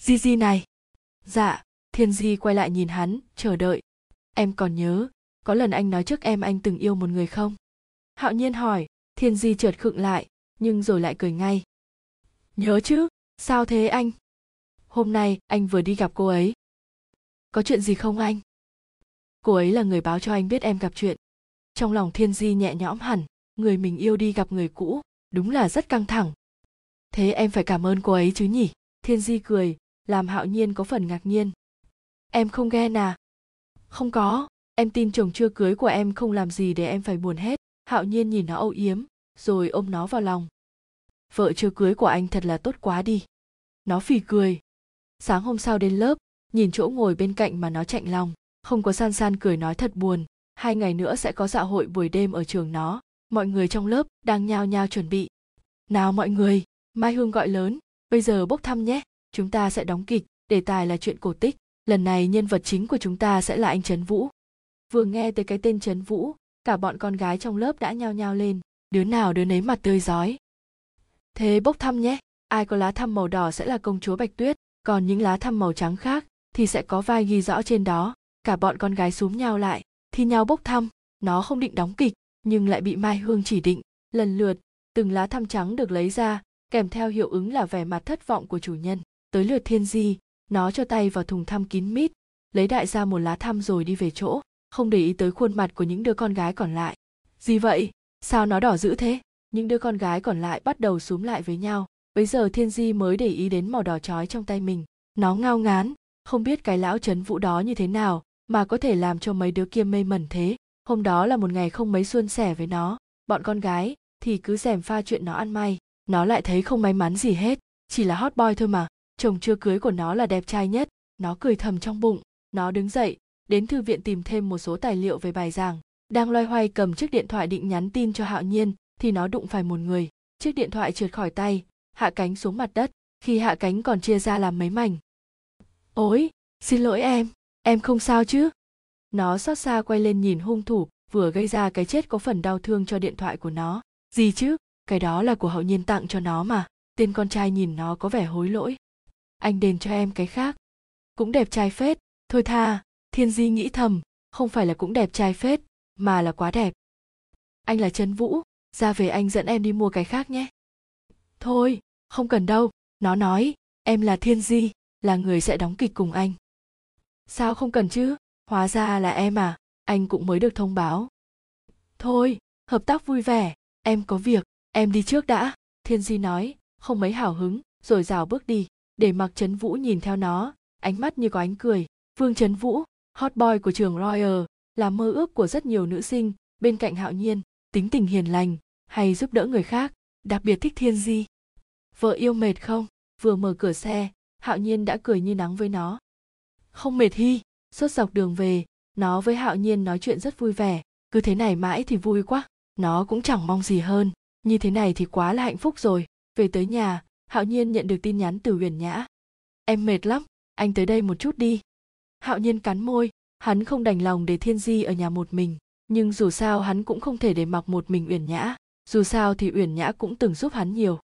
di di này. Dạ thiên di quay lại nhìn hắn, chờ đợi. Em còn nhớ, có lần anh nói trước em anh từng yêu một người không? Hạo nhiên hỏi, thiên di chợt khựng lại, nhưng rồi lại cười ngay. Nhớ chứ, sao thế anh? Hôm nay, anh vừa đi gặp cô ấy. Có chuyện gì không anh? Cô ấy là người báo cho anh biết em gặp chuyện. Trong lòng thiên di nhẹ nhõm hẳn, người mình yêu đi gặp người cũ, đúng là rất căng thẳng. Thế em phải cảm ơn cô ấy chứ nhỉ? Thiên di cười làm hạo nhiên có phần ngạc nhiên. Em không ghen à? Không có. Em tin chồng chưa cưới của em không làm gì để em phải buồn hết. Hạo nhiên nhìn nó âu yếm, rồi ôm nó vào lòng. Vợ chưa cưới của anh thật là tốt quá đi. Nó phì cười. Sáng hôm sau đến lớp, nhìn chỗ ngồi bên cạnh mà nó chạnh lòng. Không có san san cười nói thật buồn. Hai ngày nữa sẽ có dạ hội buổi đêm ở trường nó. Mọi người trong lớp đang nhao nhao chuẩn bị. Nào mọi người, mai hương gọi lớn, bây giờ bốc thăm nhé chúng ta sẽ đóng kịch, đề tài là chuyện cổ tích, lần này nhân vật chính của chúng ta sẽ là anh trấn vũ. Vừa nghe tới cái tên trấn vũ, cả bọn con gái trong lớp đã nhao nhao lên, đứa nào đứa nấy mặt tươi rói. Thế bốc thăm nhé, ai có lá thăm màu đỏ sẽ là công chúa bạch tuyết, còn những lá thăm màu trắng khác thì sẽ có vai ghi rõ trên đó. Cả bọn con gái xúm nhau lại, thi nhau bốc thăm, nó không định đóng kịch, nhưng lại bị mai hương chỉ định, lần lượt, từng lá thăm trắng được lấy ra, kèm theo hiệu ứng là vẻ mặt thất vọng của chủ nhân tới lượt thiên di, nó cho tay vào thùng thăm kín mít, lấy đại ra một lá thăm rồi đi về chỗ, không để ý tới khuôn mặt của những đứa con gái còn lại. Gì vậy? Sao nó đỏ dữ thế? Những đứa con gái còn lại bắt đầu xúm lại với nhau. Bấy giờ thiên di mới để ý đến màu đỏ chói trong tay mình. Nó ngao ngán, không biết cái lão trấn vũ đó như thế nào mà có thể làm cho mấy đứa kia mê mẩn thế. Hôm đó là một ngày không mấy suôn sẻ với nó. Bọn con gái thì cứ rèm pha chuyện nó ăn may. Nó lại thấy không may mắn gì hết. Chỉ là hot boy thôi mà chồng chưa cưới của nó là đẹp trai nhất. Nó cười thầm trong bụng. Nó đứng dậy, đến thư viện tìm thêm một số tài liệu về bài giảng. Đang loay hoay cầm chiếc điện thoại định nhắn tin cho hạo nhiên, thì nó đụng phải một người. Chiếc điện thoại trượt khỏi tay, hạ cánh xuống mặt đất. Khi hạ cánh còn chia ra làm mấy mảnh. Ối xin lỗi em em không sao chứ? Nó xót xa quay lên nhìn hung thủ, vừa gây ra cái chết có phần đau thương cho điện thoại của nó. Gì chứ? Cái đó là của hậu nhiên tặng cho nó mà. Tên con trai nhìn nó có vẻ hối lỗi anh đền cho em cái khác. Cũng đẹp trai phết. Thôi tha, thiên di nghĩ thầm, không phải là cũng đẹp trai phết, mà là quá đẹp. Anh là trấn vũ, ra về anh dẫn em đi mua cái khác nhé. Thôi, không cần đâu, nó nói, em là thiên di, là người sẽ đóng kịch cùng anh. Sao không cần chứ? Hóa ra là em à anh cũng mới được thông báo. Thôi, hợp tác vui vẻ, em có việc, em đi trước đã, thiên di nói, không mấy hào hứng, rồi rào bước đi để mặc trấn vũ nhìn theo nó. Ánh mắt như có ánh cười. Vương trấn vũ, hot boy của trường royal, là mơ ước của rất nhiều nữ sinh, bên cạnh hạo nhiên, tính tình hiền lành, hay giúp đỡ người khác, đặc biệt thích thiên di. Vợ yêu mệt không? Vừa mở cửa xe, hạo nhiên đã cười như nắng với nó. Không mệt hi. Suốt dọc đường về, nó với hạo nhiên nói chuyện rất vui vẻ. Cứ thế này mãi thì vui quá. Nó cũng chẳng mong gì hơn. Như thế này thì quá là hạnh phúc rồi. Về tới nhà hạo nhiên nhận được tin nhắn từ huyền nhã. Em mệt lắm, anh tới đây một chút đi. Hạo nhiên cắn môi, hắn không đành lòng để thiên di ở nhà một mình, nhưng dù sao hắn cũng không thể để mặc một mình uyển nhã, dù sao thì uyển nhã cũng từng giúp hắn nhiều.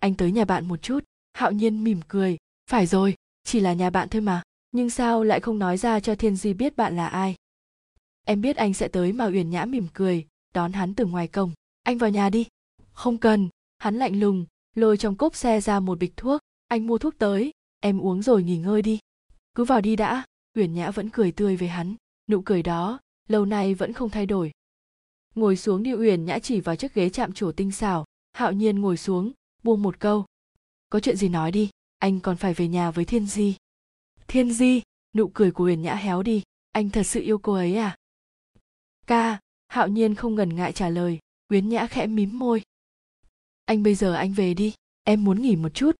Anh tới nhà bạn một chút. Hạo nhiên mỉm cười, phải rồi, chỉ là nhà bạn thôi mà, nhưng sao lại không nói ra cho thiên di biết bạn là ai? Em biết anh sẽ tới mà, uyển nhã mỉm cười, đón hắn từ ngoài cổng. Anh vào nhà đi. Không cần, hắn lạnh lùng lôi trong cốp xe ra một bịch thuốc. Anh mua thuốc tới. Em uống rồi nghỉ ngơi đi. Cứ vào đi đã. Uyển nhã vẫn cười tươi với hắn. Nụ cười đó, lâu nay vẫn không thay đổi. Ngồi xuống đi uyển nhã chỉ vào chiếc ghế chạm trổ tinh xảo. Hạo nhiên ngồi xuống, buông một câu. Có chuyện gì nói đi. Anh còn phải về nhà với thiên di. Thiên di, nụ cười của uyển nhã héo đi. Anh thật sự yêu cô ấy à? Ca, hạo nhiên không ngần ngại trả lời. Uyển nhã khẽ mím môi anh bây giờ anh về đi, em muốn nghỉ một chút.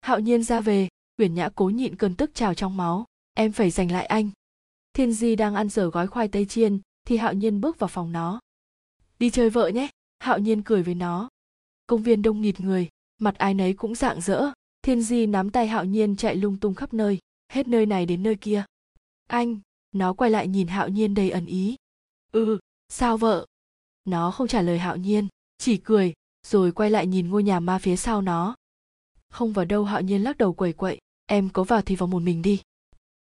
Hạo nhiên ra về, uyển nhã cố nhịn cơn tức trào trong máu. Em phải giành lại anh. Thiên di đang ăn dở gói khoai tây chiên, thì hạo nhiên bước vào phòng nó. Đi chơi vợ nhé, hạo nhiên cười với nó. Công viên đông nghịt người, mặt ai nấy cũng rạng rỡ. Thiên di nắm tay hạo nhiên chạy lung tung khắp nơi, hết nơi này đến nơi kia. Anh, nó quay lại nhìn hạo nhiên đầy ẩn ý. Ừ sao vợ? Nó không trả lời hạo nhiên, chỉ cười rồi quay lại nhìn ngôi nhà ma phía sau nó. Không vào đâu hạo nhiên lắc đầu quẩy quậy, em có vào thì vào một mình đi.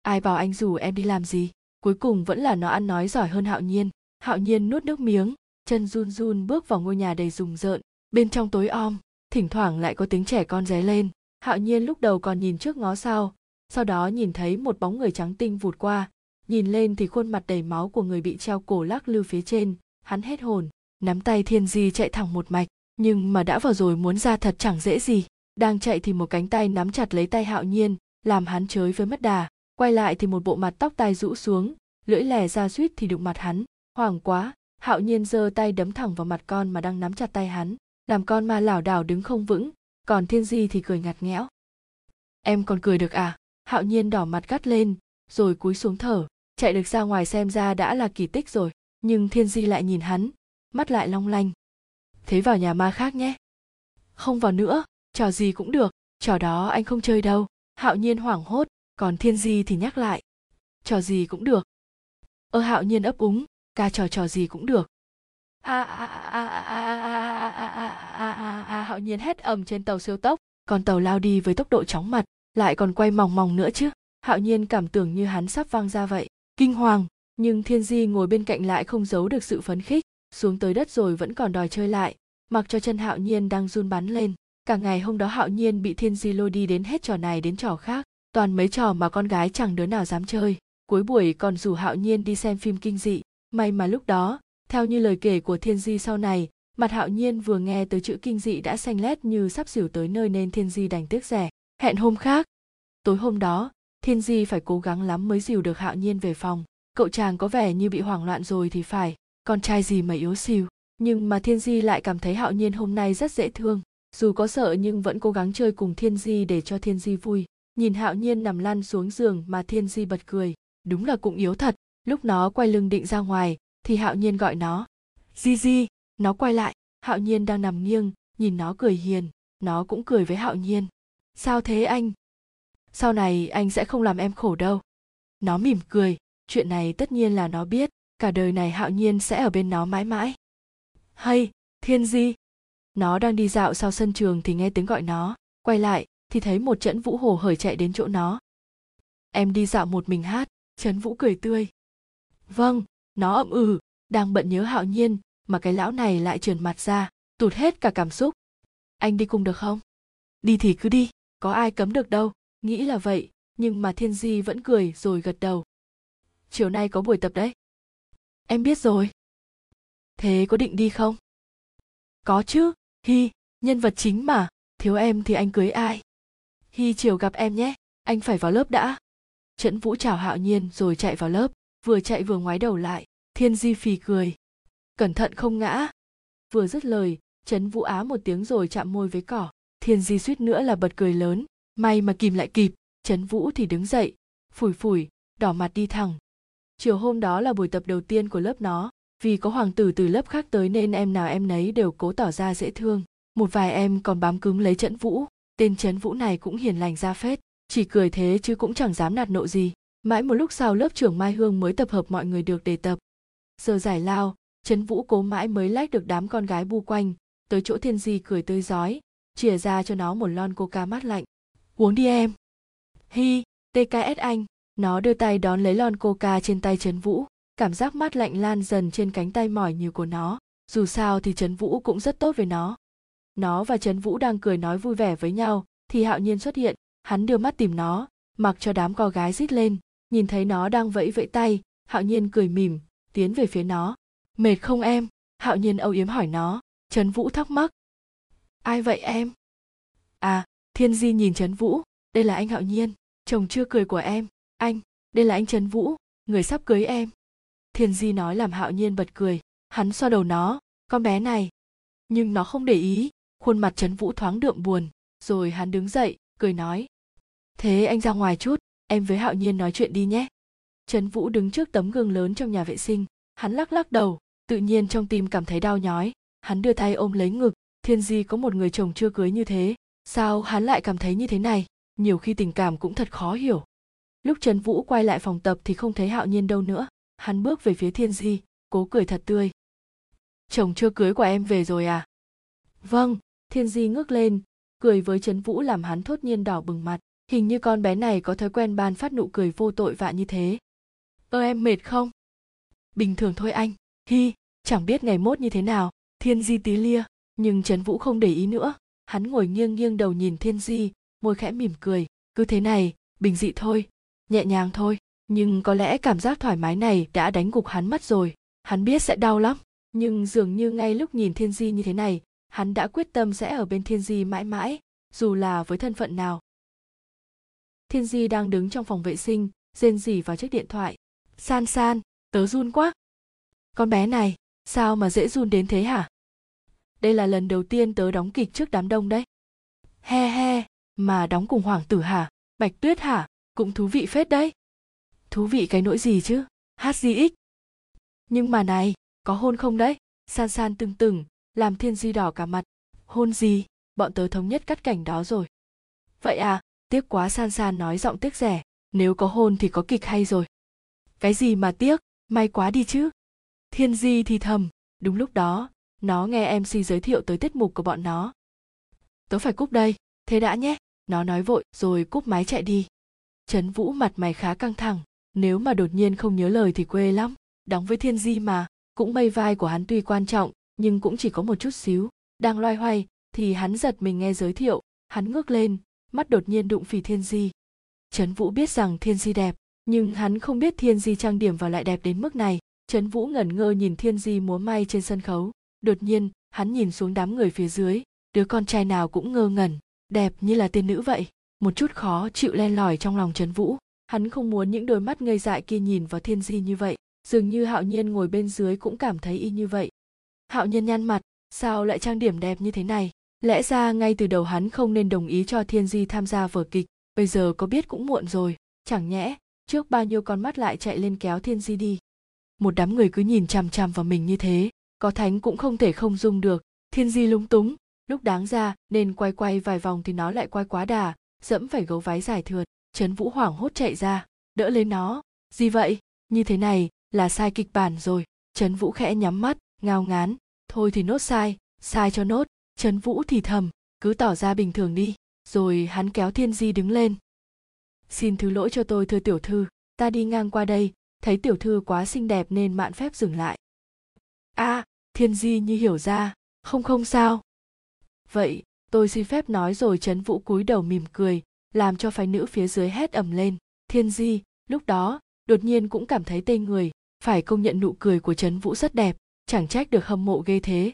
Ai bảo anh rủ em đi làm gì? Cuối cùng vẫn là nó ăn nói giỏi hơn hạo nhiên. Hạo nhiên nuốt nước miếng, chân run run bước vào ngôi nhà đầy rùng rợn. Bên trong tối om, thỉnh thoảng lại có tiếng trẻ con ré lên. Hạo nhiên lúc đầu còn nhìn trước ngó sau sau đó nhìn thấy một bóng người trắng tinh vụt qua. Nhìn lên thì khuôn mặt đầy máu của người bị treo cổ lắc lư phía trên. Hắn hết hồn, nắm tay thiên di chạy thẳng một mạch nhưng mà đã vào rồi muốn ra thật chẳng dễ gì. Đang chạy thì một cánh tay nắm chặt lấy tay hạo nhiên, làm hắn chới với mất đà. Quay lại thì một bộ mặt tóc tai rũ xuống, lưỡi lè ra suýt thì đụng mặt hắn. Hoảng quá, hạo nhiên giơ tay đấm thẳng vào mặt con mà đang nắm chặt tay hắn. Làm con ma lảo đảo đứng không vững, còn thiên di thì cười ngặt nghẽo. Em còn cười được à? Hạo nhiên đỏ mặt gắt lên, rồi cúi xuống thở. Chạy được ra ngoài xem ra đã là kỳ tích rồi. Nhưng thiên di lại nhìn hắn, mắt lại long lanh thế vào nhà ma khác nhé không vào nữa trò gì cũng được trò đó anh không chơi đâu hạo nhiên hoảng hốt còn thiên di thì nhắc lại trò gì cũng được ơ hạo nhiên ấp úng ca trò trò gì cũng được a a a a a hạo nhiên hét ầm trên tàu siêu tốc còn tàu lao đi với tốc độ chóng mặt lại còn quay mòng mòng nữa chứ hạo nhiên cảm tưởng như hắn sắp văng ra vậy kinh hoàng nhưng thiên di ngồi bên cạnh lại không giấu được sự phấn khích xuống tới đất rồi vẫn còn đòi chơi lại mặc cho chân hạo nhiên đang run bắn lên, cả ngày hôm đó hạo nhiên bị thiên di lôi đi đến hết trò này đến trò khác, toàn mấy trò mà con gái chẳng đứa nào dám chơi. Cuối buổi còn rủ hạo nhiên đi xem phim kinh dị. May mà lúc đó, theo như lời kể của thiên di sau này, mặt hạo nhiên vừa nghe tới chữ kinh dị đã xanh lét như sắp xỉu tới nơi nên thiên di đành tiếc rẻ. Hẹn hôm khác. Tối hôm đó, thiên di phải cố gắng lắm mới dìu được hạo nhiên về phòng. Cậu chàng có vẻ như bị hoảng loạn rồi thì phải. Con trai gì mà yếu xìu? Nhưng mà thiên di lại cảm thấy hạo nhiên hôm nay rất dễ thương. Dù có sợ nhưng vẫn cố gắng chơi cùng thiên di để cho thiên di vui. Nhìn hạo nhiên nằm lăn xuống giường mà thiên di bật cười. Đúng là cũng yếu thật. Lúc nó quay lưng định ra ngoài, thì hạo nhiên gọi nó. Di di, nó quay lại. Hạo nhiên đang nằm nghiêng, nhìn nó cười hiền. Nó cũng cười với hạo nhiên. Sao thế anh? Sau này anh sẽ không làm em khổ đâu. Nó mỉm cười. Chuyện này tất nhiên là nó biết. Cả đời này hạo nhiên sẽ ở bên nó mãi mãi hay, thiên di. Nó đang đi dạo sau sân trường thì nghe tiếng gọi nó. Quay lại, thì thấy một trận vũ hồ hởi chạy đến chỗ nó. Em đi dạo một mình hát. Trấn vũ cười tươi. Vâng nó ậm ừ đang bận nhớ hạo nhiên, mà cái lão này lại trườn mặt ra, tụt hết cả cảm xúc. Anh đi cùng được không? Đi thì cứ đi, có ai cấm được đâu. Nghĩ là vậy, nhưng mà thiên di vẫn cười rồi gật đầu. Chiều nay có buổi tập đấy. Em biết rồi thế có định đi không? Có chứ, hi, nhân vật chính mà. Thiếu em thì anh cưới ai? Hi chiều gặp em nhé, anh phải vào lớp đã. Trẫn vũ chào hạo nhiên rồi chạy vào lớp, vừa chạy vừa ngoái đầu lại, thiên di phì cười. Cẩn thận không ngã. Vừa dứt lời, trấn vũ á một tiếng rồi chạm môi với cỏ, thiên di suýt nữa là bật cười lớn. May mà kìm lại kịp, trấn vũ thì đứng dậy, phủi phủi, đỏ mặt đi thẳng. Chiều hôm đó là buổi tập đầu tiên của lớp nó vì có hoàng tử từ lớp khác tới nên em nào em nấy đều cố tỏ ra dễ thương. Một vài em còn bám cứng lấy trấn vũ. Tên trấn vũ này cũng hiền lành ra phết, chỉ cười thế chứ cũng chẳng dám nạt nộ gì. Mãi một lúc sau lớp trưởng mai hương mới tập hợp mọi người được để tập. Giờ giải lao, trấn vũ cố mãi mới lách được đám con gái bu quanh, tới chỗ thiên di cười tươi rói chìa ra cho nó một lon coca mát lạnh. Uống đi em. Hi tks anh. Nó đưa tay đón lấy lon coca trên tay trấn vũ cảm giác mát lạnh lan dần trên cánh tay mỏi nhiều của nó. Dù sao thì trấn vũ cũng rất tốt với nó. Nó và trấn vũ đang cười nói vui vẻ với nhau, thì hạo nhiên xuất hiện. Hắn đưa mắt tìm nó, mặc cho đám co gái rít lên. Nhìn thấy nó đang vẫy vẫy tay, hạo nhiên cười mỉm, tiến về phía nó. Mệt không em? Hạo nhiên âu yếm hỏi nó. Trấn vũ thắc mắc. Ai vậy em? À thiên di nhìn trấn vũ. Đây là anh hạo nhiên. Chồng chưa cười của em. Anh, đây là anh trấn vũ. Người sắp cưới em thiên di nói làm hạo nhiên bật cười. Hắn xoa đầu nó. Con bé này. Nhưng nó không để ý. Khuôn mặt trấn vũ thoáng đượm buồn. Rồi hắn đứng dậy, cười nói. Thế anh ra ngoài chút. Em với hạo nhiên nói chuyện đi nhé. Trấn vũ đứng trước tấm gương lớn trong nhà vệ sinh. Hắn lắc lắc đầu. Tự nhiên trong tim cảm thấy đau nhói. Hắn đưa tay ôm lấy ngực. Thiên di có một người chồng chưa cưới như thế. Sao hắn lại cảm thấy như thế này? Nhiều khi tình cảm cũng thật khó hiểu. Lúc trần vũ quay lại phòng tập thì không thấy hạo nhiên đâu nữa hắn bước về phía thiên di, cố cười thật tươi. Chồng chưa cưới của em về rồi à? Vâng. Thiên di ngước lên, cười với trấn vũ làm hắn thốt nhiên đỏ bừng mặt. Hình như con bé này có thói quen ban phát nụ cười vô tội vạ như thế. Ơ, em mệt không? Bình thường thôi anh. Hi, chẳng biết ngày mốt như thế nào. Thiên di tí lia, nhưng trấn vũ không để ý nữa. Hắn ngồi nghiêng nghiêng đầu nhìn thiên di, môi khẽ mỉm cười. Cứ thế này, bình dị thôi, nhẹ nhàng thôi nhưng có lẽ cảm giác thoải mái này đã đánh gục hắn mất rồi. Hắn biết sẽ đau lắm. Nhưng dường như ngay lúc nhìn thiên di như thế này, hắn đã quyết tâm sẽ ở bên thiên di mãi mãi, dù là với thân phận nào. Thiên di đang đứng trong phòng vệ sinh, rên rỉ vào chiếc điện thoại. San san, tớ run quá. Con bé này, sao mà dễ run đến thế hả? Đây là lần đầu tiên tớ đóng kịch trước đám đông đấy. He he, mà đóng cùng hoàng tử hả? Bạch tuyết hả? Cũng thú vị phết đấy thú vị cái nỗi gì chứ? Hát gì ích nhưng mà này, có hôn không đấy? San san tưng từng, làm thiên di đỏ cả mặt. Hôn gì? Bọn tớ thống nhất cắt cảnh đó rồi. Vậy à tiếc quá san san nói giọng tiếc rẻ. Nếu có hôn thì có kịch hay rồi. Cái gì mà tiếc? May quá đi chứ. Thiên di thì thầm. Đúng lúc đó, nó nghe mc giới thiệu tới tiết mục của bọn nó. Tớ phải cúp đây. Thế đã nhé. Nó nói vội, rồi cúp máy chạy đi. Trấn vũ mặt mày khá căng thẳng nếu mà đột nhiên không nhớ lời thì quê lắm. Đóng với thiên di mà, cũng mây vai của hắn tuy quan trọng, nhưng cũng chỉ có một chút xíu. Đang loay hoay, thì hắn giật mình nghe giới thiệu. Hắn ngước lên, mắt đột nhiên đụng phì thiên di. Trấn vũ biết rằng thiên di đẹp, nhưng hắn không biết thiên di trang điểm vào lại đẹp đến mức này. Trấn vũ ngẩn ngơ nhìn thiên di múa may trên sân khấu. Đột nhiên, hắn nhìn xuống đám người phía dưới. Đứa con trai nào cũng ngơ ngẩn. Đẹp như là tiên nữ vậy. Một chút khó chịu len lỏi trong lòng trấn vũ hắn không muốn những đôi mắt ngây dại kia nhìn vào thiên di như vậy. Dường như hạo nhiên ngồi bên dưới cũng cảm thấy y như vậy. Hạo nhiên nhăn mặt, sao lại trang điểm đẹp như thế này? Lẽ ra ngay từ đầu hắn không nên đồng ý cho thiên di tham gia vở kịch, bây giờ có biết cũng muộn rồi. Chẳng nhẽ, trước bao nhiêu con mắt lại chạy lên kéo thiên di đi? Một đám người cứ nhìn chằm chằm vào mình như thế, có thánh cũng không thể không dung được. Thiên di lúng túng, lúc đáng ra, nên quay quay vài vòng thì nó lại quay quá đà, dẫm phải gấu váy dài thượt trấn vũ hoảng hốt chạy ra đỡ lấy nó. Gì vậy? Như thế này là sai kịch bản rồi. Trấn vũ khẽ nhắm mắt ngao ngán. Thôi thì nốt sai sai cho nốt. Trấn vũ thì thầm cứ tỏ ra bình thường đi. Rồi hắn kéo thiên di đứng lên. Xin thứ lỗi cho tôi thưa tiểu thư. Ta đi ngang qua đây thấy tiểu thư quá xinh đẹp nên mạn phép dừng lại. A à, thiên di như hiểu ra. Không không sao. Vậy tôi xin phép nói rồi trấn vũ cúi đầu mỉm cười làm cho phái nữ phía dưới hét ầm lên. Thiên di, lúc đó, đột nhiên cũng cảm thấy tê người, phải công nhận nụ cười của trấn vũ rất đẹp, chẳng trách được hâm mộ ghê thế.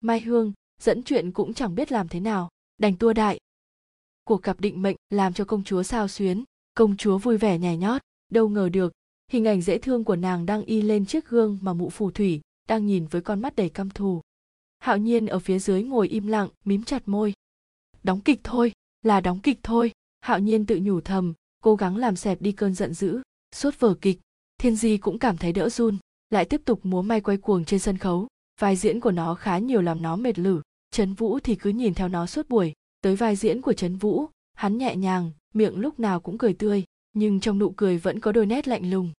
Mai hương, dẫn chuyện cũng chẳng biết làm thế nào, đành tua đại. Cuộc cặp định mệnh làm cho công chúa sao xuyến, công chúa vui vẻ nhảy nhót, đâu ngờ được, hình ảnh dễ thương của nàng đang y lên chiếc gương mà mụ phù thủy đang nhìn với con mắt đầy căm thù. Hạo nhiên ở phía dưới ngồi im lặng, mím chặt môi. Đóng kịch thôi, là đóng kịch thôi hạo nhiên tự nhủ thầm, cố gắng làm xẹp đi cơn giận dữ suốt vở kịch. Thiên di cũng cảm thấy đỡ run, lại tiếp tục múa may quay cuồng trên sân khấu. Vai diễn của nó khá nhiều làm nó mệt lử. Trấn vũ thì cứ nhìn theo nó suốt buổi. Tới vai diễn của trấn vũ, hắn nhẹ nhàng, miệng lúc nào cũng cười tươi, nhưng trong nụ cười vẫn có đôi nét lạnh lùng.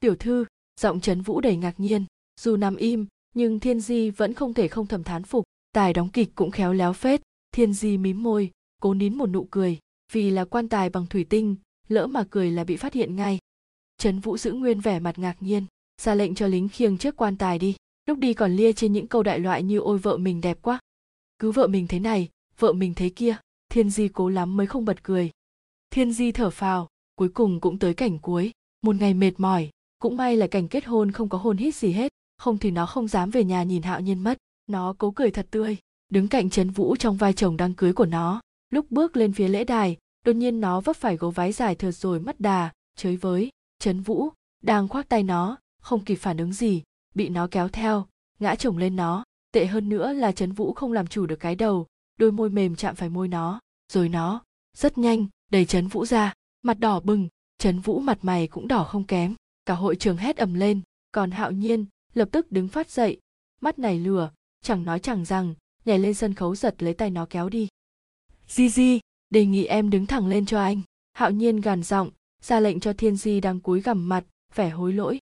Tiểu thư, giọng trấn vũ đầy ngạc nhiên. Dù nằm im, nhưng thiên di vẫn không thể không thầm thán phục. Tài đóng kịch cũng khéo léo phết. Thiên di mím môi, cố nín một nụ cười vì là quan tài bằng thủy tinh, lỡ mà cười là bị phát hiện ngay. Trấn vũ giữ nguyên vẻ mặt ngạc nhiên, ra lệnh cho lính khiêng chiếc quan tài đi. Lúc đi còn lia trên những câu đại loại như ôi vợ mình đẹp quá. Cứ vợ mình thế này, vợ mình thế kia, thiên di cố lắm mới không bật cười. Thiên di thở phào, cuối cùng cũng tới cảnh cuối. Một ngày mệt mỏi, cũng may là cảnh kết hôn không có hôn hít gì hết, không thì nó không dám về nhà nhìn hạo nhiên mất. Nó cố cười thật tươi, đứng cạnh trấn vũ trong vai chồng đang cưới của nó lúc bước lên phía lễ đài, đột nhiên nó vấp phải gấu váy dài thượt rồi mất đà, chới với trấn vũ, đang khoác tay nó, không kịp phản ứng gì, bị nó kéo theo, ngã chồng lên nó. Tệ hơn nữa là trấn vũ không làm chủ được cái đầu, đôi môi mềm chạm phải môi nó. Rồi nó, rất nhanh, đẩy trấn vũ ra, mặt đỏ bừng trấn vũ mặt mày cũng đỏ không kém. Cả hội trường hét ầm lên, còn hạo nhiên lập tức đứng phát dậy. Mắt này lừa chẳng nói chẳng rằng, nhảy lên sân khấu giật lấy tay nó kéo đi di di, đề nghị em đứng thẳng lên cho anh. Hạo nhiên gàn giọng, ra lệnh cho thiên di đang cúi gằm mặt, vẻ hối lỗi.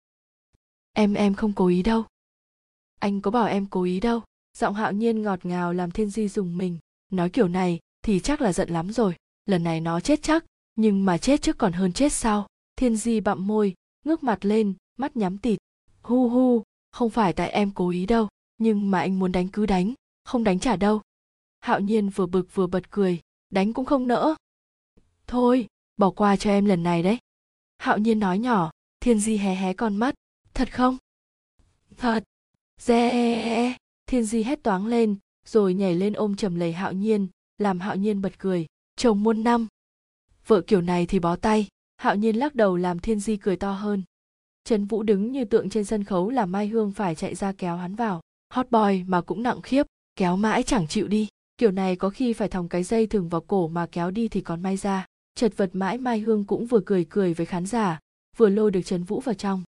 Em em không cố ý đâu. Anh có bảo em cố ý đâu. Giọng hạo nhiên ngọt ngào làm thiên di dùng mình. Nói kiểu này thì chắc là giận lắm rồi. Lần này nó chết chắc, nhưng mà chết trước còn hơn chết sau. Thiên di bặm môi, ngước mặt lên, mắt nhắm tịt. Hu hu, không phải tại em cố ý đâu, nhưng mà anh muốn đánh cứ đánh, không đánh trả đâu hạo nhiên vừa bực vừa bật cười, đánh cũng không nỡ. Thôi, bỏ qua cho em lần này đấy. Hạo nhiên nói nhỏ, thiên di hé hé con mắt. Thật không? Thật. Dê thiên di hét toáng lên, rồi nhảy lên ôm chầm lấy hạo nhiên, làm hạo nhiên bật cười. Chồng muôn năm. Vợ kiểu này thì bó tay. Hạo nhiên lắc đầu làm thiên di cười to hơn. Trấn vũ đứng như tượng trên sân khấu làm mai hương phải chạy ra kéo hắn vào. Hot boy mà cũng nặng khiếp, kéo mãi chẳng chịu đi kiểu này có khi phải thòng cái dây thừng vào cổ mà kéo đi thì còn may ra. Chật vật mãi mai hương cũng vừa cười cười với khán giả, vừa lôi được trấn vũ vào trong.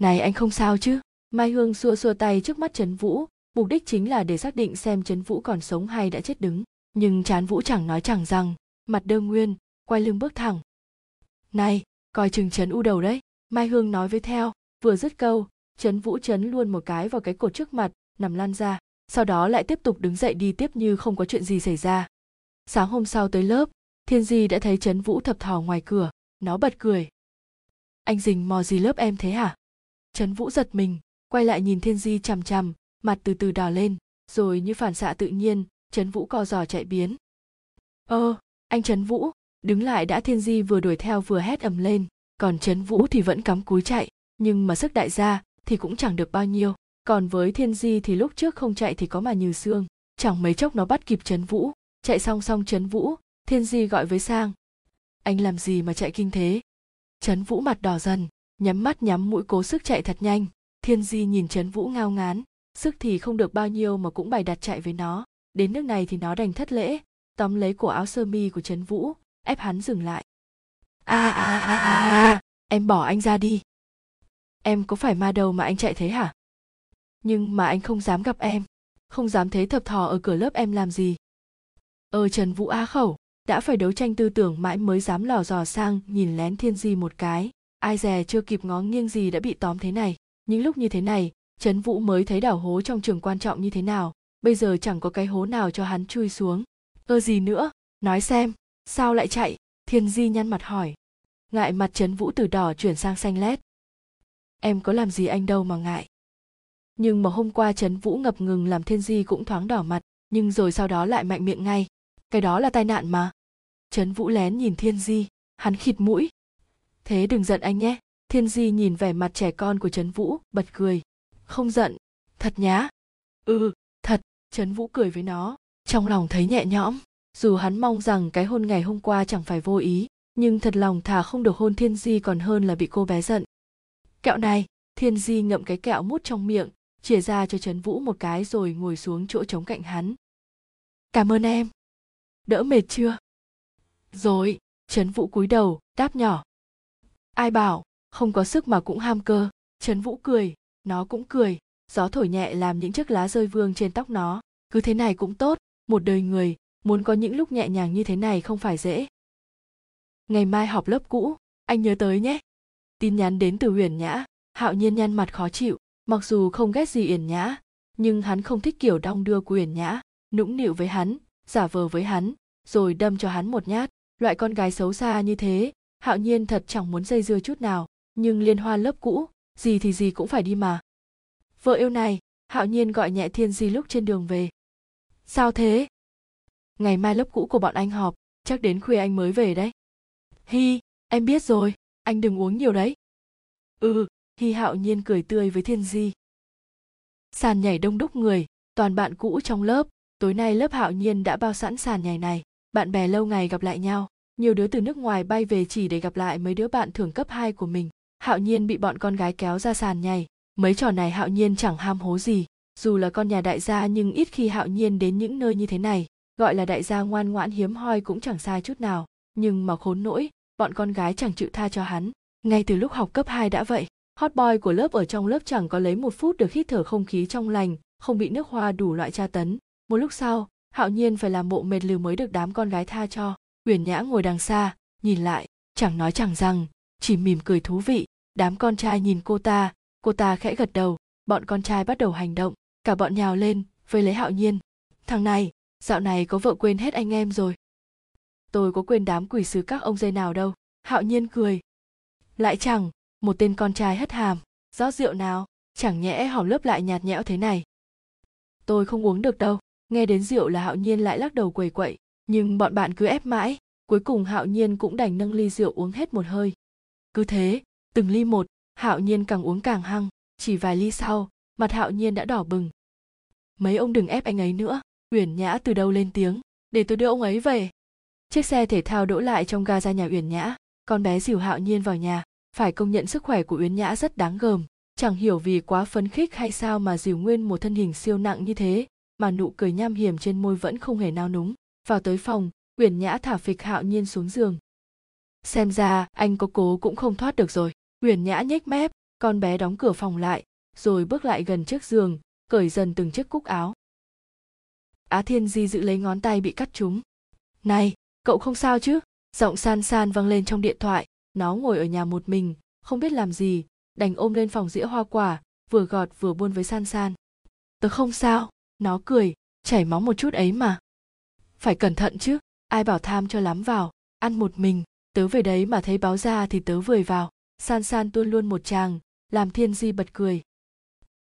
Này anh không sao chứ? Mai hương xua xua tay trước mắt trấn vũ, mục đích chính là để xác định xem trấn vũ còn sống hay đã chết đứng. Nhưng chán vũ chẳng nói chẳng rằng, mặt đơ nguyên, quay lưng bước thẳng. Này, coi chừng trấn u đầu đấy. Mai hương nói với theo, vừa dứt câu, trấn vũ chấn luôn một cái vào cái cột trước mặt, nằm lăn ra sau đó lại tiếp tục đứng dậy đi tiếp như không có chuyện gì xảy ra. Sáng hôm sau tới lớp, thiên di đã thấy trấn vũ thập thò ngoài cửa, nó bật cười. Anh dình mò gì lớp em thế hả? Trấn vũ giật mình, quay lại nhìn thiên di chằm chằm, mặt từ từ đỏ lên, rồi như phản xạ tự nhiên, trấn vũ co giò chạy biến. Ơ, anh trấn vũ, đứng lại đã thiên di vừa đuổi theo vừa hét ầm lên, còn trấn vũ thì vẫn cắm cúi chạy, nhưng mà sức đại gia thì cũng chẳng được bao nhiêu còn với thiên di thì lúc trước không chạy thì có mà như xương. Chẳng mấy chốc nó bắt kịp trấn vũ. Chạy song song trấn vũ, thiên di gọi với sang. Anh làm gì mà chạy kinh thế? Trấn vũ mặt đỏ dần, nhắm mắt nhắm mũi cố sức chạy thật nhanh. Thiên di nhìn trấn vũ ngao ngán. Sức thì không được bao nhiêu mà cũng bày đặt chạy với nó. Đến nước này thì nó đành thất lễ. Tóm lấy cổ áo sơ mi của trấn vũ, ép hắn dừng lại. A a a a, em bỏ anh ra đi. Em có phải ma đầu mà anh chạy thế hả? Nhưng mà anh không dám gặp em. Không dám thế thập thò ở cửa lớp em làm gì. Ờ trần vũ á khẩu, đã phải đấu tranh tư tưởng mãi mới dám lò dò sang, nhìn lén thiên di một cái. Ai dè chưa kịp ngó nghiêng gì đã bị tóm thế này. Những lúc như thế này trấn vũ mới thấy đảo hố trong trường quan trọng như thế nào. Bây giờ chẳng có cái hố nào cho hắn chui xuống. Ơ gì nữa? Nói xem, sao lại chạy? Thiên di nhăn mặt hỏi. Ngại mặt trấn vũ từ đỏ chuyển sang xanh lét. Em có làm gì anh đâu mà ngại nhưng mà hôm qua trấn vũ ngập ngừng làm thiên di cũng thoáng đỏ mặt, nhưng rồi sau đó lại mạnh miệng ngay. Cái đó là tai nạn mà. Trấn vũ lén nhìn thiên di, hắn khịt mũi. Thế đừng giận anh nhé. Thiên di nhìn vẻ mặt trẻ con của trấn vũ, bật cười. Không giận. Thật nhá. Ừ thật. Trấn vũ cười với nó. Trong lòng thấy nhẹ nhõm. Dù hắn mong rằng cái hôn ngày hôm qua chẳng phải vô ý, nhưng thật lòng thà không được hôn thiên di còn hơn là bị cô bé giận. Kẹo này. Thiên di ngậm cái kẹo mút trong miệng chìa ra cho trấn vũ một cái rồi ngồi xuống chỗ trống cạnh hắn. Cảm ơn em. Đỡ mệt chưa? Rồi. Trấn vũ cúi đầu, đáp nhỏ. Ai bảo, không có sức mà cũng ham cơ. Trấn vũ cười, nó cũng cười. Gió thổi nhẹ làm những chiếc lá rơi vương trên tóc nó. Cứ thế này cũng tốt, một đời người, muốn có những lúc nhẹ nhàng như thế này không phải dễ. Ngày mai họp lớp cũ, anh nhớ tới nhé. Tin nhắn đến từ huyền nhã, hạo nhiên nhăn mặt khó chịu mặc dù không ghét gì yển nhã, nhưng hắn không thích kiểu đong đưa của yển nhã, nũng nịu với hắn, giả vờ với hắn, rồi đâm cho hắn một nhát. Loại con gái xấu xa như thế, hạo nhiên thật chẳng muốn dây dưa chút nào, nhưng liên hoa lớp cũ, gì thì gì cũng phải đi mà. Vợ yêu này, hạo nhiên gọi nhẹ thiên di lúc trên đường về. Sao thế? Ngày mai lớp cũ của bọn anh họp, chắc đến khuya anh mới về đấy. Hi, em biết rồi, anh đừng uống nhiều đấy. Ừ hy hạo nhiên cười tươi với thiên di. Sàn nhảy đông đúc người, toàn bạn cũ trong lớp. Tối nay lớp hạo nhiên đã bao sẵn sàn nhảy này. Bạn bè lâu ngày gặp lại nhau. Nhiều đứa từ nước ngoài bay về chỉ để gặp lại mấy đứa bạn thưởng cấp 2 của mình. Hạo nhiên bị bọn con gái kéo ra sàn nhảy. Mấy trò này hạo nhiên chẳng ham hố gì. Dù là con nhà đại gia nhưng ít khi hạo nhiên đến những nơi như thế này. Gọi là đại gia ngoan ngoãn hiếm hoi cũng chẳng sai chút nào. Nhưng mà khốn nỗi, bọn con gái chẳng chịu tha cho hắn. Ngay từ lúc học cấp 2 đã vậy hot boy của lớp ở trong lớp chẳng có lấy một phút được hít thở không khí trong lành, không bị nước hoa đủ loại tra tấn. Một lúc sau, hạo nhiên phải làm bộ mệt lừ mới được đám con gái tha cho. Uyển nhã ngồi đằng xa, nhìn lại, chẳng nói chẳng rằng, chỉ mỉm cười thú vị. Đám con trai nhìn cô ta cô ta khẽ gật đầu. Bọn con trai bắt đầu hành động, cả bọn nhào lên, vây lấy hạo nhiên. Thằng này, dạo này có vợ quên hết anh em rồi. Tôi có quên đám quỷ sứ các ông dây nào đâu. Hạo nhiên cười. Lại chẳng một tên con trai hất hàm. Rót rượu nào? Chẳng nhẽ hỏng lớp lại nhạt nhẽo thế này. Tôi không uống được đâu. Nghe đến rượu là hạo nhiên lại lắc đầu quầy quậy. Nhưng bọn bạn cứ ép mãi. Cuối cùng hạo nhiên cũng đành nâng ly rượu uống hết một hơi. Cứ thế, từng ly một, hạo nhiên càng uống càng hăng. Chỉ vài ly sau, mặt hạo nhiên đã đỏ bừng. Mấy ông đừng ép anh ấy nữa. Uyển nhã từ đâu lên tiếng? Để tôi đưa ông ấy về. Chiếc xe thể thao đỗ lại trong ga ra nhà uyển nhã. Con bé dìu hạo nhiên vào nhà phải công nhận sức khỏe của uyển nhã rất đáng gờm. Chẳng hiểu vì quá phấn khích hay sao mà dìu nguyên một thân hình siêu nặng như thế, mà nụ cười nham hiểm trên môi vẫn không hề nao núng. Vào tới phòng uyển nhã thả phịch hạo nhiên xuống giường. Xem ra, anh có cố cũng không thoát được rồi. Uyển nhã nhếch mép, con bé đóng cửa phòng lại, rồi bước lại gần trước giường, cởi dần từng chiếc cúc áo. Á thiên di giữ lấy ngón tay bị cắt trúng. Này, cậu không sao chứ? Giọng san san vang lên trong điện thoại nó ngồi ở nhà một mình, không biết làm gì, đành ôm lên phòng dĩa hoa quả, vừa gọt vừa buôn với san san. Tớ không sao, nó cười, chảy máu một chút ấy mà. Phải cẩn thận chứ, ai bảo tham cho lắm vào, ăn một mình, tớ về đấy mà thấy báo ra thì tớ vừa vào. San san tuôn luôn một chàng làm thiên di bật cười.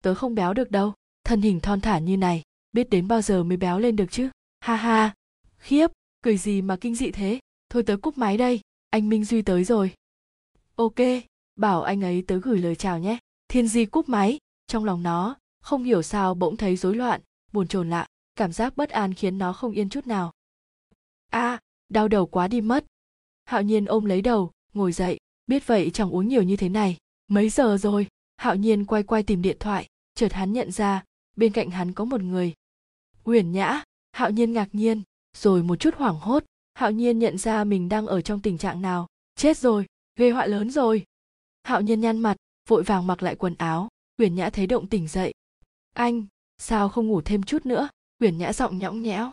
Tớ không béo được đâu, thân hình thon thả như này, biết đến bao giờ mới béo lên được chứ. Ha ha, khiếp, cười gì mà kinh dị thế? Thôi tớ cúp máy đây anh minh duy tới rồi. Ok bảo anh ấy tới gửi lời chào nhé. Thiên di cúp máy. Trong lòng nó không hiểu sao bỗng thấy rối loạn buồn chồn lạ cảm giác bất an khiến nó không yên chút nào. A à, đau đầu quá đi mất. Hạo nhiên ôm lấy đầu ngồi dậy biết vậy chẳng uống nhiều như thế này. Mấy giờ rồi? Hạo nhiên quay quay tìm điện thoại chợt hắn nhận ra bên cạnh hắn có một người. Uyển nhã. Hạo nhiên ngạc nhiên rồi một chút hoảng hốt hạo nhiên nhận ra mình đang ở trong tình trạng nào. Chết rồi, gây họa lớn rồi. Hạo nhiên nhăn mặt, vội vàng mặc lại quần áo. Uyển nhã thấy động tỉnh dậy. Anh, sao không ngủ thêm chút nữa? Uyển nhã giọng nhõng nhẽo.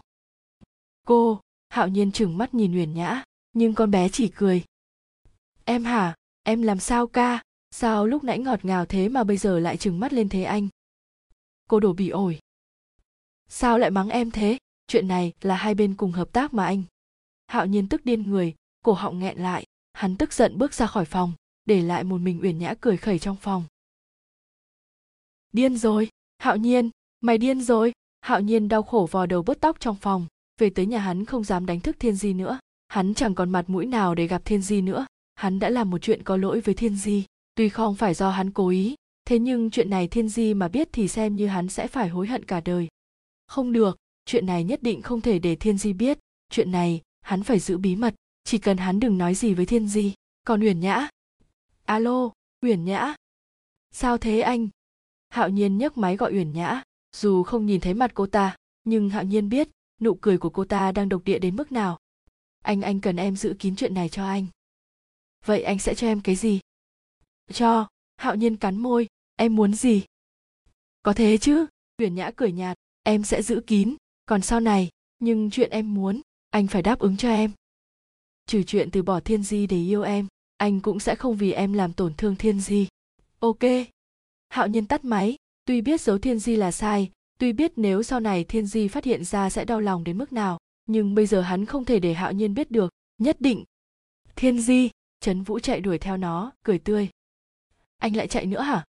Cô, hạo nhiên chừng mắt nhìn uyển nhã, nhưng con bé chỉ cười. Em hả? Em làm sao ca? Sao lúc nãy ngọt ngào thế mà bây giờ lại trừng mắt lên thế anh? Cô đổ bị ổi. Sao lại mắng em thế? Chuyện này là hai bên cùng hợp tác mà anh hạo nhiên tức điên người, cổ họng nghẹn lại, hắn tức giận bước ra khỏi phòng, để lại một mình uyển nhã cười khẩy trong phòng. Điên rồi, hạo nhiên, mày điên rồi. Hạo nhiên đau khổ vò đầu bứt tóc trong phòng, về tới nhà hắn không dám đánh thức thiên di nữa. Hắn chẳng còn mặt mũi nào để gặp thiên di nữa. Hắn đã làm một chuyện có lỗi với thiên di. Tuy không phải do hắn cố ý, thế nhưng chuyện này thiên di mà biết thì xem như hắn sẽ phải hối hận cả đời. Không được, chuyện này nhất định không thể để thiên di biết. Chuyện này hắn phải giữ bí mật, chỉ cần hắn đừng nói gì với thiên di. Còn uyển nhã? Alo, uyển nhã? Sao thế anh? Hạo nhiên nhấc máy gọi uyển nhã. Dù không nhìn thấy mặt cô ta, nhưng hạo nhiên biết, nụ cười của cô ta đang độc địa đến mức nào. Anh anh cần em giữ kín chuyện này cho anh. Vậy anh sẽ cho em cái gì? Cho. Hạo nhiên cắn môi. Em muốn gì? Có thế chứ? Uyển nhã cười nhạt. Em sẽ giữ kín. Còn sau này, nhưng chuyện em muốn anh phải đáp ứng cho em. Trừ chuyện từ bỏ thiên di để yêu em, anh cũng sẽ không vì em làm tổn thương thiên di. Ok. Hạo nhiên tắt máy. Tuy biết giấu thiên di là sai, tuy biết nếu sau này thiên di phát hiện ra sẽ đau lòng đến mức nào, nhưng bây giờ hắn không thể để hạo nhiên biết được. Nhất định. Thiên di. Trấn vũ chạy đuổi theo nó, cười tươi. Anh lại chạy nữa hả?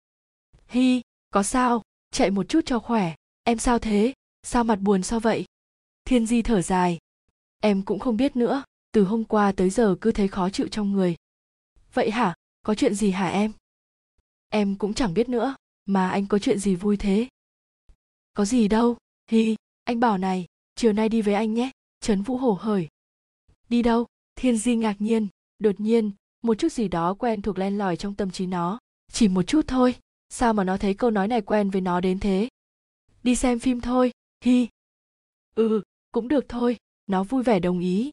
Hi, có sao? Chạy một chút cho khỏe. Em sao thế? Sao mặt buồn sao vậy? Thiên di thở dài em cũng không biết nữa, từ hôm qua tới giờ cứ thấy khó chịu trong người. Vậy hả? Có chuyện gì hả em? Em cũng chẳng biết nữa, mà anh có chuyện gì vui thế? Có gì đâu, hi anh bảo này, chiều nay đi với anh nhé, trấn vũ hổ hởi. Đi đâu? Thiên di ngạc nhiên, đột nhiên, một chút gì đó quen thuộc len lỏi trong tâm trí nó. Chỉ một chút thôi, sao mà nó thấy câu nói này quen với nó đến thế? Đi xem phim thôi, hi ừ, ừ cũng được thôi nó vui vẻ đồng ý.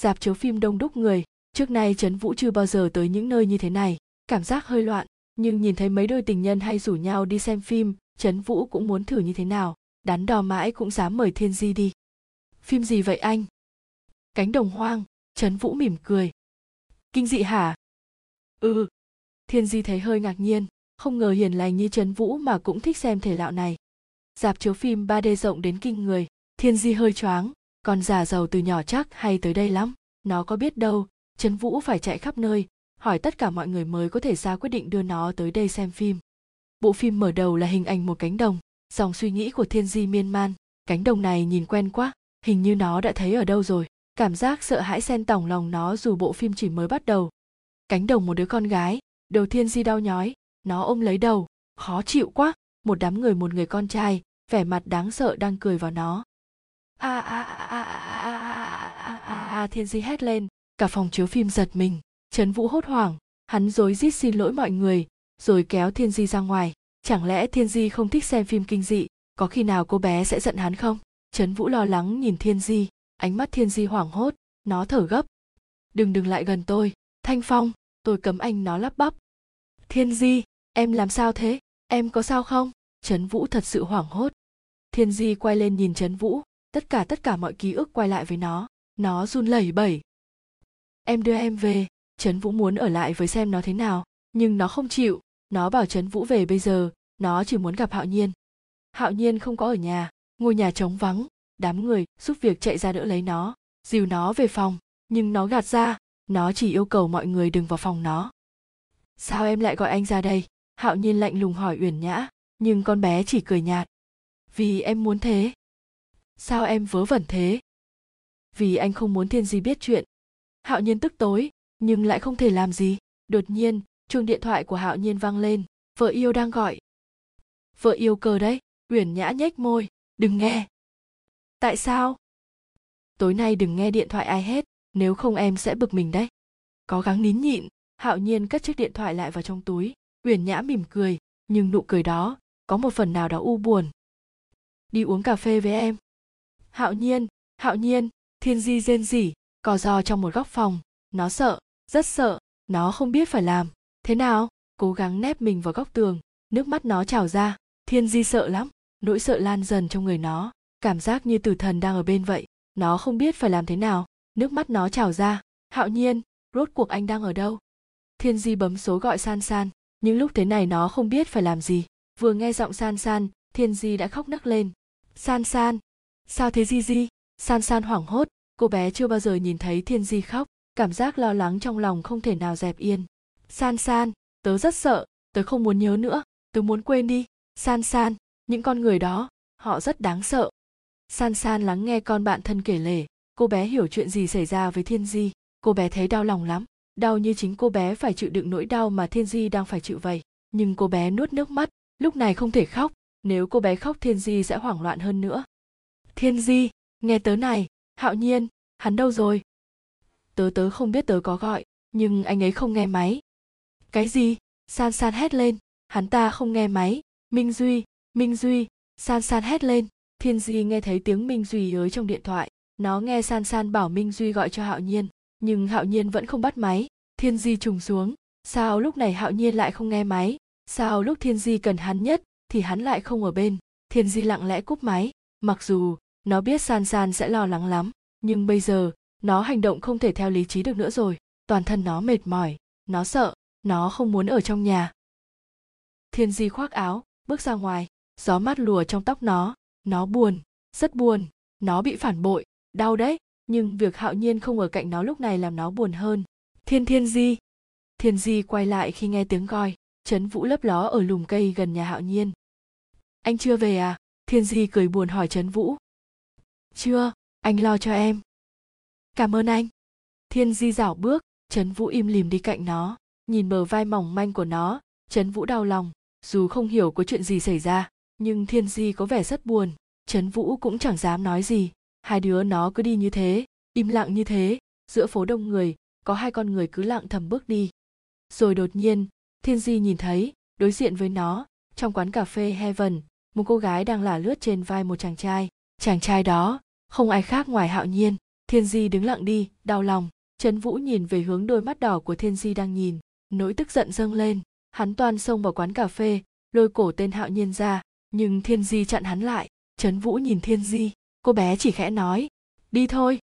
Dạp chiếu phim đông đúc người, trước nay trấn vũ chưa bao giờ tới những nơi như thế này. Cảm giác hơi loạn, nhưng nhìn thấy mấy đôi tình nhân hay rủ nhau đi xem phim, trấn vũ cũng muốn thử như thế nào. Đắn đo mãi cũng dám mời thiên di đi. Phim gì vậy anh? Cánh đồng hoang, trấn vũ mỉm cười. Kinh dị hả? Ừ. Thiên di thấy hơi ngạc nhiên, không ngờ hiền lành như trấn vũ mà cũng thích xem thể lạo này. Dạp chiếu phim 3D rộng đến kinh người, thiên di hơi choáng con già giàu từ nhỏ chắc hay tới đây lắm, nó có biết đâu, trấn vũ phải chạy khắp nơi, hỏi tất cả mọi người mới có thể ra quyết định đưa nó tới đây xem phim. Bộ phim mở đầu là hình ảnh một cánh đồng, dòng suy nghĩ của thiên di miên man. Cánh đồng này nhìn quen quá, hình như nó đã thấy ở đâu rồi, cảm giác sợ hãi xen tỏng lòng nó dù bộ phim chỉ mới bắt đầu. Cánh đồng một đứa con gái, đầu thiên di đau nhói, nó ôm lấy đầu, khó chịu quá, một đám người một người con trai, vẻ mặt đáng sợ đang cười vào nó a a a a a a a thiên di hét lên. Cả phòng chiếu phim giật mình. Trấn vũ hốt hoảng. Hắn rối rít xin lỗi mọi người, rồi kéo thiên di ra ngoài. Chẳng lẽ thiên di không thích xem phim kinh dị? Có khi nào cô bé sẽ giận hắn không? Trấn vũ lo lắng nhìn thiên di. Ánh mắt thiên di hoảng hốt. Nó thở gấp. Đừng đừng lại gần tôi. Thanh phong, tôi cấm anh nó lắp bắp. Thiên di, em làm sao thế? Em có sao không? Trấn vũ thật sự hoảng hốt. Thiên di quay lên nhìn trấn vũ tất cả tất cả mọi ký ức quay lại với nó. Nó run lẩy bẩy. Em đưa em về. Trấn vũ muốn ở lại với xem nó thế nào, nhưng nó không chịu. Nó bảo trấn vũ về bây giờ, nó chỉ muốn gặp hạo nhiên. Hạo nhiên không có ở nhà. Ngôi nhà trống vắng. Đám người giúp việc chạy ra đỡ lấy nó, dìu nó về phòng. Nhưng nó gạt ra. Nó chỉ yêu cầu mọi người đừng vào phòng nó. Sao em lại gọi anh ra đây? Hạo nhiên lạnh lùng hỏi uyển nhã, nhưng con bé chỉ cười nhạt. Vì em muốn thế sao em vớ vẩn thế? Vì anh không muốn thiên di biết chuyện. Hạo nhiên tức tối, nhưng lại không thể làm gì. Đột nhiên, chuông điện thoại của hạo nhiên vang lên. Vợ yêu đang gọi. Vợ yêu cờ đấy, uyển nhã nhếch môi. Đừng nghe. Tại sao? Tối nay đừng nghe điện thoại ai hết, nếu không em sẽ bực mình đấy. Có gắng nín nhịn, hạo nhiên cất chiếc điện thoại lại vào trong túi. Uyển nhã mỉm cười, nhưng nụ cười đó có một phần nào đó u buồn. Đi uống cà phê với em hạo nhiên hạo nhiên, thiên di rên rỉ, cò giò trong một góc phòng. Nó sợ, rất sợ, nó không biết phải làm. Thế nào? Cố gắng nép mình vào góc tường. Nước mắt nó trào ra. Thiên di sợ lắm. Nỗi sợ lan dần trong người nó. Cảm giác như tử thần đang ở bên vậy. Nó không biết phải làm thế nào. Nước mắt nó trào ra. Hạo nhiên, rốt cuộc anh đang ở đâu? Thiên di bấm số gọi san san. Những lúc thế này nó không biết phải làm gì. Vừa nghe giọng san san, thiên di đã khóc nấc lên. San san sao thế di di? San san hoảng hốt, cô bé chưa bao giờ nhìn thấy thiên di khóc, cảm giác lo lắng trong lòng không thể nào dẹp yên. San san, tớ rất sợ, tớ không muốn nhớ nữa, tớ muốn quên đi. San san, những con người đó, họ rất đáng sợ. San san lắng nghe con bạn thân kể lể, cô bé hiểu chuyện gì xảy ra với thiên di. Cô bé thấy đau lòng lắm, đau như chính cô bé phải chịu đựng nỗi đau mà thiên di đang phải chịu vậy. Nhưng cô bé nuốt nước mắt, lúc này không thể khóc, nếu cô bé khóc thiên di sẽ hoảng loạn hơn nữa thiên di, nghe tớ này, hạo nhiên, hắn đâu rồi? Tớ tớ không biết tớ có gọi, nhưng anh ấy không nghe máy. Cái gì? San san hét lên. Hắn ta không nghe máy. Minh duy minh duy, san san hét lên. Thiên di nghe thấy tiếng minh duy ới trong điện thoại. Nó nghe san san bảo minh duy gọi cho hạo nhiên, nhưng hạo nhiên vẫn không bắt máy. Thiên di trùng xuống. Sao lúc này hạo nhiên lại không nghe máy? Sao lúc thiên di cần hắn nhất, thì hắn lại không ở bên. Thiên di lặng lẽ cúp máy. Mặc dù nó biết san san sẽ lo lắng lắm, nhưng bây giờ, nó hành động không thể theo lý trí được nữa rồi. Toàn thân nó mệt mỏi, nó sợ, nó không muốn ở trong nhà. Thiên di khoác áo, bước ra ngoài. Gió mát lùa trong tóc nó. Nó buồn, rất buồn. Nó bị phản bội, đau đấy. Nhưng việc hạo nhiên không ở cạnh nó lúc này làm nó buồn hơn. Thiên thiên di! Thiên di quay lại khi nghe tiếng gọi. Trấn vũ lấp ló ở lùm cây gần nhà hạo nhiên. Anh chưa về à? Thiên di cười buồn hỏi trấn vũ chưa, anh lo cho em. Cảm ơn anh. Thiên di dảo bước, trấn vũ im lìm đi cạnh nó, nhìn bờ vai mỏng manh của nó. Trấn vũ đau lòng, dù không hiểu có chuyện gì xảy ra, nhưng thiên di có vẻ rất buồn. Trấn vũ cũng chẳng dám nói gì. Hai đứa nó cứ đi như thế, im lặng như thế. Giữa phố đông người, có hai con người cứ lặng thầm bước đi. Rồi đột nhiên, thiên di nhìn thấy, đối diện với nó, trong quán cà phê heaven, một cô gái đang lả lướt trên vai một chàng trai. Chàng trai đó không ai khác ngoài hạo nhiên. Thiên di đứng lặng đi, đau lòng. Trấn vũ nhìn về hướng đôi mắt đỏ của thiên di đang nhìn. Nỗi tức giận dâng lên. Hắn toan xông vào quán cà phê, lôi cổ tên hạo nhiên ra. Nhưng thiên di chặn hắn lại. Trấn vũ nhìn thiên di. Cô bé chỉ khẽ nói, đi thôi.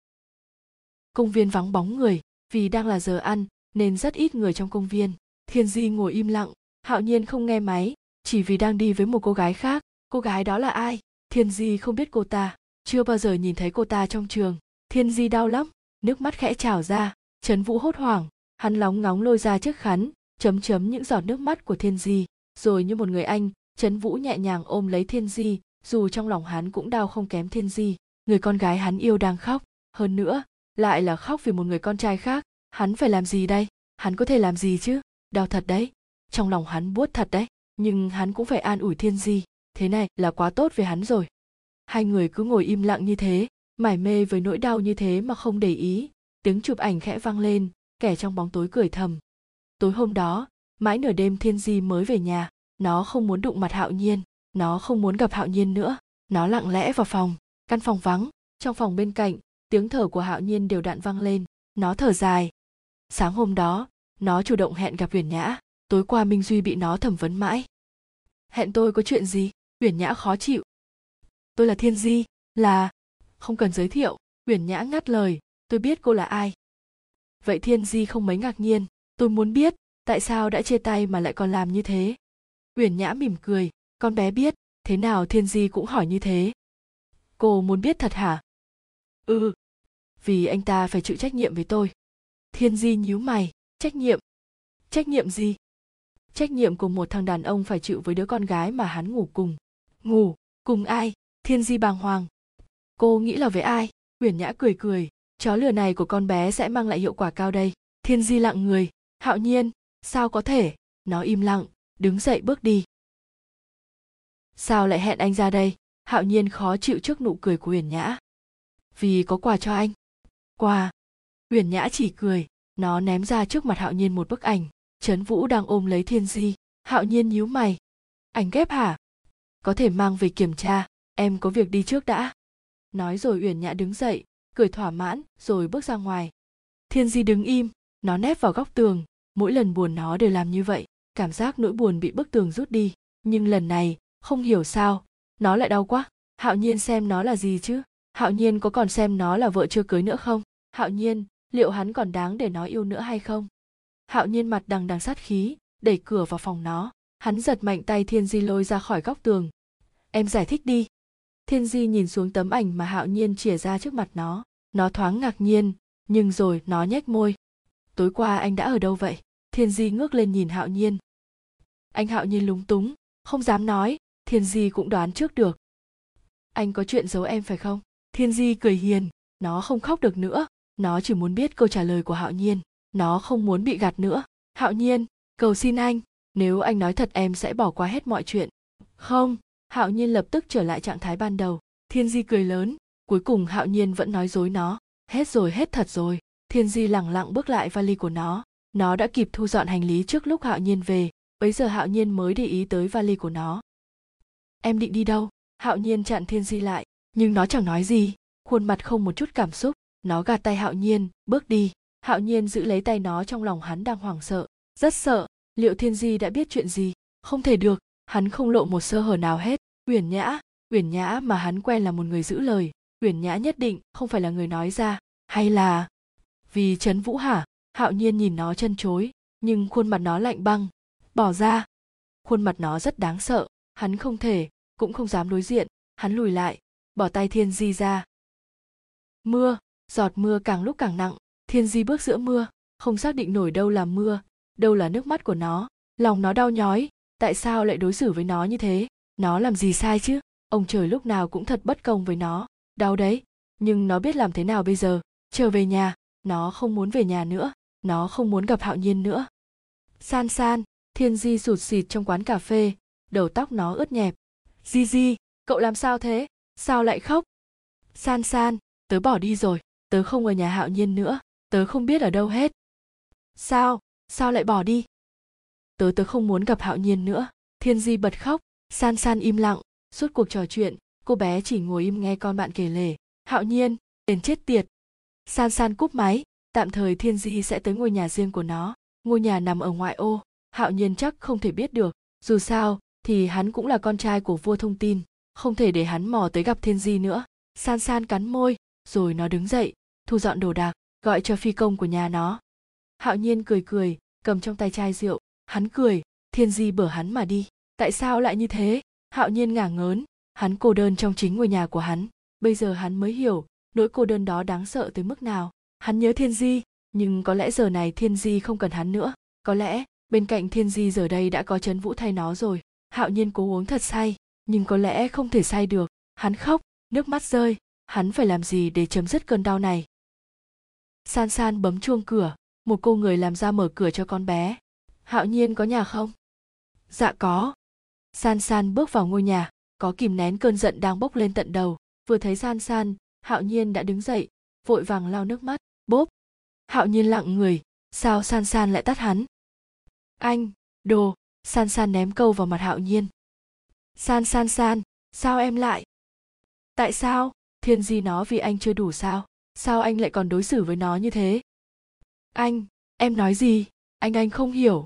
Công viên vắng bóng người. Vì đang là giờ ăn, nên rất ít người trong công viên. Thiên di ngồi im lặng. Hạo nhiên không nghe máy. Chỉ vì đang đi với một cô gái khác. Cô gái đó là ai? Thiên di không biết cô ta chưa bao giờ nhìn thấy cô ta trong trường. Thiên di đau lắm, nước mắt khẽ trào ra. Trấn vũ hốt hoảng, hắn lóng ngóng lôi ra chiếc khắn, chấm chấm những giọt nước mắt của thiên di. Rồi như một người anh, trấn vũ nhẹ nhàng ôm lấy thiên di, dù trong lòng hắn cũng đau không kém thiên di. Người con gái hắn yêu đang khóc. Hơn nữa, lại là khóc vì một người con trai khác. Hắn phải làm gì đây? Hắn có thể làm gì chứ? Đau thật đấy. Trong lòng hắn buốt thật đấy. Nhưng hắn cũng phải an ủi thiên di. Thế này là quá tốt với hắn rồi hai người cứ ngồi im lặng như thế, mải mê với nỗi đau như thế mà không để ý. Tiếng chụp ảnh khẽ vang lên, kẻ trong bóng tối cười thầm. Tối hôm đó, mãi nửa đêm thiên di mới về nhà. Nó không muốn đụng mặt hạo nhiên, nó không muốn gặp hạo nhiên nữa. Nó lặng lẽ vào phòng, căn phòng vắng. Trong phòng bên cạnh, tiếng thở của hạo nhiên đều đặn vang lên. Nó thở dài. Sáng hôm đó, nó chủ động hẹn gặp huyền nhã. Tối qua minh duy bị nó thẩm vấn mãi. Hẹn tôi có chuyện gì? Huyền nhã khó chịu tôi là thiên di, là, không cần giới thiệu, uyển nhã ngắt lời, tôi biết cô là ai. Vậy thiên di không mấy ngạc nhiên, tôi muốn biết, tại sao đã chia tay mà lại còn làm như thế? Uyển nhã mỉm cười, con bé biết, thế nào thiên di cũng hỏi như thế. Cô muốn biết thật hả? Ừ vì anh ta phải chịu trách nhiệm với tôi. Thiên di nhíu mày, trách nhiệm? Trách nhiệm gì? Trách nhiệm của một thằng đàn ông phải chịu với đứa con gái mà hắn ngủ cùng. Ngủ cùng ai? Thiên di bàng hoàng. Cô nghĩ là với ai? Uyển nhã cười cười. Chó lừa này của con bé sẽ mang lại hiệu quả cao đây. Thiên di lặng người. Hạo nhiên, sao có thể? Nó im lặng, đứng dậy bước đi. Sao lại hẹn anh ra đây? Hạo nhiên khó chịu trước nụ cười của uyển nhã. Vì có quà cho anh. Quà. Uyển nhã chỉ cười. Nó ném ra trước mặt hạo nhiên một bức ảnh. Trấn vũ đang ôm lấy thiên di. Hạo nhiên nhíu mày. Ảnh ghép hả? Có thể mang về kiểm tra em có việc đi trước đã. Nói rồi uyển nhã đứng dậy, cười thỏa mãn, rồi bước ra ngoài. Thiên di đứng im, nó nép vào góc tường. Mỗi lần buồn nó đều làm như vậy. Cảm giác nỗi buồn bị bức tường rút đi. Nhưng lần này, không hiểu sao, nó lại đau quá. Hạo nhiên xem nó là gì chứ? Hạo nhiên có còn xem nó là vợ chưa cưới nữa không? Hạo nhiên, liệu hắn còn đáng để nó yêu nữa hay không? Hạo nhiên mặt đằng đằng sát khí, đẩy cửa vào phòng nó. Hắn giật mạnh tay thiên di lôi ra khỏi góc tường. Em giải thích đi thiên di nhìn xuống tấm ảnh mà hạo nhiên chìa ra trước mặt nó. Nó thoáng ngạc nhiên, nhưng rồi nó nhếch môi. Tối qua anh đã ở đâu vậy? Thiên di ngước lên nhìn hạo nhiên. Anh hạo nhiên lúng túng, không dám nói, thiên di cũng đoán trước được. Anh có chuyện giấu em phải không? Thiên di cười hiền, nó không khóc được nữa. Nó chỉ muốn biết câu trả lời của hạo nhiên, nó không muốn bị gạt nữa. Hạo nhiên, cầu xin anh, nếu anh nói thật em sẽ bỏ qua hết mọi chuyện. Không hạo nhiên lập tức trở lại trạng thái ban đầu. Thiên di cười lớn. Cuối cùng hạo nhiên vẫn nói dối nó. Hết rồi, hết thật rồi. Thiên di lẳng lặng bước lại vali của nó. Nó đã kịp thu dọn hành lý trước lúc hạo nhiên về. Bấy giờ hạo nhiên mới để ý tới vali của nó. Em định đi đâu? Hạo nhiên chặn thiên di lại. Nhưng nó chẳng nói gì. Khuôn mặt không một chút cảm xúc. Nó gạt tay hạo nhiên. Bước đi. Hạo nhiên giữ lấy tay nó trong lòng hắn đang hoảng sợ. Rất sợ. Liệu thiên di đã biết chuyện gì? Không thể được hắn không lộ một sơ hở nào hết. Uyển nhã uyển nhã mà hắn quen là một người giữ lời. Uyển nhã nhất định không phải là người nói ra. Hay là? Vì trấn vũ hả? Hạo nhiên nhìn nó chân chối, nhưng khuôn mặt nó lạnh băng. Bỏ ra. Khuôn mặt nó rất đáng sợ. Hắn không thể, cũng không dám đối diện. Hắn lùi lại, bỏ tay thiên di ra. Mưa, giọt mưa càng lúc càng nặng. Thiên di bước giữa mưa, không xác định nổi đâu là mưa, đâu là nước mắt của nó. Lòng nó đau nhói tại sao lại đối xử với nó như thế? Nó làm gì sai chứ? Ông trời lúc nào cũng thật bất công với nó. Đau đấy. Nhưng nó biết làm thế nào bây giờ? Trở về nhà. Nó không muốn về nhà nữa. Nó không muốn gặp hạo nhiên nữa. San san, thiên di sụt sịt trong quán cà phê. Đầu tóc nó ướt nhẹp. Di di, cậu làm sao thế? Sao lại khóc? San san, tớ bỏ đi rồi. Tớ không ở nhà hạo nhiên nữa. Tớ không biết ở đâu hết. Sao? Sao lại bỏ đi? Tớ tớ không muốn gặp hạo nhiên nữa. Thiên di bật khóc, san san im lặng. Suốt cuộc trò chuyện, cô bé chỉ ngồi im nghe con bạn kể lể. Hạo nhiên, đến chết tiệt. San san cúp máy, tạm thời thiên di sẽ tới ngôi nhà riêng của nó. Ngôi nhà nằm ở ngoại ô. Hạo nhiên chắc không thể biết được. Dù sao, thì hắn cũng là con trai của vua thông tin. Không thể để hắn mò tới gặp thiên di nữa. San san cắn môi, rồi nó đứng dậy, thu dọn đồ đạc, gọi cho phi công của nhà nó. Hạo nhiên cười cười, cầm trong tay chai rượu hắn cười, thiên di bở hắn mà đi. Tại sao lại như thế? Hạo nhiên ngả ngớn. Hắn cô đơn trong chính ngôi nhà của hắn. Bây giờ hắn mới hiểu, nỗi cô đơn đó đáng sợ tới mức nào. Hắn nhớ thiên di, nhưng có lẽ giờ này thiên di không cần hắn nữa. Có lẽ, bên cạnh thiên di giờ đây đã có trấn vũ thay nó rồi. Hạo nhiên cố uống thật say, nhưng có lẽ không thể say được. Hắn khóc, nước mắt rơi. Hắn phải làm gì để chấm dứt cơn đau này? San san bấm chuông cửa. Một cô người làm ra mở cửa cho con bé hạo nhiên có nhà không? Dạ có. San san bước vào ngôi nhà, có kìm nén cơn giận đang bốc lên tận đầu. Vừa thấy san san, hạo nhiên đã đứng dậy, vội vàng lau nước mắt. Bốp. Hạo nhiên lặng người, sao san san lại tắt hắn? Anh, đồ, san san ném câu vào mặt hạo nhiên. San san san, sao em lại? Tại sao? Thiên di nó vì anh chưa đủ sao? Sao anh lại còn đối xử với nó như thế? Anh, em nói gì? Anh anh không hiểu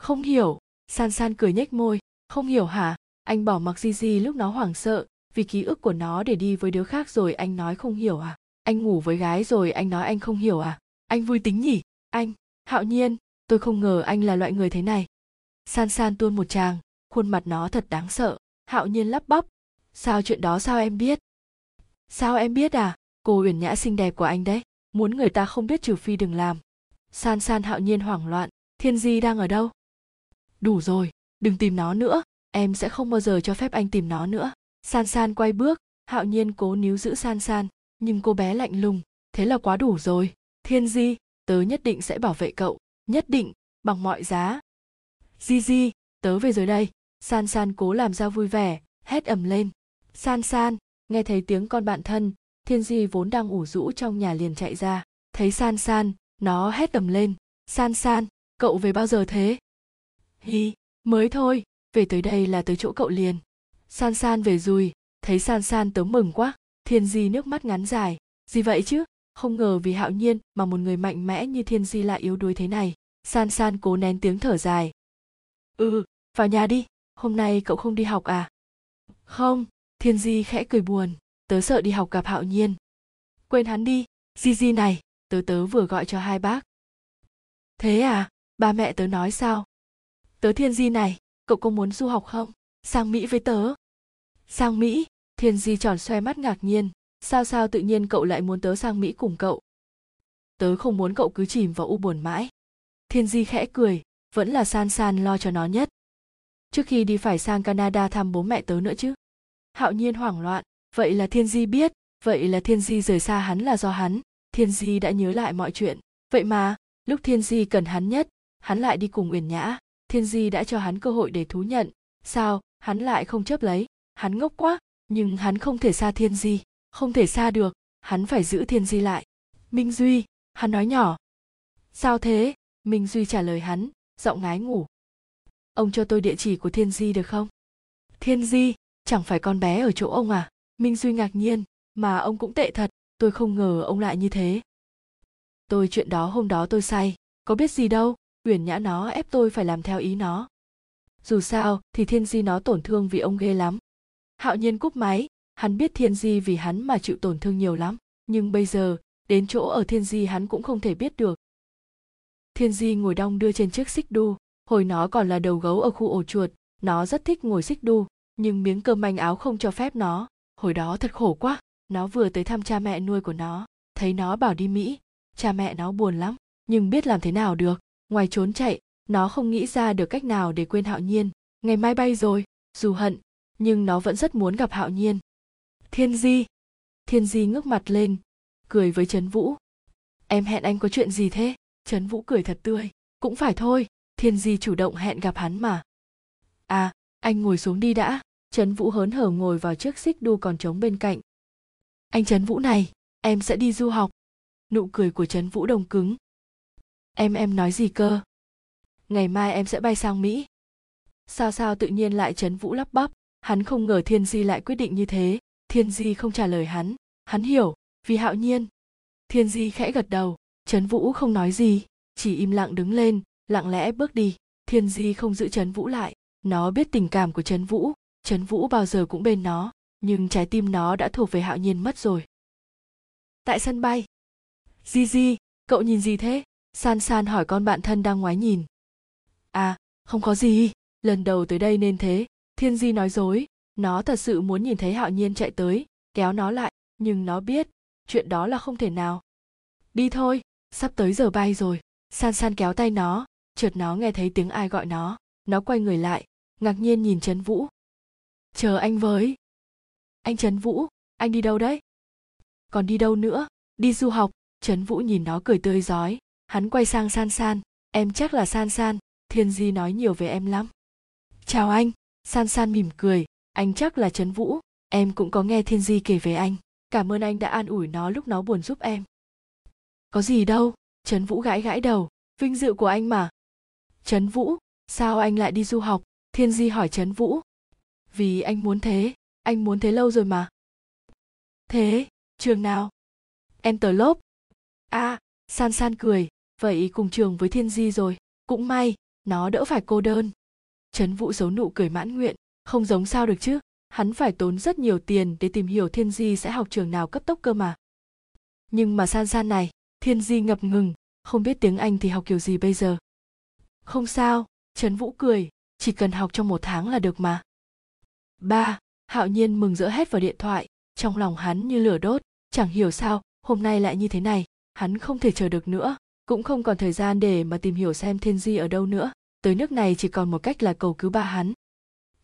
không hiểu. San san cười nhếch môi. Không hiểu hả? Anh bỏ mặc di di lúc nó hoảng sợ, vì ký ức của nó để đi với đứa khác rồi anh nói không hiểu à? Anh ngủ với gái rồi anh nói anh không hiểu à? Anh vui tính nhỉ? Anh, hạo nhiên, tôi không ngờ anh là loại người thế này. San san tuôn một tràng, khuôn mặt nó thật đáng sợ. Hạo nhiên lắp bắp. Sao chuyện đó sao em biết? Sao em biết à? Cô uyển nhã xinh đẹp của anh đấy. Muốn người ta không biết trừ phi đừng làm. San san hạo nhiên hoảng loạn. Thiên di đang ở đâu? Đủ rồi, đừng tìm nó nữa, em sẽ không bao giờ cho phép anh tìm nó nữa. San san quay bước, hạo nhiên cố níu giữ san san, nhưng cô bé lạnh lùng, thế là quá đủ rồi. Thiên di, tớ nhất định sẽ bảo vệ cậu, nhất định, bằng mọi giá. Di di, tớ về rồi đây. San san cố làm ra vui vẻ, hét ầm lên. San san, nghe thấy tiếng con bạn thân, thiên di vốn đang ủ rũ trong nhà liền chạy ra. Thấy san san, nó hét ầm lên. San san, cậu về bao giờ thế? Hi, mới thôi, về tới đây là tới chỗ cậu liền. San san về rồi, thấy san san tớ mừng quá, thiên di nước mắt ngắn dài. Gì vậy chứ? Không ngờ vì hạo nhiên mà một người mạnh mẽ như thiên di lại yếu đuối thế này. San san cố nén tiếng thở dài. Ừ vào nhà đi, hôm nay cậu không đi học à? Không, thiên di khẽ cười buồn, tớ sợ đi học gặp hạo nhiên. Quên hắn đi, di di này, tớ tớ vừa gọi cho hai bác. Thế à ba mẹ tớ nói sao? Tớ thiên di này, cậu có muốn du học không? Sang mỹ với tớ. Sang mỹ? Thiên di tròn xoe mắt ngạc nhiên. Sao sao tự nhiên cậu lại muốn tớ sang mỹ cùng cậu? Tớ không muốn cậu cứ chìm vào u buồn mãi. Thiên di khẽ cười, vẫn là san san lo cho nó nhất. Trước khi đi phải sang canada thăm bố mẹ tớ nữa chứ. Hạo nhiên hoảng loạn, vậy là thiên di biết, vậy là thiên di rời xa hắn là do hắn. Thiên di đã nhớ lại mọi chuyện. Vậy mà, lúc thiên di cần hắn nhất, hắn lại đi cùng uyển nhã thiên di đã cho hắn cơ hội để thú nhận. Sao, hắn lại không chấp lấy? Hắn ngốc quá, nhưng hắn không thể xa thiên di. Không thể xa được, hắn phải giữ thiên di lại. Minh duy, hắn nói nhỏ. Sao thế? Minh duy trả lời hắn, giọng ngái ngủ. Ông cho tôi địa chỉ của thiên di được không? Thiên di, chẳng phải con bé ở chỗ ông à? Minh duy ngạc nhiên, mà ông cũng tệ thật, tôi không ngờ ông lại như thế. Tôi chuyện đó hôm đó tôi say, có biết gì đâu uyển nhã nó ép tôi phải làm theo ý nó. Dù sao, thì thiên di nó tổn thương vì ông ghê lắm. Hạo nhiên cúp máy, hắn biết thiên di vì hắn mà chịu tổn thương nhiều lắm. Nhưng bây giờ, đến chỗ ở thiên di hắn cũng không thể biết được. Thiên di ngồi đong đưa trên chiếc xích đu. Hồi nó còn là đầu gấu ở khu ổ chuột, nó rất thích ngồi xích đu. Nhưng miếng cơm manh áo không cho phép nó. Hồi đó thật khổ quá, nó vừa tới thăm cha mẹ nuôi của nó. Thấy nó bảo đi mỹ, cha mẹ nó buồn lắm. Nhưng biết làm thế nào được? Ngoài trốn chạy, nó không nghĩ ra được cách nào để quên hạo nhiên. Ngày mai bay rồi, dù hận, nhưng nó vẫn rất muốn gặp hạo nhiên. Thiên di. Thiên di ngước mặt lên, cười với trấn vũ. Em hẹn anh có chuyện gì thế? Trấn vũ cười thật tươi. Cũng phải thôi, thiên di chủ động hẹn gặp hắn mà. À anh ngồi xuống đi đã. Trấn vũ hớn hở ngồi vào chiếc xích đu còn trống bên cạnh. Anh trấn vũ này, em sẽ đi du học. Nụ cười của trấn vũ đồng cứng em em nói gì cơ? Ngày mai em sẽ bay sang mỹ. Sao sao tự nhiên lại trấn vũ lắp bắp? Hắn không ngờ thiên di lại quyết định như thế. Thiên di không trả lời hắn. Hắn hiểu, vì hạo nhiên. Thiên di khẽ gật đầu. Trấn vũ không nói gì, chỉ im lặng đứng lên, lặng lẽ bước đi. Thiên di không giữ trấn vũ lại. Nó biết tình cảm của trấn vũ. Trấn vũ bao giờ cũng bên nó, nhưng trái tim nó đã thuộc về hạo nhiên mất rồi. Tại sân bay. Di di cậu nhìn gì thế? San san hỏi con bạn thân đang ngoái nhìn. À không có gì. Lần đầu tới đây nên thế. Thiên di nói dối. Nó thật sự muốn nhìn thấy hạo nhiên chạy tới, kéo nó lại, nhưng nó biết, chuyện đó là không thể nào. Đi thôi, sắp tới giờ bay rồi. San san kéo tay nó, chợt nó nghe thấy tiếng ai gọi nó. Nó quay người lại, ngạc nhiên nhìn trấn vũ. Chờ anh với. Anh trấn vũ, anh đi đâu đấy? Còn đi đâu nữa? Đi du học. Trấn vũ nhìn nó cười tươi rói hắn quay sang san san. Em chắc là san san. Thiên di nói nhiều về em lắm. Chào anh. San san mỉm cười. Anh chắc là trấn vũ. Em cũng có nghe thiên di kể về anh. Cảm ơn anh đã an ủi nó lúc nó buồn giúp em. Có gì đâu. Trấn vũ gãi gãi đầu. Vinh dự của anh mà. Trấn vũ, sao anh lại đi du học? Thiên di hỏi trấn vũ. Vì anh muốn thế. Anh muốn thế lâu rồi mà. Thế, trường nào? Em tờ lốp. À san san cười vậy cùng trường với thiên di rồi, cũng may, nó đỡ phải cô đơn. Trấn vũ giấu nụ cười mãn nguyện, không giống sao được chứ, hắn phải tốn rất nhiều tiền để tìm hiểu thiên di sẽ học trường nào cấp tốc cơ mà. Nhưng mà san san này, thiên di ngập ngừng, không biết tiếng anh thì học kiểu gì bây giờ. Không sao, trấn vũ cười, chỉ cần học trong một tháng là được mà. Ba, hạo nhiên mừng rỡ hết vào điện thoại, trong lòng hắn như lửa đốt, chẳng hiểu sao, hôm nay lại như thế này, hắn không thể chờ được nữa cũng không còn thời gian để mà tìm hiểu xem thiên di ở đâu nữa. Tới nước này chỉ còn một cách là cầu cứu ba hắn.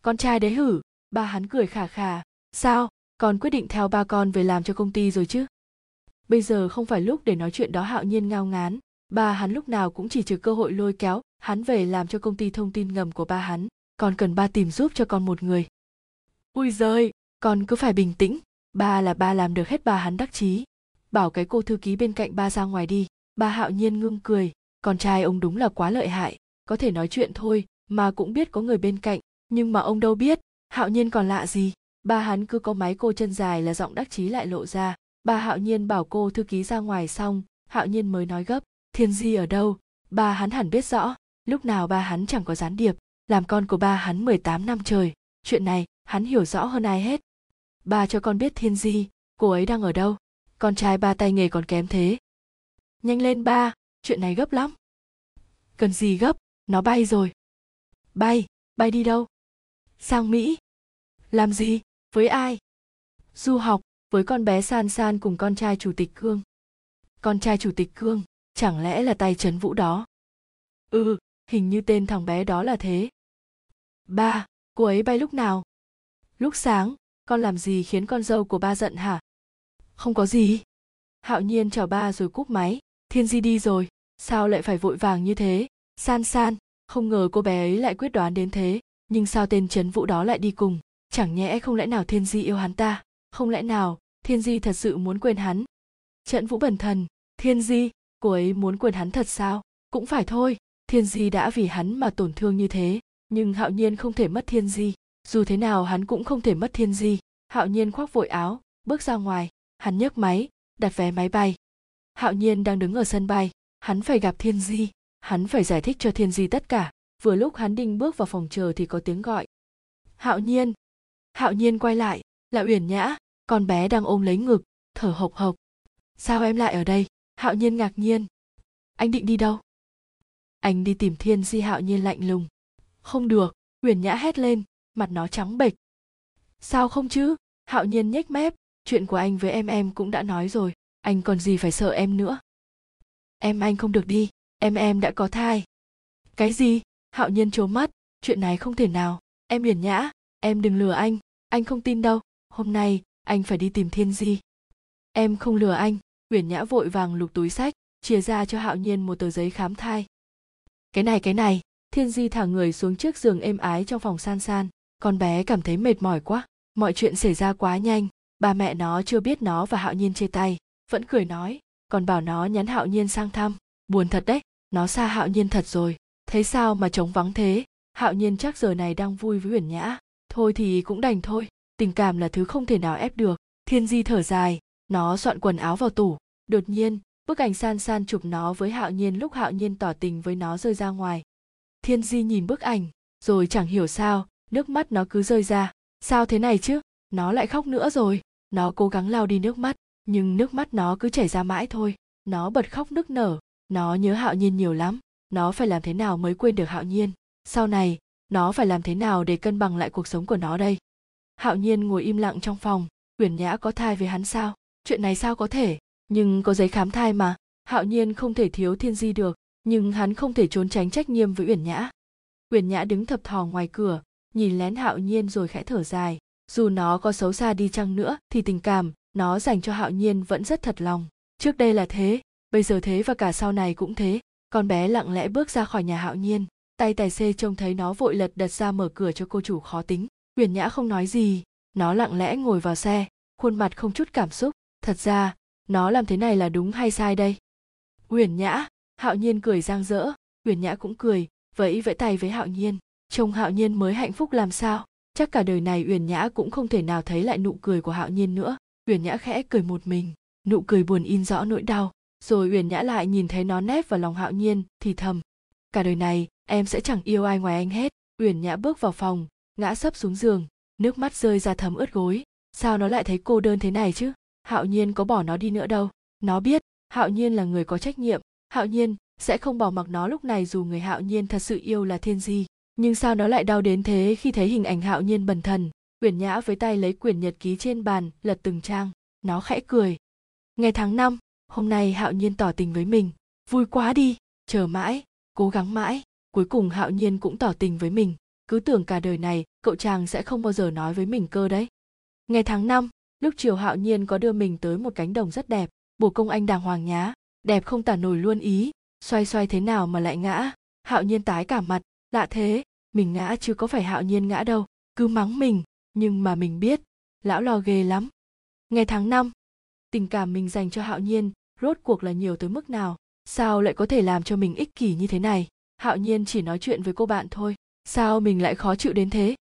Con trai đấy hử, ba hắn cười khà khà. Sao? Con quyết định theo ba con về làm cho công ty rồi chứ? Bây giờ không phải lúc để nói chuyện đó hạo nhiên ngao ngán. Ba hắn lúc nào cũng chỉ trừ cơ hội lôi kéo hắn về làm cho công ty thông tin ngầm của ba hắn. Còn cần ba tìm giúp cho con một người. Ui giời! Con cứ phải bình tĩnh. Ba là ba làm được hết ba hắn đắc chí. Bảo cái cô thư ký bên cạnh ba ra ngoài đi bà hạo nhiên ngưng cười. Con trai ông đúng là quá lợi hại. Có thể nói chuyện thôi, mà cũng biết có người bên cạnh. Nhưng mà ông đâu biết, hạo nhiên còn lạ gì? Bà hắn cứ có máy cô chân dài là giọng đắc chí lại lộ ra. Bà hạo nhiên bảo cô thư ký ra ngoài xong, hạo nhiên mới nói gấp, thiên di ở đâu? Bà hắn hẳn biết rõ. Lúc nào ba hắn chẳng có gián điệp, làm con của ba hắn 18 năm trời. Chuyện này, hắn hiểu rõ hơn ai hết. Ba cho con biết thiên di, cô ấy đang ở đâu? Con trai ba tay nghề còn kém thế nhanh lên ba, chuyện này gấp lắm. Cần gì gấp, nó bay rồi. Bay bay đi đâu? Sang mỹ. Làm gì, với ai? Du học, với con bé san san cùng con trai chủ tịch cương con trai chủ tịch cương chẳng lẽ là tay trấn vũ đó? Ừ hình như tên thằng bé đó là thế. Ba, cô ấy bay lúc nào? Lúc sáng, con làm gì khiến con dâu của ba giận hả? Không có gì. Hạo nhiên chào ba rồi cúp máy thiên di đi rồi, sao lại phải vội vàng như thế? San san, không ngờ cô bé ấy lại quyết đoán đến thế, nhưng sao tên trấn vũ đó lại đi cùng? Chẳng nhẽ không lẽ nào thiên di yêu hắn ta? Không lẽ nào thiên di thật sự muốn quên hắn? Trận vũ bẩn thần, thiên di, cô ấy muốn quên hắn thật sao? Cũng phải thôi, thiên di đã vì hắn mà tổn thương như thế, nhưng hạo nhiên không thể mất thiên di. Dù thế nào hắn cũng không thể mất thiên di. Hạo nhiên khoác vội áo, bước ra ngoài, hắn nhấc máy, đặt vé máy bay hạo nhiên đang đứng ở sân bay. Hắn phải gặp thiên di. Hắn phải giải thích cho thiên di tất cả. Vừa lúc hắn định bước vào phòng chờ thì có tiếng gọi. Hạo nhiên. Hạo nhiên quay lại. Là uyển nhã, con bé đang ôm lấy ngực, thở hộc hộc. Sao em lại ở đây? Hạo nhiên ngạc nhiên. Anh định đi đâu? Anh đi tìm thiên di. Hạo nhiên lạnh lùng. Không được. Uyển nhã hét lên. Mặt nó trắng bệch. Sao không chứ? Hạo nhiên nhếch mép. Chuyện của anh với em em cũng đã nói rồi anh còn gì phải sợ em nữa? Em, anh không được đi. Em em đã có thai. Cái gì? Hạo nhiên trố mắt. Chuyện này không thể nào. Em uyển nhã. Em đừng lừa anh. Anh không tin đâu. Hôm nay, anh phải đi tìm thiên di. Em không lừa anh. Uyển nhã vội vàng lục túi sách, chia ra cho hạo nhiên một tờ giấy khám thai. Cái này cái này. Thiên di thả người xuống trước giường êm ái trong phòng san san. Con bé cảm thấy mệt mỏi quá. Mọi chuyện xảy ra quá nhanh. Ba mẹ nó chưa biết nó và hạo nhiên chia tay vẫn cười nói, còn bảo nó nhắn hạo nhiên sang thăm. Buồn thật đấy, nó xa hạo nhiên thật rồi. Thấy sao mà trống vắng thế? Hạo nhiên chắc giờ này đang vui với Huyền nhã. Thôi thì cũng đành thôi, tình cảm là thứ không thể nào ép được. Thiên di thở dài, nó soạn quần áo vào tủ. Đột nhiên, bức ảnh san san chụp nó với hạo nhiên lúc hạo nhiên tỏ tình với nó rơi ra ngoài. Thiên di nhìn bức ảnh, rồi chẳng hiểu sao, nước mắt nó cứ rơi ra. Sao thế này chứ? Nó lại khóc nữa rồi. Nó cố gắng lau đi nước mắt nhưng nước mắt nó cứ chảy ra mãi thôi. Nó bật khóc nức nở. Nó nhớ hạo nhiên nhiều lắm. Nó phải làm thế nào mới quên được hạo nhiên? Sau này, nó phải làm thế nào để cân bằng lại cuộc sống của nó đây? Hạo nhiên ngồi im lặng trong phòng. Uyển nhã có thai với hắn sao? Chuyện này sao có thể? Nhưng có giấy khám thai mà. Hạo nhiên không thể thiếu thiên di được. Nhưng hắn không thể trốn tránh trách nhiệm với uyển nhã. Uyển nhã đứng thập thò ngoài cửa, nhìn lén hạo nhiên rồi khẽ thở dài. Dù nó có xấu xa đi chăng nữa thì tình cảm nó dành cho hạo nhiên vẫn rất thật lòng. Trước đây là thế, bây giờ thế và cả sau này cũng thế. Con bé lặng lẽ bước ra khỏi nhà hạo nhiên, tay tài xế trông thấy nó vội lật đật ra mở cửa cho cô chủ khó tính. Uyển nhã không nói gì, nó lặng lẽ ngồi vào xe, khuôn mặt không chút cảm xúc. Thật ra, nó làm thế này là đúng hay sai đây? Uyển nhã, hạo nhiên cười giang dỡ uyển nhã cũng cười, vẫy vẫy tay với hạo nhiên. Trông hạo nhiên mới hạnh phúc làm sao? Chắc cả đời này uyển nhã cũng không thể nào thấy lại nụ cười của hạo nhiên nữa uyển nhã khẽ cười một mình, nụ cười buồn in rõ nỗi đau, rồi uyển nhã lại nhìn thấy nó nép vào lòng hạo nhiên, thì thầm, cả đời này, em sẽ chẳng yêu ai ngoài anh hết. Uyển nhã bước vào phòng, ngã sấp xuống giường, nước mắt rơi ra thấm ướt gối. Sao nó lại thấy cô đơn thế này chứ? Hạo nhiên có bỏ nó đi nữa đâu. Nó biết, hạo nhiên là người có trách nhiệm, hạo nhiên sẽ không bỏ mặc nó lúc này dù người hạo nhiên thật sự yêu là thiên di. Nhưng sao nó lại đau đến thế khi thấy hình ảnh hạo nhiên bần thần? Uyển nhã với tay lấy quyển nhật ký trên bàn, lật từng trang. Nó khẽ cười. Ngày tháng năm, hôm nay hạo nhiên tỏ tình với mình. Vui quá đi, chờ mãi, cố gắng mãi. Cuối cùng hạo nhiên cũng tỏ tình với mình. Cứ tưởng cả đời này, cậu chàng sẽ không bao giờ nói với mình cơ đấy. Ngày tháng năm, lúc chiều hạo nhiên có đưa mình tới một cánh đồng rất đẹp. Bồ công anh đàng hoàng nhá. Đẹp không tả nổi luôn ý. Xoay xoay thế nào mà lại ngã? Hạo nhiên tái cả mặt. Lạ thế, mình ngã chứ có phải hạo nhiên ngã đâu. Cứ mắng mình nhưng mà mình biết, lão lo ghê lắm. Ngày tháng năm, tình cảm mình dành cho hạo nhiên rốt cuộc là nhiều tới mức nào? Sao lại có thể làm cho mình ích kỷ như thế này? Hạo nhiên chỉ nói chuyện với cô bạn thôi. Sao mình lại khó chịu đến thế?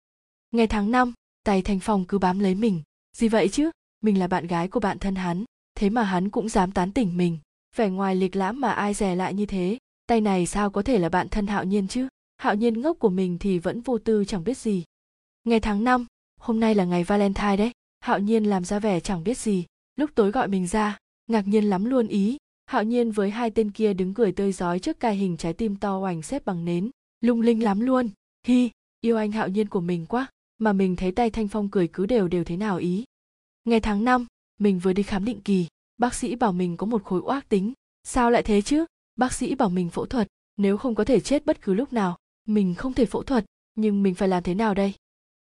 Ngày tháng năm tay thanh phong cứ bám lấy mình. Gì vậy chứ? Mình là bạn gái của bạn thân hắn, thế mà hắn cũng dám tán tỉnh mình. Vẻ ngoài lịch lãm mà ai dè lại như thế, tay này sao có thể là bạn thân hạo nhiên chứ? Hạo nhiên ngốc của mình thì vẫn vô tư chẳng biết gì. Ngày tháng năm hôm nay là ngày valentine đấy. Hạo nhiên làm ra vẻ chẳng biết gì. Lúc tối gọi mình ra, ngạc nhiên lắm luôn ý. Hạo nhiên với hai tên kia đứng cười tươi rói trước cài hình trái tim to oành xếp bằng nến. Lung linh lắm luôn. Hi, yêu anh hạo nhiên của mình quá. Mà mình thấy tay thanh phong cười cứ đều đều thế nào ý. Ngày tháng năm, mình vừa đi khám định kỳ. Bác sĩ bảo mình có một khối oác tính. Sao lại thế chứ? Bác sĩ bảo mình phẫu thuật. Nếu không có thể chết bất cứ lúc nào, mình không thể phẫu thuật. Nhưng mình phải làm thế nào đây?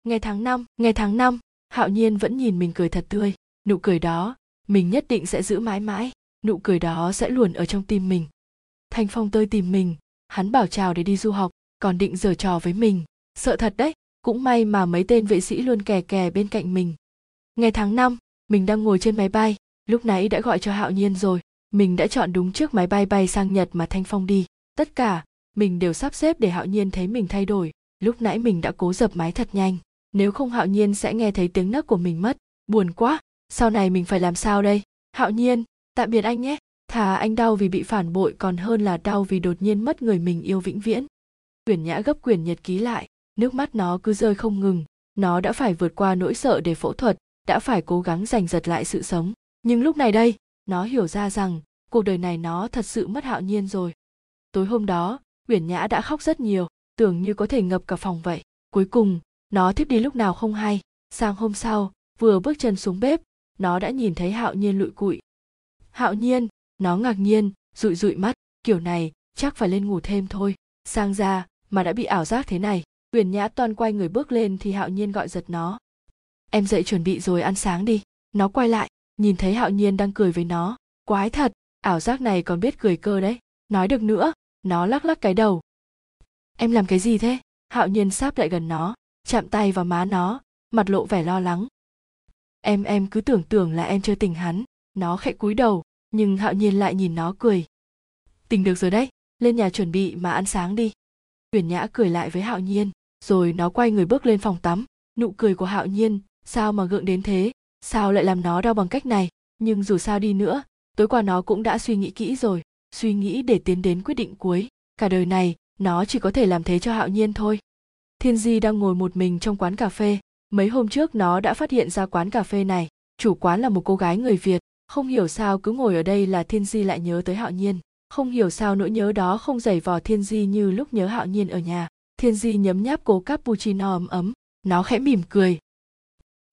Ngày tháng năm, ngày tháng năm, hạo nhiên vẫn nhìn mình cười thật tươi. Nụ cười đó, mình nhất định sẽ giữ mãi mãi. Nụ cười đó sẽ luồn ở trong tim mình. Thanh phong tơi tìm mình, hắn bảo chào để đi du học, còn định giở trò với mình. Sợ thật đấy, cũng may mà mấy tên vệ sĩ luôn kè kè bên cạnh mình. Ngày tháng năm, mình đang ngồi trên máy bay, lúc nãy đã gọi cho hạo nhiên rồi. Mình đã chọn đúng trước máy bay bay sang nhật mà thanh phong đi. Tất cả, mình đều sắp xếp để hạo nhiên thấy mình thay đổi. Lúc nãy mình đã cố dập máy thật nhanh nếu không hạo nhiên sẽ nghe thấy tiếng nấc của mình mất. Buồn quá, sau này mình phải làm sao đây? Hạo nhiên, tạm biệt anh nhé. Thà anh đau vì bị phản bội còn hơn là đau vì đột nhiên mất người mình yêu vĩnh viễn. Quyển nhã gấp quyển nhật ký lại. Nước mắt nó cứ rơi không ngừng. Nó đã phải vượt qua nỗi sợ để phẫu thuật, đã phải cố gắng giành giật lại sự sống. Nhưng lúc này đây, nó hiểu ra rằng cuộc đời này nó thật sự mất hạo nhiên rồi. Tối hôm đó uyển nhã đã khóc rất nhiều, tưởng như có thể ngập cả phòng vậy. Cuối cùng nó thiếp đi lúc nào không hay. Sang hôm sau, vừa bước chân xuống bếp, nó đã nhìn thấy hạo nhiên lụi cụi. Hạo nhiên, nó ngạc nhiên, rụi rụi mắt, kiểu này, chắc phải lên ngủ thêm thôi. Sang ra, mà đã bị ảo giác thế này uyển nhã toàn quay người bước lên thì hạo nhiên gọi giật nó. Em dậy chuẩn bị rồi ăn sáng đi. Nó quay lại, nhìn thấy hạo nhiên đang cười với nó. Quái thật, ảo giác này còn biết cười cơ đấy. Nói được nữa, nó lắc lắc cái đầu. Em làm cái gì thế? Hạo nhiên sáp lại gần nó chạm tay vào má nó, mặt lộ vẻ lo lắng. Em em cứ tưởng tưởng là em chưa tình hắn, nó khẽ cúi đầu, nhưng hạo nhiên lại nhìn nó cười. Tình được rồi đấy, lên nhà chuẩn bị mà ăn sáng đi. Uyển nhã cười lại với hạo nhiên, rồi nó quay người bước lên phòng tắm. Nụ cười của hạo nhiên, sao mà gượng đến thế? Sao lại làm nó đau bằng cách này? Nhưng dù sao đi nữa, tối qua nó cũng đã suy nghĩ kỹ rồi, suy nghĩ để tiến đến quyết định cuối. Cả đời này, nó chỉ có thể làm thế cho hạo nhiên thôi thiên di đang ngồi một mình trong quán cà phê. Mấy hôm trước nó đã phát hiện ra quán cà phê này. Chủ quán là một cô gái người việt. Không hiểu sao cứ ngồi ở đây là thiên di lại nhớ tới hạo nhiên. Không hiểu sao nỗi nhớ đó không dày vò thiên di như lúc nhớ hạo nhiên ở nhà. Thiên di nhấm nháp cố cappuccino ấm ấm. Nó khẽ mỉm cười.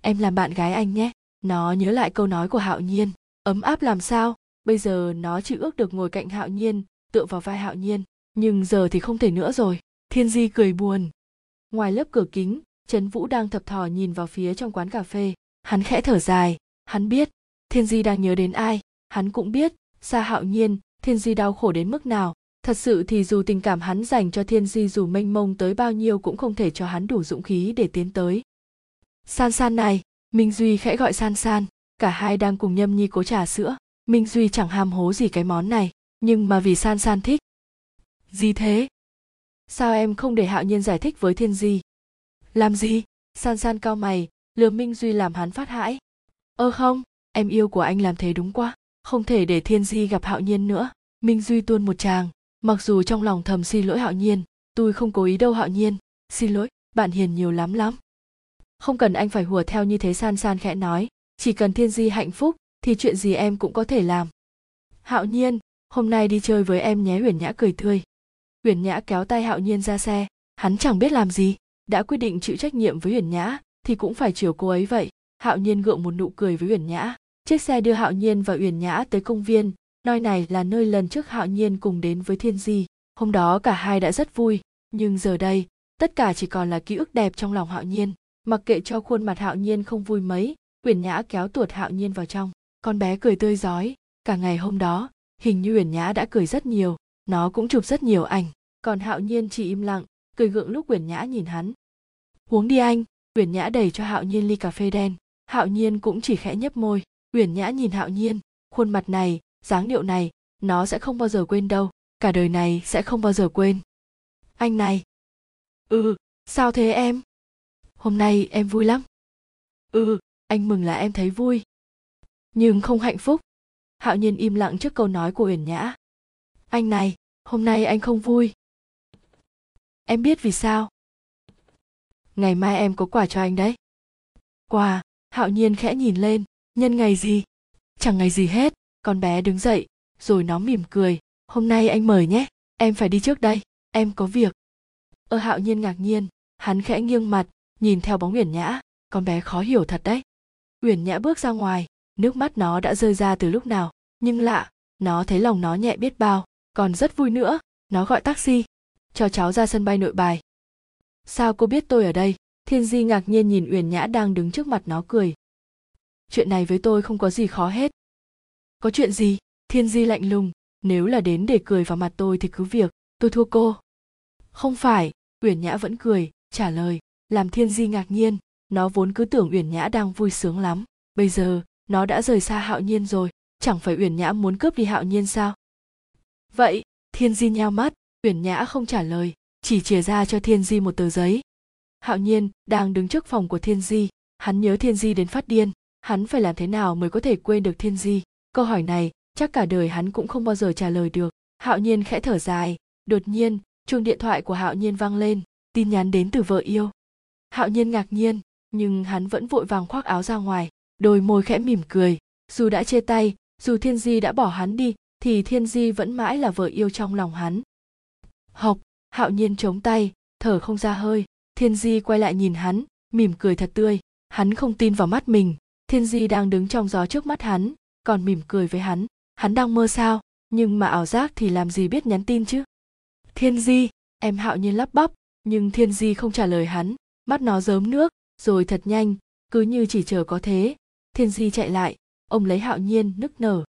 Em làm bạn gái anh nhé. Nó nhớ lại câu nói của hạo nhiên. Ấm áp làm sao? Bây giờ nó chỉ ước được ngồi cạnh hạo nhiên, tựa vào vai hạo nhiên. Nhưng giờ thì không thể nữa rồi. Thiên di cười buồn ngoài lớp cửa kính, trấn vũ đang thập thò nhìn vào phía trong quán cà phê. Hắn khẽ thở dài. Hắn biết, thiên di đang nhớ đến ai. Hắn cũng biết xa hạo nhiên, thiên di đau khổ đến mức nào. Thật sự thì dù tình cảm hắn dành cho thiên di dù mênh mông tới bao nhiêu cũng không thể cho hắn đủ dũng khí để tiến tới. San san này, minh duy khẽ gọi san san. Cả hai đang cùng nhâm nhi cố trà sữa. Minh duy chẳng ham hố gì cái món này, nhưng mà vì san san thích. Gì thế? Sao em không để hạo nhiên giải thích với thiên di? Làm gì? San san cao mày, lừa minh duy làm hắn phát hãi. Ơ không, em yêu của anh làm thế đúng quá, không thể để thiên di gặp hạo nhiên nữa. Minh duy tuôn một tràng, mặc dù trong lòng thầm xin lỗi hạo nhiên, tôi không cố ý đâu hạo nhiên. Xin lỗi, bạn hiền nhiều lắm lắm. Không cần anh phải hùa theo như thế san san khẽ nói. Chỉ cần thiên di hạnh phúc, thì chuyện gì em cũng có thể làm. Hạo nhiên, hôm nay đi chơi với em nhé huyền nhã cười tươi huyền nhã kéo tay hạo nhiên ra xe. Hắn chẳng biết làm gì. Đã quyết định chịu trách nhiệm với huyền nhã, thì cũng phải chiều cô ấy vậy. Hạo nhiên gượng một nụ cười với huyền nhã. Chiếc xe đưa hạo nhiên và huyền nhã tới công viên. Nơi này là nơi lần trước hạo nhiên cùng đến với thiên di. Hôm đó cả hai đã rất vui. Nhưng giờ đây, tất cả chỉ còn là ký ức đẹp trong lòng hạo nhiên. Mặc kệ cho khuôn mặt hạo nhiên không vui mấy, uyển nhã kéo tuột hạo nhiên vào trong. Con bé cười tươi rói cả ngày hôm đó, hình như uyển nhã đã cười rất nhiều nó cũng chụp rất nhiều ảnh. Còn hạo nhiên chỉ im lặng, cười gượng lúc quyển nhã nhìn hắn. Uống đi anh. Quyển nhã đẩy cho hạo nhiên ly cà phê đen. Hạo nhiên cũng chỉ khẽ nhấp môi. Quyển nhã nhìn hạo nhiên. Khuôn mặt này, dáng điệu này, nó sẽ không bao giờ quên đâu. Cả đời này sẽ không bao giờ quên. Anh này. Ừ sao thế em? Hôm nay em vui lắm. Ừ anh mừng là em thấy vui. Nhưng không hạnh phúc. Hạo nhiên im lặng trước câu nói của uyển nhã. Anh này hôm nay anh không vui. Em biết vì sao. Ngày mai em có quà cho anh đấy. Quà, hạo nhiên khẽ nhìn lên, nhân ngày gì? Chẳng ngày gì hết, con bé đứng dậy, rồi nó mỉm cười. Hôm nay anh mời nhé, em phải đi trước đây, em có việc. Ơ hạo nhiên ngạc nhiên, hắn khẽ nghiêng mặt, nhìn theo bóng uyển nhã. Con bé khó hiểu thật đấy. Uyển nhã bước ra ngoài, nước mắt nó đã rơi ra từ lúc nào. Nhưng lạ, nó thấy lòng nó nhẹ biết bao còn rất vui nữa. Nó gọi taxi. Cho cháu ra sân bay nội bài. Sao cô biết tôi ở đây? Thiên di ngạc nhiên nhìn uyển nhã đang đứng trước mặt nó cười. Chuyện này với tôi không có gì khó hết. Có chuyện gì? Thiên di lạnh lùng. Nếu là đến để cười vào mặt tôi thì cứ việc. Tôi thua cô. Không phải. Uyển nhã vẫn cười, trả lời. Làm thiên di ngạc nhiên. Nó vốn cứ tưởng uyển nhã đang vui sướng lắm. Bây giờ, nó đã rời xa hạo nhiên rồi. Chẳng phải uyển nhã muốn cướp đi hạo nhiên sao? Vậy, thiên di nheo mắt, uyển nhã không trả lời, chỉ chìa ra cho thiên di một tờ giấy. Hạo nhiên đang đứng trước phòng của thiên di, hắn nhớ thiên di đến phát điên, hắn phải làm thế nào mới có thể quên được thiên di? Câu hỏi này chắc cả đời hắn cũng không bao giờ trả lời được. Hạo nhiên khẽ thở dài, đột nhiên, chuông điện thoại của hạo nhiên vang lên, tin nhắn đến từ vợ yêu. Hạo nhiên ngạc nhiên, nhưng hắn vẫn vội vàng khoác áo ra ngoài, đôi môi khẽ mỉm cười, dù đã chia tay, dù thiên di đã bỏ hắn đi thì thiên di vẫn mãi là vợ yêu trong lòng hắn. Học, hạo nhiên chống tay, thở không ra hơi, thiên di quay lại nhìn hắn, mỉm cười thật tươi, hắn không tin vào mắt mình, thiên di đang đứng trong gió trước mắt hắn, còn mỉm cười với hắn hắn đang mơ sao, nhưng mà ảo giác thì làm gì biết nhắn tin chứ? Thiên di, em hạo nhiên lắp bắp, nhưng thiên di không trả lời hắn, mắt nó rớm nước, rồi thật nhanh, cứ như chỉ chờ có thế, thiên di chạy lại, ông lấy hạo nhiên nức nở.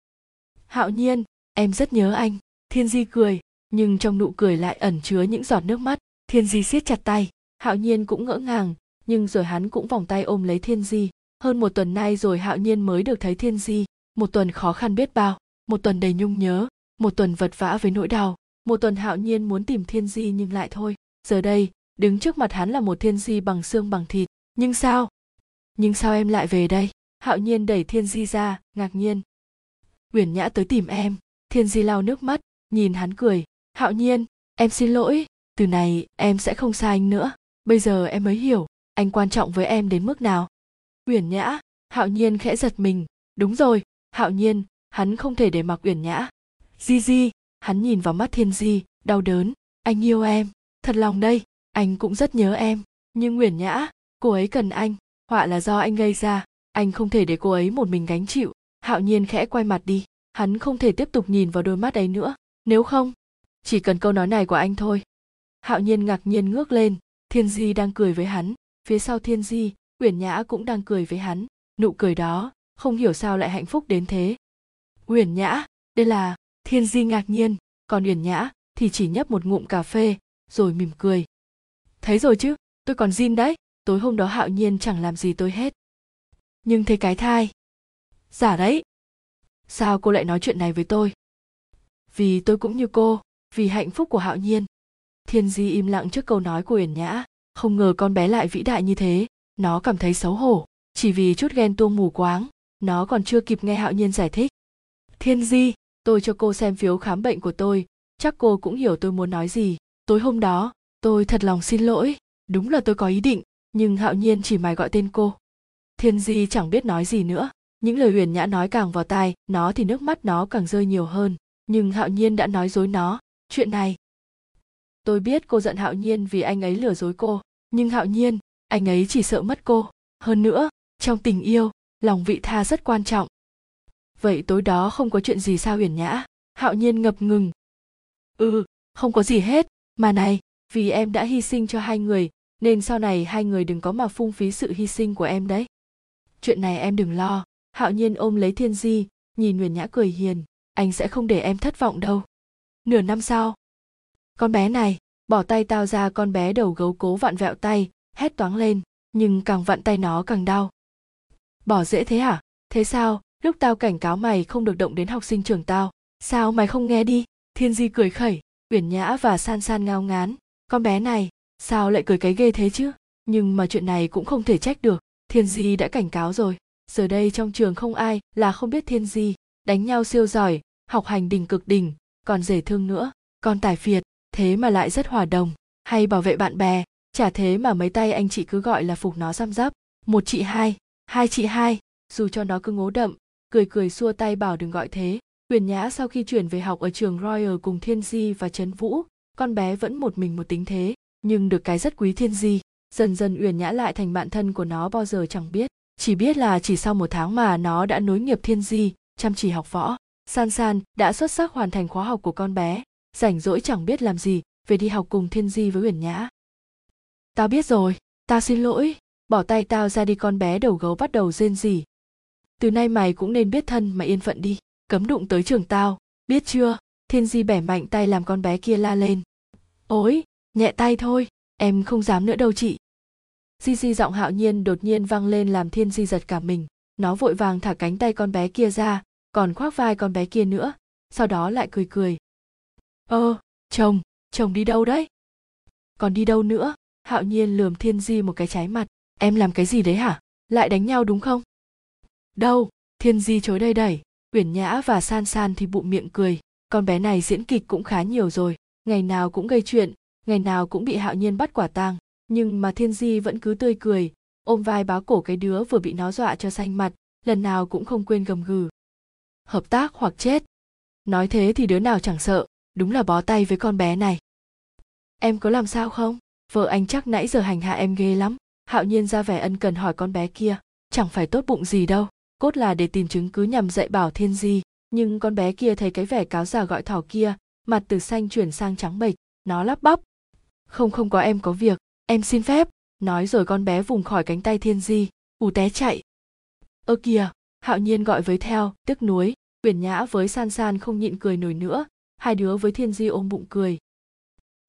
Hạo nhiên em rất nhớ anh. Thiên di cười, nhưng trong nụ cười lại ẩn chứa những giọt nước mắt. Thiên di siết chặt tay. Hạo nhiên cũng ngỡ ngàng, nhưng rồi hắn cũng vòng tay ôm lấy thiên di. Hơn một tuần nay rồi hạo nhiên mới được thấy thiên di. Một tuần khó khăn biết bao. Một tuần đầy nhung nhớ. Một tuần vật vã với nỗi đau. Một tuần hạo nhiên muốn tìm thiên di nhưng lại thôi. Giờ đây, đứng trước mặt hắn là một thiên di bằng xương bằng thịt. Nhưng sao? Nhưng sao em lại về đây? Hạo nhiên đẩy thiên di ra, ngạc nhiên. Uyển nhã tới tìm em thiên di lau nước mắt, nhìn hắn cười. Hạo nhiên, em xin lỗi, từ này em sẽ không xa anh nữa. Bây giờ em mới hiểu, anh quan trọng với em đến mức nào. Uyển nhã, hạo nhiên khẽ giật mình. Đúng rồi, hạo nhiên, hắn không thể để mặc uyển nhã. Di di, hắn nhìn vào mắt thiên di, đau đớn. Anh yêu em, thật lòng đây, anh cũng rất nhớ em. Nhưng uyển nhã, cô ấy cần anh, họa là do anh gây ra, anh không thể để cô ấy một mình gánh chịu. Hạo nhiên khẽ quay mặt đi hắn không thể tiếp tục nhìn vào đôi mắt ấy nữa. Nếu không, chỉ cần câu nói này của anh thôi. Hạo nhiên ngạc nhiên ngước lên. Thiên di đang cười với hắn. Phía sau thiên di, uyển nhã cũng đang cười với hắn. Nụ cười đó, không hiểu sao lại hạnh phúc đến thế. Uyển nhã, đây là thiên di ngạc nhiên. Còn uyển nhã thì chỉ nhấp một ngụm cà phê, rồi mỉm cười. Thấy rồi chứ, tôi còn zin đấy. Tối hôm đó hạo nhiên chẳng làm gì tôi hết. Nhưng thấy cái thai. Giả đấy sao cô lại nói chuyện này với tôi? Vì tôi cũng như cô, vì hạnh phúc của hạo nhiên. Thiên di im lặng trước câu nói của uyển nhã. Không ngờ con bé lại vĩ đại như thế. Nó cảm thấy xấu hổ. Chỉ vì chút ghen tuông mù quáng, nó còn chưa kịp nghe hạo nhiên giải thích. Thiên di, tôi cho cô xem phiếu khám bệnh của tôi. Chắc cô cũng hiểu tôi muốn nói gì. Tối hôm đó, tôi thật lòng xin lỗi. Đúng là tôi có ý định, nhưng hạo nhiên chỉ mày gọi tên cô. Thiên di chẳng biết nói gì nữa những lời huyền nhã nói càng vào tai, nó thì nước mắt nó càng rơi nhiều hơn. Nhưng hạo nhiên đã nói dối nó, chuyện này, tôi biết cô giận hạo nhiên vì anh ấy lừa dối cô. Nhưng hạo nhiên, anh ấy chỉ sợ mất cô. Hơn nữa, trong tình yêu, lòng vị tha rất quan trọng. Vậy tối đó không có chuyện gì sao huyền nhã? Hạo nhiên ngập ngừng. Ừ không có gì hết. Mà này, vì em đã hy sinh cho hai người, nên sau này hai người đừng có mà phung phí sự hy sinh của em đấy. Chuyện này em đừng lo hạo nhiên ôm lấy thiên di, nhìn huyền nhã cười hiền, anh sẽ không để em thất vọng đâu. Nửa năm sau, con bé này, bỏ tay tao ra con bé đầu gấu cố vặn vẹo tay, hét toáng lên, nhưng càng vặn tay nó càng đau. Bỏ dễ thế hả? Thế sao? Lúc tao cảnh cáo mày không được động đến học sinh trường tao, sao mày không nghe đi? Thiên di cười khẩy, uyển nhã và san san ngao ngán, con bé này, sao lại cười cái ghê thế chứ? Nhưng mà chuyện này cũng không thể trách được, thiên di đã cảnh cáo rồi giờ đây trong trường không ai là không biết thiên di đánh nhau siêu giỏi học hành đỉnh cực đỉnh còn rể thương nữa. Còn tài phiệt thế mà lại rất hòa đồng hay bảo vệ bạn bè chả thế mà mấy tay anh chị cứ gọi là phục nó răm rắp một chị hai hai chị hai dù cho nó cứ ngố đậm cười cười xua tay bảo đừng gọi thế. Huyền Nhã sau khi chuyển về học ở trường Royal cùng Thiên Di và Trấn Vũ, con bé vẫn một mình một tính thế, nhưng được cái rất quý Thiên Di. Dần dần Uyển Nhã lại thành bạn thân của nó bao giờ chẳng biết, chỉ biết là chỉ sau một tháng mà nó đã nối nghiệp Thiên Di, chăm chỉ học võ. San San đã xuất sắc hoàn thành khóa học của con bé, rảnh rỗi chẳng biết làm gì, về đi học cùng Thiên Di với Uyển Nhã. Tao biết rồi, tao xin lỗi, bỏ tay tao ra đi con bé đầu gấu bắt đầu rên rỉ. Từ nay mày cũng nên biết thân mà yên phận đi cấm đụng tới trường tao biết chưa thiên di bẻ mạnh tay làm con bé kia la lên ối nhẹ tay thôi em không dám nữa đâu chị di di giọng hạo nhiên đột nhiên vang lên làm thiên di giật cả mình. Nó vội vàng thả cánh tay con bé kia ra, còn khoác vai con bé kia nữa, sau đó lại cười cười. Ơ, chồng chồng đi đâu đấy? Còn đi đâu nữa? Hạo nhiên lườm thiên di một cái trái mặt. Em làm cái gì đấy hả? Lại đánh nhau đúng không? Đâu, thiên di chối đây đẩy. Uyển nhã và san san thì bụng miệng cười. Con bé này diễn kịch cũng khá nhiều rồi. Ngày nào cũng gây chuyện, ngày nào cũng bị hạo nhiên bắt quả tang nhưng mà thiên di vẫn cứ tươi cười, ôm vai báo cổ cái đứa vừa bị nó dọa cho xanh mặt, lần nào cũng không quên gầm gừ. Hợp tác hoặc chết? Nói thế thì đứa nào chẳng sợ, đúng là bó tay với con bé này. Em có làm sao không? Vợ anh chắc nãy giờ hành hạ em ghê lắm, hạo nhiên ra vẻ ân cần hỏi con bé kia, chẳng phải tốt bụng gì đâu, cốt là để tìm chứng cứ nhằm dạy bảo thiên di. Nhưng con bé kia thấy cái vẻ cáo già gọi thỏ kia, mặt từ xanh chuyển sang trắng bệch, nó lắp bắp. Không không có em có việc em xin phép. Nói rồi con bé vùng khỏi cánh tay thiên di. Ù té chạy. Ơ kìa, hạo nhiên gọi với theo tiếc nuối. Uyển nhã với san san không nhịn cười nổi nữa. Hai đứa với thiên di ôm bụng cười.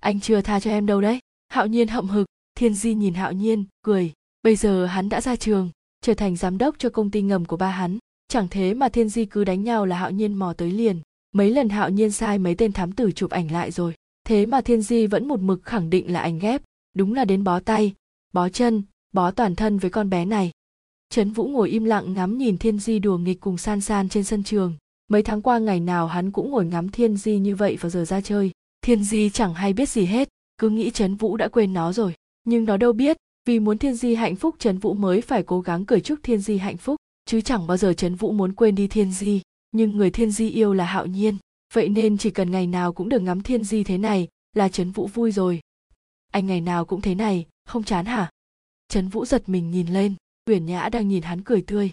Anh chưa tha cho em đâu đấy. Hạo nhiên hậm hực. Thiên di nhìn hạo nhiên, cười. Bây giờ hắn đã ra trường, trở thành giám đốc cho công ty ngầm của ba hắn. Chẳng thế mà thiên di cứ đánh nhau là hạo nhiên mò tới liền. Mấy lần hạo nhiên sai mấy tên thám tử chụp ảnh lại rồi. Thế mà thiên di vẫn một mực khẳng định là ảnh ghép đúng là đến bó tay, bó chân, bó toàn thân với con bé này. Trấn vũ ngồi im lặng ngắm nhìn thiên di đùa nghịch cùng san san trên sân trường. Mấy tháng qua ngày nào hắn cũng ngồi ngắm thiên di như vậy vào giờ ra chơi. Thiên di chẳng hay biết gì hết, cứ nghĩ trấn vũ đã quên nó rồi. Nhưng nó đâu biết, vì muốn thiên di hạnh phúc trấn vũ mới phải cố gắng cười chúc thiên di hạnh phúc, chứ chẳng bao giờ trấn vũ muốn quên đi thiên di. Nhưng người thiên di yêu là hạo nhiên, vậy nên chỉ cần ngày nào cũng được ngắm thiên di thế này là trấn vũ vui rồi anh ngày nào cũng thế này, không chán hả? Trấn vũ giật mình nhìn lên, uyển nhã đang nhìn hắn cười tươi.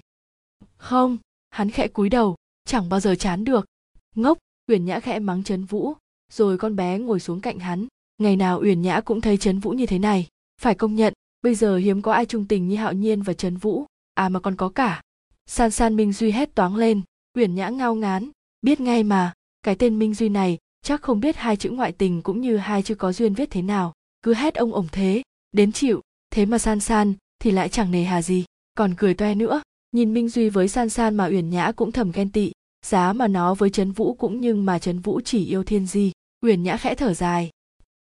Không, hắn khẽ cúi đầu, chẳng bao giờ chán được. Ngốc, uyển nhã khẽ mắng trấn vũ, rồi con bé ngồi xuống cạnh hắn. Ngày nào uyển nhã cũng thấy trấn vũ như thế này. Phải công nhận, bây giờ hiếm có ai trung tình như hạo nhiên và trấn vũ à mà còn có cả. San san minh duy hét toáng lên, uyển nhã ngao ngán. Biết ngay mà, cái tên minh duy này, chắc không biết hai chữ ngoại tình cũng như hai chữ có duyên viết thế nào cứ hét ông ổng thế, đến chịu, thế mà san san thì lại chẳng nề hà gì, còn cười toe nữa. Nhìn minh duy với san san mà uyển nhã cũng thầm ghen tị, giá mà nó với trấn vũ cũng nhưng mà trấn vũ chỉ yêu thiên di. Uyển nhã khẽ thở dài.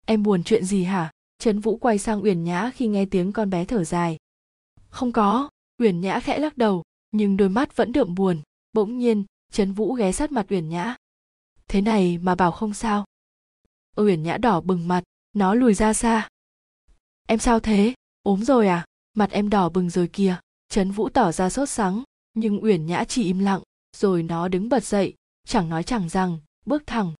Em buồn chuyện gì hả? Trấn vũ quay sang uyển nhã khi nghe tiếng con bé thở dài. Không có, uyển nhã khẽ lắc đầu, nhưng đôi mắt vẫn đượm buồn. Bỗng nhiên, trấn vũ ghé sát mặt uyển nhã. Thế này mà bảo không sao. Uyển nhã đỏ bừng mặt nó lùi ra xa. Em sao thế? Ốm rồi à? Mặt em đỏ bừng rồi kìa. Trấn vũ tỏ ra sốt sắng, nhưng uyển nhã chỉ im lặng, rồi nó đứng bật dậy, chẳng nói chẳng rằng, bước thẳng.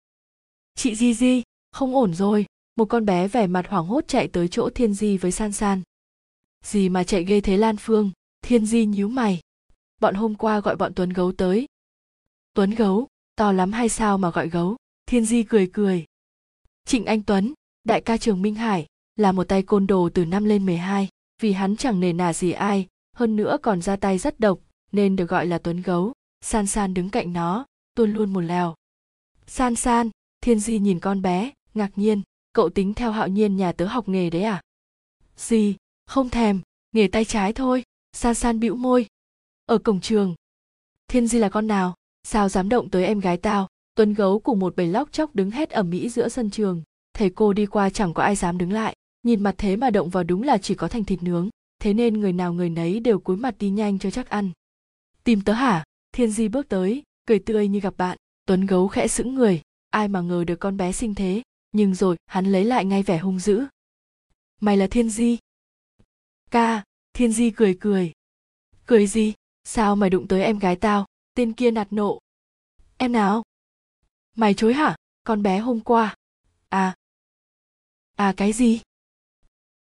Chị di di, không ổn rồi. Một con bé vẻ mặt hoảng hốt chạy tới chỗ thiên di với san san. Gì mà chạy ghê thế lan phương? Thiên di nhíu mày. Bọn hôm qua gọi bọn tuấn gấu tới. Tuấn gấu? To lắm hay sao mà gọi gấu? Thiên di cười cười. Trịnh anh tuấn đại ca trường minh hải là một tay côn đồ từ năm lên 12, vì hắn chẳng nề nà gì ai, hơn nữa còn ra tay rất độc, nên được gọi là tuấn gấu. San San đứng cạnh nó, tuôn luôn một lèo. San San, Thiên Di nhìn con bé, ngạc nhiên, cậu tính theo hạo nhiên nhà tớ học nghề đấy à? Gì, không thèm, nghề tay trái thôi, San San bĩu môi. Ở cổng trường. Thiên Di là con nào? Sao dám động tới em gái tao? Tuấn gấu cùng một bầy lóc chóc đứng hét ẩm mỹ giữa sân trường. Thầy cô đi qua chẳng có ai dám đứng lại. Nhìn mặt thế mà động vào đúng là chỉ có thành thịt nướng. Thế nên người nào người nấy đều cúi mặt đi nhanh cho chắc ăn. Tìm tớ hả? Thiên di bước tới, cười tươi như gặp bạn. Tuấn gấu khẽ sững người. Ai mà ngờ được con bé sinh thế. Nhưng rồi, hắn lấy lại ngay vẻ hung dữ. Mày là thiên di. Ca, thiên di cười cười. Cười gì? Sao mày đụng tới em gái tao? Tên kia nạt nộ. Em nào? Mày chối hả? Con bé hôm qua. À à cái gì?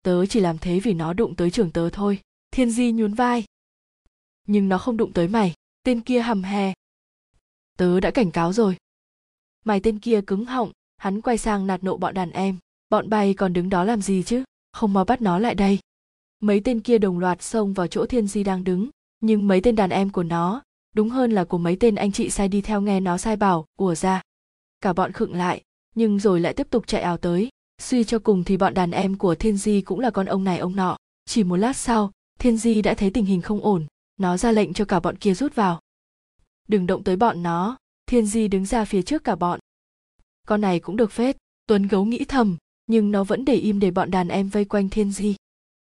Tớ chỉ làm thế vì nó đụng tới trường tớ thôi. Thiên di nhún vai. Nhưng nó không đụng tới mày. Tên kia hầm hè. Tớ đã cảnh cáo rồi. Mày tên kia cứng họng. Hắn quay sang nạt nộ bọn đàn em. Bọn bay còn đứng đó làm gì chứ? Không mau bắt nó lại đây. Mấy tên kia đồng loạt xông vào chỗ thiên di đang đứng. Nhưng mấy tên đàn em của nó, đúng hơn là của mấy tên anh chị sai đi theo nghe nó sai bảo, ùa ra. Cả bọn khựng lại, nhưng rồi lại tiếp tục chạy ảo tới suy cho cùng thì bọn đàn em của thiên di cũng là con ông này ông nọ. Chỉ một lát sau, thiên di đã thấy tình hình không ổn. Nó ra lệnh cho cả bọn kia rút vào. Đừng động tới bọn nó. Thiên di đứng ra phía trước cả bọn. Con này cũng được phết. Tuấn gấu nghĩ thầm, nhưng nó vẫn để im để bọn đàn em vây quanh thiên di.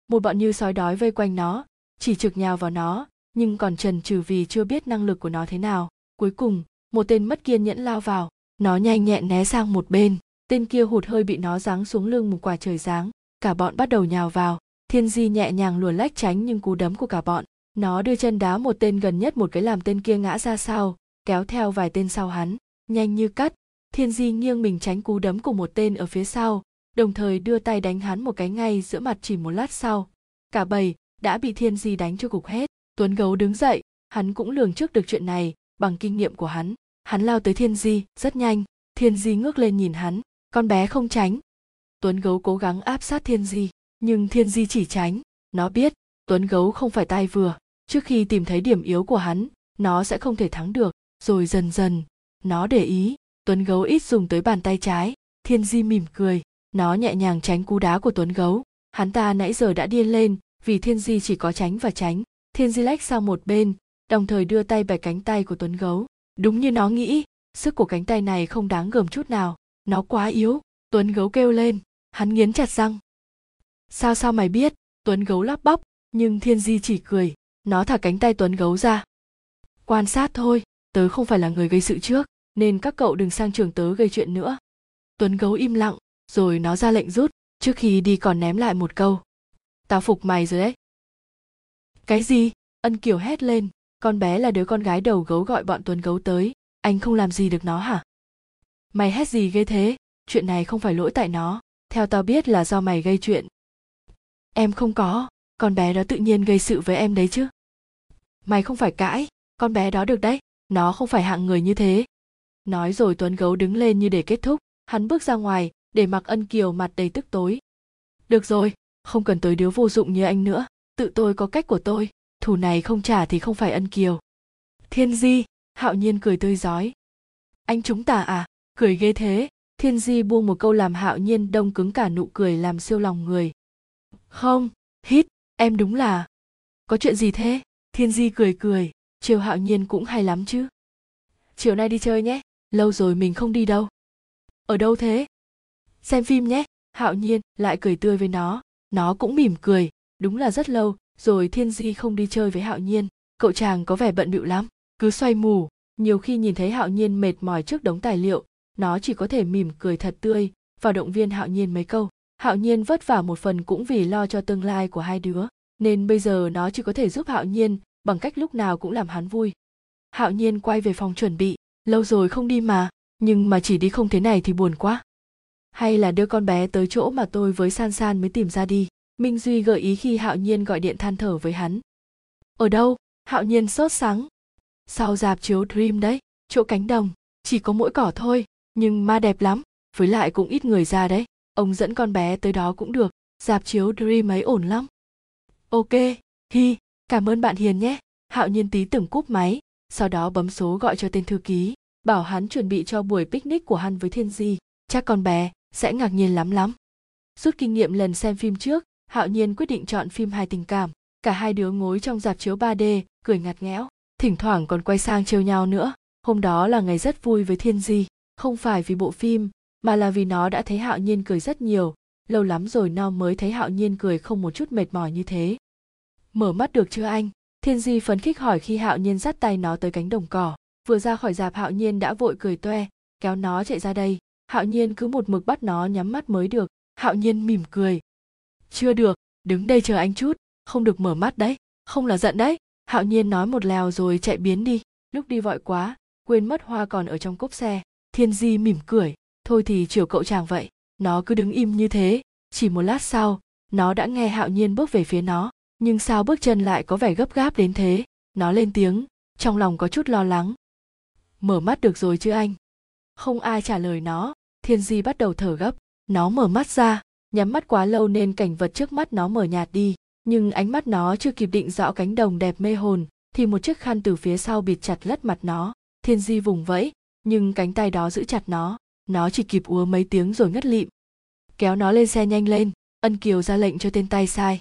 Một bọn như sói đói vây quanh nó, chỉ trực nhào vào nó, nhưng còn trần trừ vì chưa biết năng lực của nó thế nào. Cuối cùng, một tên mất kiên nhẫn lao vào. Nó nhanh nhẹn né sang một bên tên kia hụt hơi bị nó giáng xuống lưng một quả trời giáng. Cả bọn bắt đầu nhào vào. Thiên di nhẹ nhàng luồn lách tránh nhưng cú đấm của cả bọn. Nó đưa chân đá một tên gần nhất một cái làm tên kia ngã ra sau, kéo theo vài tên sau hắn. Nhanh như cắt. Thiên di nghiêng mình tránh cú đấm của một tên ở phía sau, đồng thời đưa tay đánh hắn một cái ngay giữa mặt chỉ một lát sau. Cả bầy đã bị thiên di đánh cho cục hết. Tuấn gấu đứng dậy. Hắn cũng lường trước được chuyện này bằng kinh nghiệm của hắn. Hắn lao tới thiên di, rất nhanh. Thiên di ngước lên nhìn hắn con bé không tránh. Tuấn gấu cố gắng áp sát thiên di, nhưng thiên di chỉ tránh. Nó biết, tuấn gấu không phải tay vừa. Trước khi tìm thấy điểm yếu của hắn, nó sẽ không thể thắng được. Rồi dần dần, nó để ý, tuấn gấu ít dùng tới bàn tay trái. Thiên di mỉm cười. Nó nhẹ nhàng tránh cú đá của tuấn gấu. Hắn ta nãy giờ đã điên lên, vì thiên di chỉ có tránh và tránh. Thiên di lách sang một bên, đồng thời đưa tay bẻ cánh tay của tuấn gấu. Đúng như nó nghĩ, sức của cánh tay này không đáng gờm chút nào nó quá yếu, tuấn gấu kêu lên, hắn nghiến chặt răng. Sao sao mày biết, tuấn gấu lắp bắp, nhưng thiên di chỉ cười, nó thả cánh tay tuấn gấu ra. Quan sát thôi, tớ không phải là người gây sự trước, nên các cậu đừng sang trường tớ gây chuyện nữa. Tuấn gấu im lặng, rồi nó ra lệnh rút, trước khi đi còn ném lại một câu. Tao phục mày rồi đấy. Cái gì? Ân kiều hét lên, con bé là đứa con gái đầu gấu gọi bọn tuấn gấu tới, anh không làm gì được nó hả? Mày hét gì ghê thế? Chuyện này không phải lỗi tại nó. Theo tao biết là do mày gây chuyện. Em không có. Con bé đó tự nhiên gây sự với em đấy chứ. Mày không phải cãi. Con bé đó được đấy. Nó không phải hạng người như thế. Nói rồi tuấn gấu đứng lên như để kết thúc. Hắn bước ra ngoài, để mặc ân kiều mặt đầy tức tối. Được rồi, không cần tới đứa vô dụng như anh nữa. Tự tôi có cách của tôi. Thù này không trả thì không phải ân kiều. Thiên di, hạo nhiên cười tươi rói. Anh chúng ta à? Cười ghê thế, thiên di buông một câu làm hạo nhiên đông cứng cả nụ cười làm siêu lòng người. Không, hít, em đúng là. Có chuyện gì thế? Thiên di cười cười, chiều hạo nhiên cũng hay lắm chứ. Chiều nay đi chơi nhé, lâu rồi mình không đi đâu. Ở đâu thế? Xem phim nhé, hạo nhiên lại cười tươi với nó. Nó cũng mỉm cười, đúng là rất lâu rồi thiên di không đi chơi với hạo nhiên. Cậu chàng có vẻ bận bịu lắm, cứ xoay mù. Nhiều khi nhìn thấy hạo nhiên mệt mỏi trước đống tài liệu nó chỉ có thể mỉm cười thật tươi. Và động viên hạo nhiên mấy câu, hạo nhiên vất vả một phần cũng vì lo cho tương lai của hai đứa. Nên bây giờ nó chỉ có thể giúp hạo nhiên bằng cách lúc nào cũng làm hắn vui. Hạo nhiên quay về phòng chuẩn bị. Lâu rồi không đi mà, nhưng mà chỉ đi không thế này thì buồn quá. Hay là đưa con bé tới chỗ mà tôi với san san mới tìm ra đi. Minh duy gợi ý khi hạo nhiên gọi điện than thở với hắn. Ở đâu? Hạo nhiên sốt sắng sau dạp chiếu dream đấy? Chỗ cánh đồng, chỉ có mỗi cỏ thôi nhưng ma đẹp lắm với lại cũng ít người ra đấy. Ông dẫn con bé tới đó cũng được dạp chiếu dream ấy ổn lắm. Ok hi cảm ơn bạn hiền nhé. Hạo nhiên tí từng cúp máy sau đó bấm số gọi cho tên thư ký bảo hắn chuẩn bị cho buổi picnic của hắn với thiên di. Chắc con bé sẽ ngạc nhiên lắm lắm. Rút kinh nghiệm lần xem phim trước hạo nhiên quyết định chọn phim hài tình cảm. Cả hai đứa ngồi trong dạp chiếu 3D, cười ngặt nghẽo. Thỉnh thoảng còn quay sang trêu nhau nữa. Hôm đó là ngày rất vui với thiên di không phải vì bộ phim, mà là vì nó đã thấy hạo nhiên cười rất nhiều. Lâu lắm rồi nó mới thấy hạo nhiên cười không một chút mệt mỏi như thế. Mở mắt được chưa anh? Thiên di phấn khích hỏi khi hạo nhiên dắt tay nó tới cánh đồng cỏ. Vừa ra khỏi dạp hạo nhiên đã vội cười toe, kéo nó chạy ra đây. Hạo nhiên cứ một mực bắt nó nhắm mắt mới được. Hạo nhiên mỉm cười. Chưa được, đứng đây chờ anh chút. Không được mở mắt đấy, không là giận đấy. Hạo nhiên nói một lèo rồi chạy biến đi. Lúc đi vội quá, quên mất hoa còn ở trong cốp xe thiên di mỉm cười. Thôi thì chiều cậu chàng vậy, nó cứ đứng im như thế. Chỉ một lát sau, nó đã nghe hạo nhiên bước về phía nó. Nhưng sao bước chân lại có vẻ gấp gáp đến thế? Nó lên tiếng, trong lòng có chút lo lắng. Mở mắt được rồi chứ anh? Không ai trả lời nó. Thiên di bắt đầu thở gấp. Nó mở mắt ra, nhắm mắt quá lâu nên cảnh vật trước mắt nó mở nhạt đi. Nhưng ánh mắt nó chưa kịp định rõ cánh đồng đẹp mê hồn, thì một chiếc khăn từ phía sau bịt chặt lất mặt nó. Thiên di vùng vẫy nhưng cánh tay đó giữ chặt nó. Nó chỉ kịp úa mấy tiếng rồi ngất lịm. Kéo nó lên xe nhanh lên, ân kiều ra lệnh cho tên tay sai.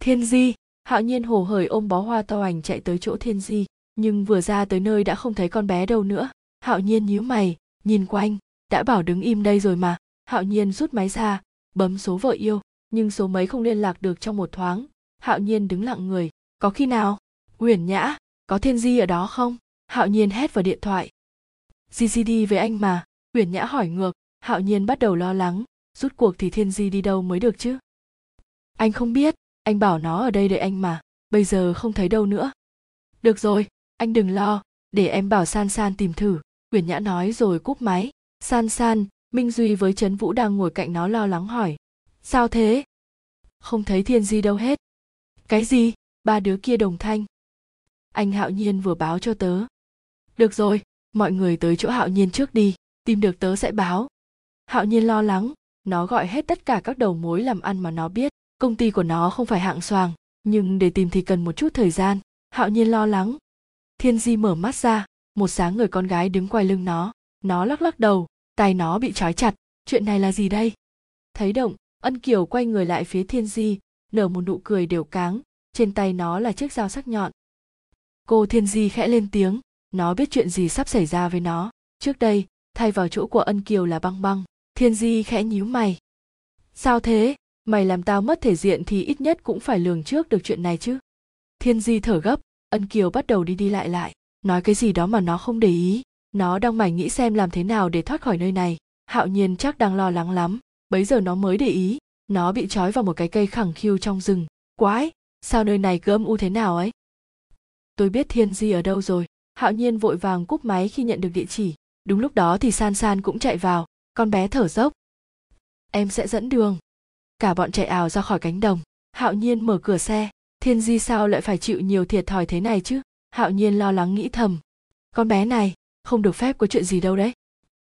Thiên di, hạo nhiên hồ hởi ôm bó hoa to ảnh chạy tới chỗ thiên di, nhưng vừa ra tới nơi đã không thấy con bé đâu nữa. Hạo nhiên nhíu mày, nhìn quanh đã bảo đứng im đây rồi mà. Hạo nhiên rút máy ra, bấm số vợ yêu, nhưng số mấy không liên lạc được trong một thoáng. Hạo nhiên đứng lặng người, có khi nào? Uyển nhã, có thiên di ở đó không? Hạo nhiên hét vào điện thoại. Di di đi với anh mà. Uyển nhã hỏi ngược, hạo nhiên bắt đầu lo lắng, rút cuộc thì thiên di đi đâu mới được chứ? Anh không biết, anh bảo nó ở đây đợi anh mà, bây giờ không thấy đâu nữa. Được rồi, anh đừng lo, để em bảo san san tìm thử. Uyển nhã nói rồi cúp máy. San san, minh duy với trấn vũ đang ngồi cạnh nó lo lắng hỏi. Sao thế? Không thấy thiên di đâu hết. Cái gì? Ba đứa kia đồng thanh. Anh hạo nhiên vừa báo cho tớ. Được rồi mọi người tới chỗ hạo nhiên trước đi, tìm được tớ sẽ báo. Hạo nhiên lo lắng, nó gọi hết tất cả các đầu mối làm ăn mà nó biết, công ty của nó không phải hạng xoàng, nhưng để tìm thì cần một chút thời gian. Hạo nhiên lo lắng. Thiên di mở mắt ra, một sáng người con gái đứng quay lưng nó nó lắc lắc đầu tay nó bị trói chặt, chuyện này là gì đây? Thấy động, ân kiều quay người lại phía thiên di, nở một nụ cười đều cáng, trên tay nó là chiếc dao sắc nhọn. Cô thiên di khẽ lên tiếng nó biết chuyện gì sắp xảy ra với nó. Trước đây, thay vào chỗ của ân kiều là băng băng, thiên di khẽ nhíu mày. Sao thế? Mày làm tao mất thể diện thì ít nhất cũng phải lường trước được chuyện này chứ. Thiên di thở gấp, ân kiều bắt đầu đi đi lại lại. Nói cái gì đó mà nó không để ý. Nó đang mải nghĩ xem làm thế nào để thoát khỏi nơi này. Hạo nhiên chắc đang lo lắng lắm. Bấy giờ nó mới để ý. Nó bị trói vào một cái cây khẳng khiu trong rừng. Quái! Sao nơi này cứ âm u thế nào ấy? Tôi biết thiên di ở đâu rồi hạo nhiên vội vàng cúp máy khi nhận được địa chỉ. Đúng lúc đó thì san san cũng chạy vào. Con bé thở dốc. Em sẽ dẫn đường. Cả bọn chạy ảo ra khỏi cánh đồng. Hạo nhiên mở cửa xe. Thiên di sao lại phải chịu nhiều thiệt thòi thế này chứ? Hạo nhiên lo lắng nghĩ thầm. Con bé này, không được phép có chuyện gì đâu đấy.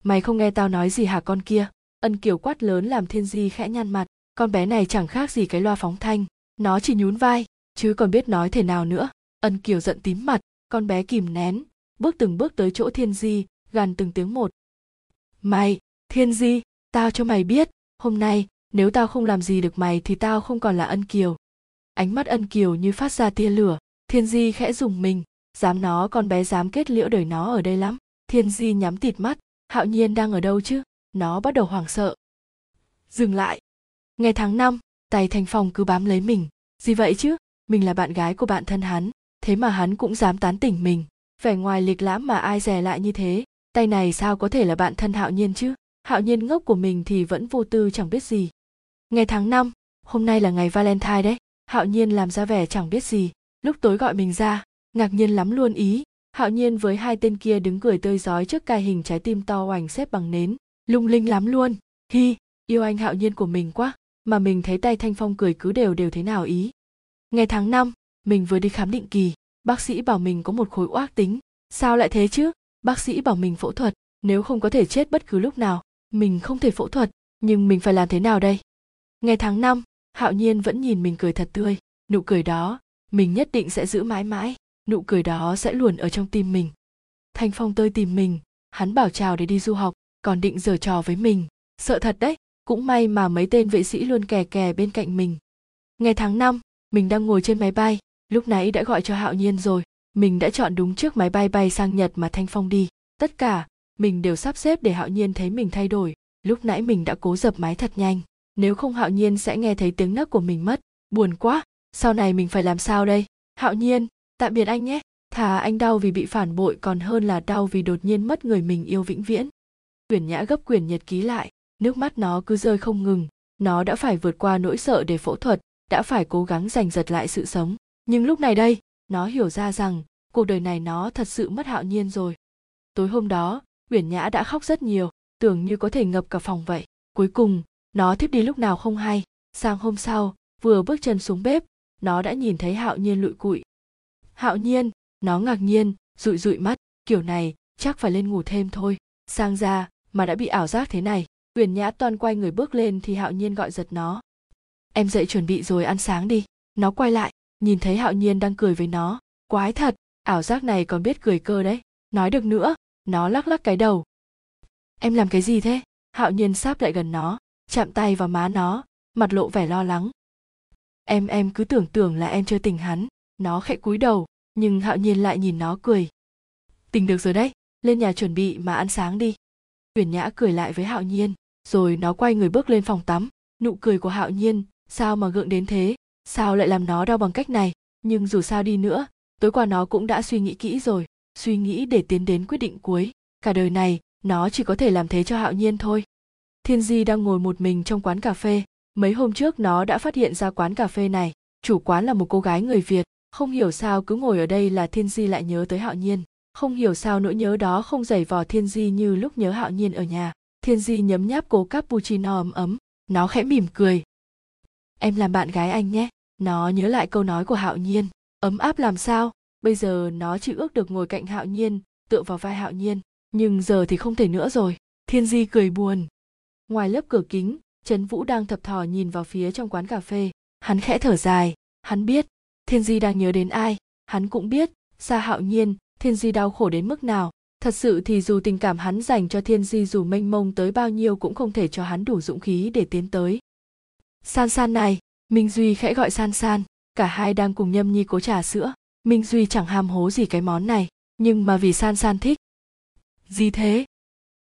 Mày không nghe tao nói gì hả con kia? Ân kiều quát lớn làm thiên di khẽ nhăn mặt. Con bé này chẳng khác gì cái loa phóng thanh. Nó chỉ nhún vai, chứ còn biết nói thế nào nữa. Ân kiều giận tím mặt con bé kìm nén, bước từng bước tới chỗ thiên di, gằn từng tiếng một. Mày, thiên di, tao cho mày biết, hôm nay, nếu tao không làm gì được mày thì tao không còn là ân kiều. Ánh mắt ân kiều như phát ra tia lửa, thiên di khẽ dùng mình, dám nó, con bé dám kết liễu đời nó ở đây lắm. Thiên di nhắm tịt mắt, hạo nhiên đang ở đâu chứ? Nó bắt đầu hoảng sợ. Dừng lại. Ngày tháng năm, tay thành phòng cứ bám lấy mình. Gì vậy chứ? Mình là bạn gái của bạn thân hắn thế mà hắn cũng dám tán tỉnh mình. Vẻ ngoài lịch lãm mà ai dè lại như thế. Tay này sao có thể là bạn thân hạo nhiên chứ? Hạo nhiên ngốc của mình thì vẫn vô tư chẳng biết gì. Ngày tháng năm, hôm nay là ngày valentine đấy. Hạo nhiên làm ra vẻ chẳng biết gì. Lúc tối gọi mình ra, ngạc nhiên lắm luôn ý. Hạo nhiên với hai tên kia đứng cười tươi rói trước cài hình trái tim to oành xếp bằng nến. Lung linh lắm luôn. Hi, yêu anh hạo nhiên của mình quá. Mà mình thấy tay thanh phong cười cứ đều đều thế nào ý. Ngày tháng năm mình vừa đi khám định kỳ. Bác sĩ bảo mình có một khối oác tính. Sao lại thế chứ? Bác sĩ bảo mình phẫu thuật. Nếu không có thể chết bất cứ lúc nào, mình không thể phẫu thuật. Nhưng mình phải làm thế nào đây? Ngày tháng năm, hạo nhiên vẫn nhìn mình cười thật tươi. Nụ cười đó, mình nhất định sẽ giữ mãi mãi. Nụ cười đó sẽ luồn ở trong tim mình. Thanh phong tơi tìm mình. Hắn bảo chào để đi du học, còn định giở trò với mình. Sợ thật đấy, cũng may mà mấy tên vệ sĩ luôn kè kè bên cạnh mình. Ngày tháng năm, mình đang ngồi trên máy bay lúc nãy đã gọi cho hạo nhiên rồi, mình đã chọn đúng trước máy bay bay sang nhật mà thanh phong đi. Tất cả, mình đều sắp xếp để hạo nhiên thấy mình thay đổi. Lúc nãy mình đã cố dập máy thật nhanh. Nếu không hạo nhiên sẽ nghe thấy tiếng nấc của mình mất. Buồn quá, sau này mình phải làm sao đây? Hạo nhiên, tạm biệt anh nhé. Thà anh đau vì bị phản bội còn hơn là đau vì đột nhiên mất người mình yêu vĩnh viễn. Quyển nhã gấp quyển nhật ký lại, nước mắt nó cứ rơi không ngừng. Nó đã phải vượt qua nỗi sợ để phẫu thuật, đã phải cố gắng giành giật lại sự sống nhưng lúc này đây, nó hiểu ra rằng cuộc đời này nó thật sự mất hạo nhiên rồi. Tối hôm đó, uyển nhã đã khóc rất nhiều, tưởng như có thể ngập cả phòng vậy. Cuối cùng, nó thiếp đi lúc nào không hay. Sang hôm sau, vừa bước chân xuống bếp, nó đã nhìn thấy hạo nhiên lụi cụi. Hạo nhiên, nó ngạc nhiên, rụi rụi mắt, kiểu này chắc phải lên ngủ thêm thôi. Sang ra, mà đã bị ảo giác thế này, uyển nhã toan quay người bước lên thì hạo nhiên gọi giật nó. Em dậy chuẩn bị rồi ăn sáng đi. Nó quay lại nhìn thấy hạo nhiên đang cười với nó. Quái thật, ảo giác này còn biết cười cơ đấy. Nói được nữa, nó lắc lắc cái đầu. Em làm cái gì thế? Hạo nhiên sáp lại gần nó, chạm tay vào má nó, mặt lộ vẻ lo lắng. Em em cứ tưởng tưởng là em chưa tình hắn. Nó khẽ cúi đầu, nhưng hạo nhiên lại nhìn nó cười. Tình được rồi đấy, lên nhà chuẩn bị mà ăn sáng đi. Uyển nhã cười lại với hạo nhiên, rồi nó quay người bước lên phòng tắm. Nụ cười của hạo nhiên, sao mà gượng đến thế? Sao lại làm nó đau bằng cách này? Nhưng dù sao đi nữa, tối qua nó cũng đã suy nghĩ kỹ rồi, suy nghĩ để tiến đến quyết định cuối. Cả đời này, nó chỉ có thể làm thế cho hạo nhiên thôi. Thiên di đang ngồi một mình trong quán cà phê. Mấy hôm trước nó đã phát hiện ra quán cà phê này. Chủ quán là một cô gái người việt. Không hiểu sao cứ ngồi ở đây là thiên di lại nhớ tới hạo nhiên. Không hiểu sao nỗi nhớ đó không dày vò thiên di như lúc nhớ hạo nhiên ở nhà. Thiên di nhấm nháp cố cappuccino ấm ấm. Nó khẽ mỉm cười. Em làm bạn gái anh nhé nó nhớ lại câu nói của hạo nhiên, ấm áp làm sao? Bây giờ nó chỉ ước được ngồi cạnh hạo nhiên, tựa vào vai hạo nhiên, nhưng giờ thì không thể nữa rồi. Thiên di cười buồn. Ngoài lớp cửa kính, trấn vũ đang thập thò nhìn vào phía trong quán cà phê. Hắn khẽ thở dài. Hắn biết, thiên di đang nhớ đến ai. Hắn cũng biết, xa hạo nhiên, thiên di đau khổ đến mức nào. Thật sự thì dù tình cảm hắn dành cho thiên di dù mênh mông tới bao nhiêu cũng không thể cho hắn đủ dũng khí để tiến tới. San san này minh duy khẽ gọi san san, cả hai đang cùng nhâm nhi cố trà sữa. Minh duy chẳng ham hố gì cái món này, nhưng mà vì san san thích. Gì thế?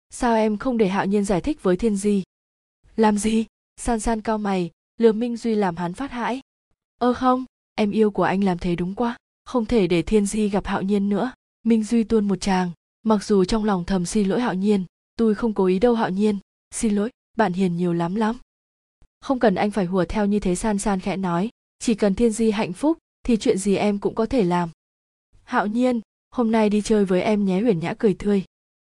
Sao em không để hạo nhiên giải thích với thiên di? Làm gì? San san cao mày, lừa minh duy làm hắn phát hãi. Ơ không, em yêu của anh làm thế đúng quá, không thể để thiên di gặp hạo nhiên nữa. Minh duy tuôn một tràng, mặc dù trong lòng thầm xin lỗi hạo nhiên, tôi không cố ý đâu hạo nhiên. Xin lỗi, bạn hiền nhiều lắm lắm không cần anh phải hùa theo như thế san san khẽ nói. Chỉ cần thiên di hạnh phúc, thì chuyện gì em cũng có thể làm. Hạo nhiên, hôm nay đi chơi với em nhé huyền nhã cười tươi.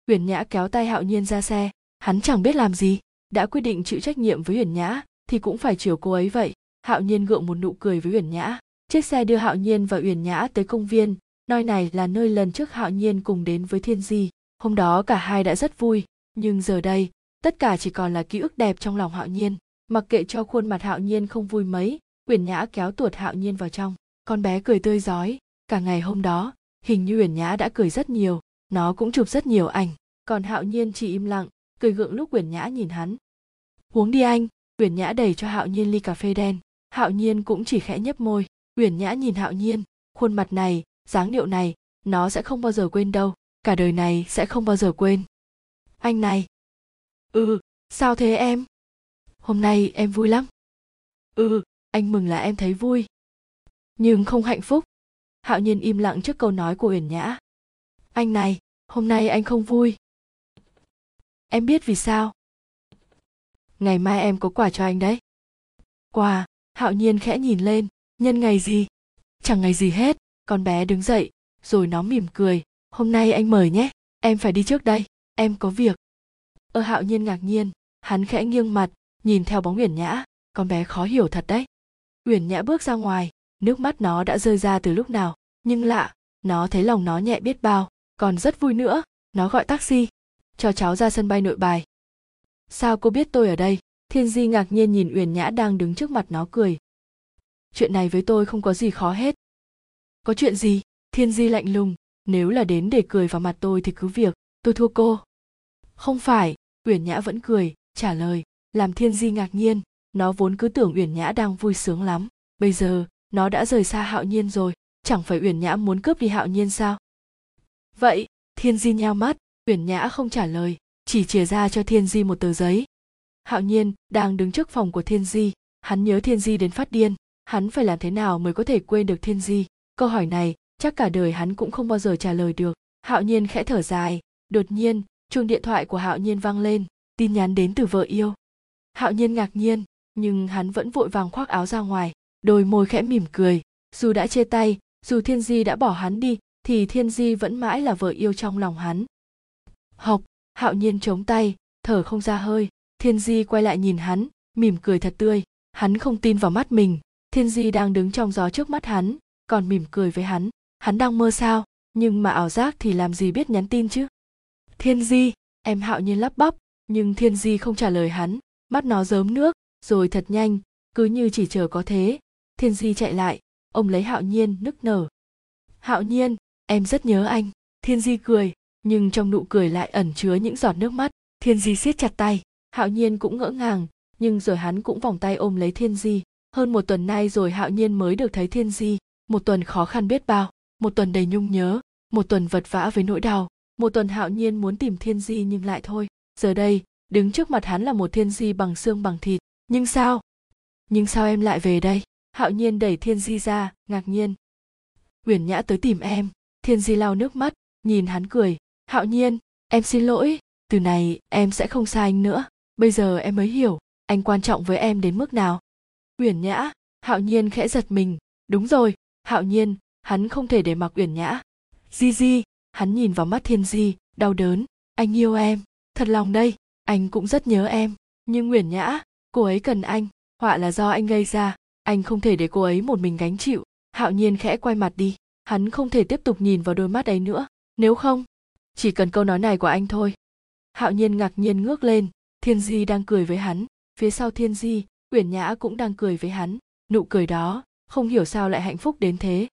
Huyền nhã kéo tay hạo nhiên ra xe. Hắn chẳng biết làm gì. Đã quyết định chịu trách nhiệm với huyền nhã, thì cũng phải chiều cô ấy vậy. Hạo nhiên gượng một nụ cười với huyền nhã. Chiếc xe đưa hạo nhiên và Huyền nhã tới công viên. Nơi này là nơi lần trước hạo nhiên cùng đến với thiên di. Hôm đó cả hai đã rất vui. Nhưng giờ đây, tất cả chỉ còn là ký ức đẹp trong lòng hạo nhiên mặc kệ cho khuôn mặt hạo nhiên không vui mấy, uyển nhã kéo tuột hạo nhiên vào trong. Con bé cười tươi rói. Cả ngày hôm đó, hình như uyển nhã đã cười rất nhiều, nó cũng chụp rất nhiều ảnh. Còn hạo nhiên chỉ im lặng, cười gượng lúc uyển nhã nhìn hắn. Uống đi anh. Uyển nhã đẩy cho hạo nhiên ly cà phê đen. Hạo nhiên cũng chỉ khẽ nhấp môi. Uyển nhã nhìn hạo nhiên. Khuôn mặt này, dáng điệu này, nó sẽ không bao giờ quên đâu. Cả đời này sẽ không bao giờ quên. Anh này. Ừ sao thế em? Hôm nay em vui lắm. Ừ anh mừng là em thấy vui. Nhưng không hạnh phúc. Hạo nhiên im lặng trước câu nói của uyển nhã. Anh này, hôm nay anh không vui. Em biết vì sao. Ngày mai em có quà cho anh đấy. Quà, hạo nhiên khẽ nhìn lên. Nhân ngày gì? Chẳng ngày gì hết. Con bé đứng dậy, rồi nó mỉm cười. Hôm nay anh mời nhé. Em phải đi trước đây. Em có việc. Ơ hạo nhiên ngạc nhiên. Hắn khẽ nghiêng mặt nhìn theo bóng uyển nhã, con bé khó hiểu thật đấy. Uyển nhã bước ra ngoài, nước mắt nó đã rơi ra từ lúc nào, nhưng lạ, nó thấy lòng nó nhẹ biết bao, còn rất vui nữa, nó gọi taxi, cho cháu ra sân bay nội bài. Sao cô biết tôi ở đây? Thiên di ngạc nhiên nhìn uyển nhã đang đứng trước mặt nó cười. Chuyện này với tôi không có gì khó hết. Có chuyện gì? Thiên di lạnh lùng, nếu là đến để cười vào mặt tôi thì cứ việc, tôi thua cô. Không phải, uyển nhã vẫn cười, trả lời làm thiên di ngạc nhiên, nó vốn cứ tưởng uyển nhã đang vui sướng lắm. Bây giờ, nó đã rời xa hạo nhiên rồi, chẳng phải uyển nhã muốn cướp đi hạo nhiên sao? Vậy, thiên di nhao mắt, uyển nhã không trả lời, chỉ chìa ra cho thiên di một tờ giấy. Hạo nhiên đang đứng trước phòng của thiên di, hắn nhớ thiên di đến phát điên, hắn phải làm thế nào mới có thể quên được thiên di? Câu hỏi này, chắc cả đời hắn cũng không bao giờ trả lời được. Hạo nhiên khẽ thở dài, đột nhiên, chuông điện thoại của hạo nhiên vang lên, tin nhắn đến từ vợ yêu hạo nhiên ngạc nhiên, nhưng hắn vẫn vội vàng khoác áo ra ngoài, đôi môi khẽ mỉm cười. Dù đã chia tay, dù thiên di đã bỏ hắn đi, thì thiên di vẫn mãi là vợ yêu trong lòng hắn. Học, hạo nhiên chống tay, thở không ra hơi. Thiên di quay lại nhìn hắn, mỉm cười thật tươi. Hắn không tin vào mắt mình. Thiên di đang đứng trong gió trước mắt hắn, còn mỉm cười với hắn. Hắn đang mơ sao? Nhưng mà ảo giác thì làm gì biết nhắn tin chứ? Thiên di, em hạo nhiên lắp bắp, nhưng thiên di không trả lời hắn bắt nó dớm nước, rồi thật nhanh, cứ như chỉ chờ có thế. Thiên di chạy lại, ông lấy hạo nhiên nức nở. Hạo nhiên, em rất nhớ anh. Thiên di cười, nhưng trong nụ cười lại ẩn chứa những giọt nước mắt. Thiên di siết chặt tay, hạo nhiên cũng ngỡ ngàng, nhưng rồi hắn cũng vòng tay ôm lấy thiên di. Hơn một tuần nay rồi hạo nhiên mới được thấy thiên di. Một tuần khó khăn biết bao, một tuần đầy nhung nhớ, một tuần vật vã với nỗi đau. Một tuần hạo nhiên muốn tìm thiên di nhưng lại thôi. Giờ đây đứng trước mặt hắn là một thiên di bằng xương bằng thịt. Nhưng sao? Nhưng sao em lại về đây? Hạo nhiên đẩy thiên di ra, ngạc nhiên. Uyển nhã tới tìm em. Thiên di lau nước mắt, nhìn hắn cười. Hạo nhiên, em xin lỗi. Từ này, em sẽ không xa anh nữa. Bây giờ em mới hiểu, anh quan trọng với em đến mức nào. Uyển nhã, hạo nhiên khẽ giật mình. Đúng rồi, hạo nhiên, hắn không thể để mặc uyển nhã. Di di, hắn nhìn vào mắt thiên di, đau đớn. Anh yêu em, thật lòng đây anh cũng rất nhớ em. Nhưng nguyễn nhã, cô ấy cần anh. Họa là do anh gây ra. Anh không thể để cô ấy một mình gánh chịu. Hạo nhiên khẽ quay mặt đi. Hắn không thể tiếp tục nhìn vào đôi mắt ấy nữa. Nếu không, chỉ cần câu nói này của anh thôi. Hạo nhiên ngạc nhiên ngước lên. Thiên di đang cười với hắn. Phía sau thiên di uyển nhã cũng đang cười với hắn. Nụ cười đó, không hiểu sao lại hạnh phúc đến thế.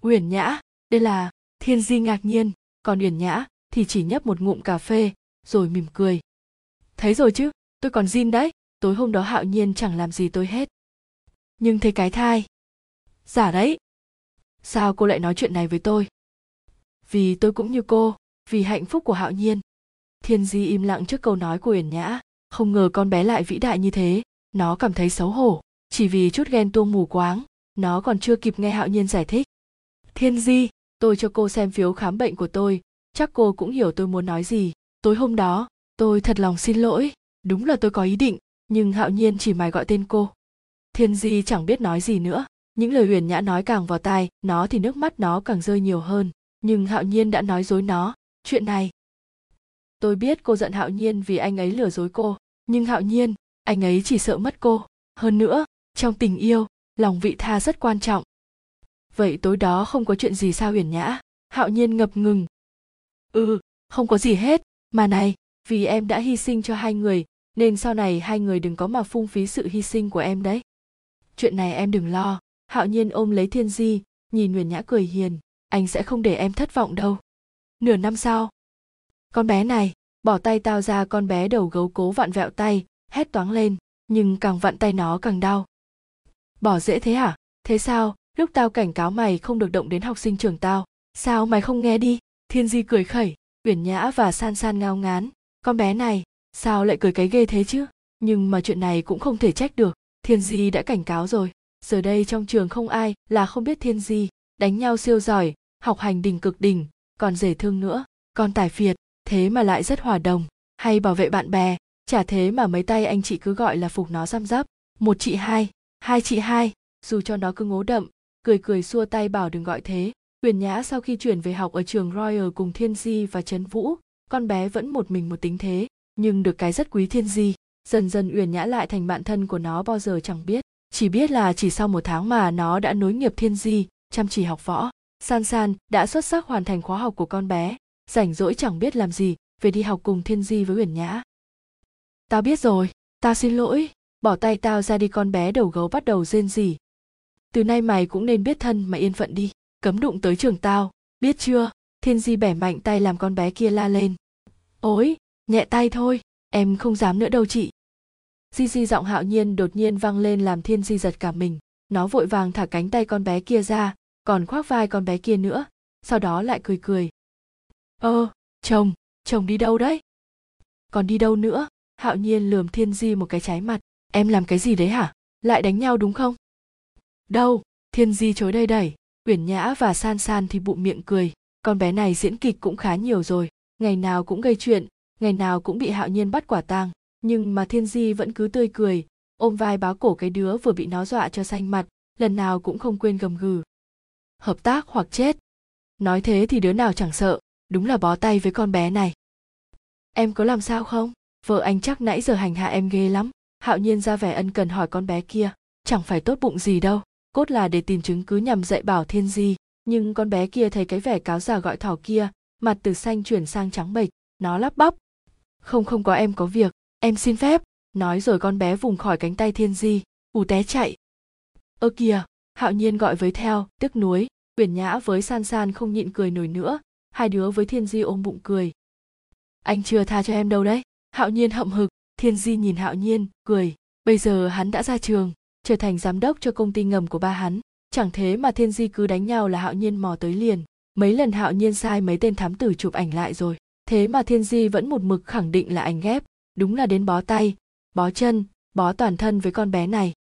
Uyển nhã, đây là thiên di ngạc nhiên. Còn uyển nhã thì chỉ nhấp một ngụm cà phê, rồi mỉm cười thấy rồi chứ, tôi còn zin đấy, tối hôm đó hạo nhiên chẳng làm gì tôi hết. Nhưng thấy cái thai. Giả đấy. Sao cô lại nói chuyện này với tôi? Vì tôi cũng như cô, vì hạnh phúc của hạo nhiên. Thiên di im lặng trước câu nói của uyển nhã. Không ngờ con bé lại vĩ đại như thế, nó cảm thấy xấu hổ. Chỉ vì chút ghen tuông mù quáng, nó còn chưa kịp nghe hạo nhiên giải thích. Thiên di, tôi cho cô xem phiếu khám bệnh của tôi, chắc cô cũng hiểu tôi muốn nói gì. Tối hôm đó tôi thật lòng xin lỗi. Đúng là tôi có ý định, nhưng hạo nhiên chỉ mày gọi tên cô. Thiên di chẳng biết nói gì nữa. Những lời huyền nhã nói càng vào tai, nó thì nước mắt nó càng rơi nhiều hơn. Nhưng hạo nhiên đã nói dối nó. Chuyện này, tôi biết cô giận hạo nhiên vì anh ấy lừa dối cô. Nhưng hạo nhiên, anh ấy chỉ sợ mất cô. Hơn nữa, trong tình yêu, lòng vị tha rất quan trọng. Vậy tối đó không có chuyện gì sao huyền nhã? Hạo nhiên ngập ngừng. Ừ không có gì hết. Mà này vì em đã hy sinh cho hai người, nên sau này hai người đừng có mà phung phí sự hy sinh của em đấy. Chuyện này em đừng lo, hạo nhiên ôm lấy thiên di, nhìn huyền nhã cười hiền, anh sẽ không để em thất vọng đâu. Nửa năm sau, con bé này, bỏ tay tao ra con bé đầu gấu cố vặn vẹo tay, hét toáng lên, nhưng càng vặn tay nó càng đau. Bỏ dễ thế hả? Thế sao? Lúc tao cảnh cáo mày không được động đến học sinh trường tao, sao mày không nghe đi? Thiên di cười khẩy, uyển nhã và san san ngao ngán con bé này, sao lại cười cái ghê thế chứ? Nhưng mà chuyện này cũng không thể trách được. Thiên di đã cảnh cáo rồi. Giờ đây trong trường không ai là không biết thiên di. Đánh nhau siêu giỏi, học hành đỉnh cực đỉnh, còn rể thương nữa. Còn tài phiệt, thế mà lại rất hòa đồng. Hay bảo vệ bạn bè, chả thế mà mấy tay anh chị cứ gọi là phục nó răm rắp một chị hai hai chị hai. Dù cho nó cứ ngố đậm, cười cười xua tay bảo đừng gọi thế. Huyền nhã sau khi chuyển về học ở trường royal cùng thiên di và trấn vũ con bé vẫn một mình một tính thế, nhưng được cái rất quý thiên di, dần dần uyển nhã lại thành bạn thân của nó bao giờ chẳng biết. Chỉ biết là chỉ sau một tháng mà nó đã nối nghiệp thiên di, chăm chỉ học võ. San san đã xuất sắc hoàn thành khóa học của con bé, rảnh rỗi chẳng biết làm gì, về đi học cùng thiên di với uyển nhã. Tao biết rồi, tao xin lỗi, bỏ tay tao ra đi con bé đầu gấu bắt đầu rên rỉ. Từ nay mày cũng nên biết thân mà yên phận đi, cấm đụng tới trường tao, biết chưa? Thiên di bẻ mạnh tay làm con bé kia la lên. Ối nhẹ tay thôi, em không dám nữa đâu chị. Di di giọng hạo nhiên đột nhiên vang lên làm thiên di giật cả mình. Nó vội vàng thả cánh tay con bé kia ra, còn khoác vai con bé kia nữa, sau đó lại cười cười. Ơ, chồng chồng đi đâu đấy? Còn đi đâu nữa? hạo nhiên lườm thiên di một cái trái mặt. Em làm cái gì đấy hả? Lại đánh nhau đúng không? Đâu, thiên di chối đây đẩy. Uyển nhã và san san thì bụng miệng cười con bé này diễn kịch cũng khá nhiều rồi, ngày nào cũng gây chuyện, ngày nào cũng bị hạo nhiên bắt quả tang, nhưng mà thiên di vẫn cứ tươi cười, ôm vai báo cổ cái đứa vừa bị nó dọa cho xanh mặt, lần nào cũng không quên gầm gừ. Hợp tác hoặc chết. Nói thế thì đứa nào chẳng sợ, đúng là bó tay với con bé này. Em có làm sao không? Vợ anh chắc nãy giờ hành hạ em ghê lắm, hạo nhiên ra vẻ ân cần hỏi con bé kia, chẳng phải tốt bụng gì đâu, cốt là để tìm chứng cứ nhằm dạy bảo thiên di nhưng con bé kia thấy cái vẻ cáo già gọi thỏ kia, mặt từ xanh chuyển sang trắng bệch, nó lắp bắp. Không không có em có việc, em xin phép. Nói rồi con bé vùng khỏi cánh tay thiên di, ù té chạy. Ơ kìa, hạo nhiên gọi với theo tức nuối. Uyển nhã với san san không nhịn cười nổi nữa. Hai đứa với thiên di ôm bụng cười. Anh chưa tha cho em đâu đấy. Hạo nhiên hậm hực. Thiên di nhìn hạo nhiên, cười. Bây giờ hắn đã ra trường, trở thành giám đốc cho công ty ngầm của ba hắn chẳng thế mà thiên di cứ đánh nhau là hạo nhiên mò tới liền. Mấy lần hạo nhiên sai mấy tên thám tử chụp ảnh lại rồi. Thế mà thiên di vẫn một mực khẳng định là ảnh ghép. Đúng là đến bó tay, bó chân, bó toàn thân với con bé này.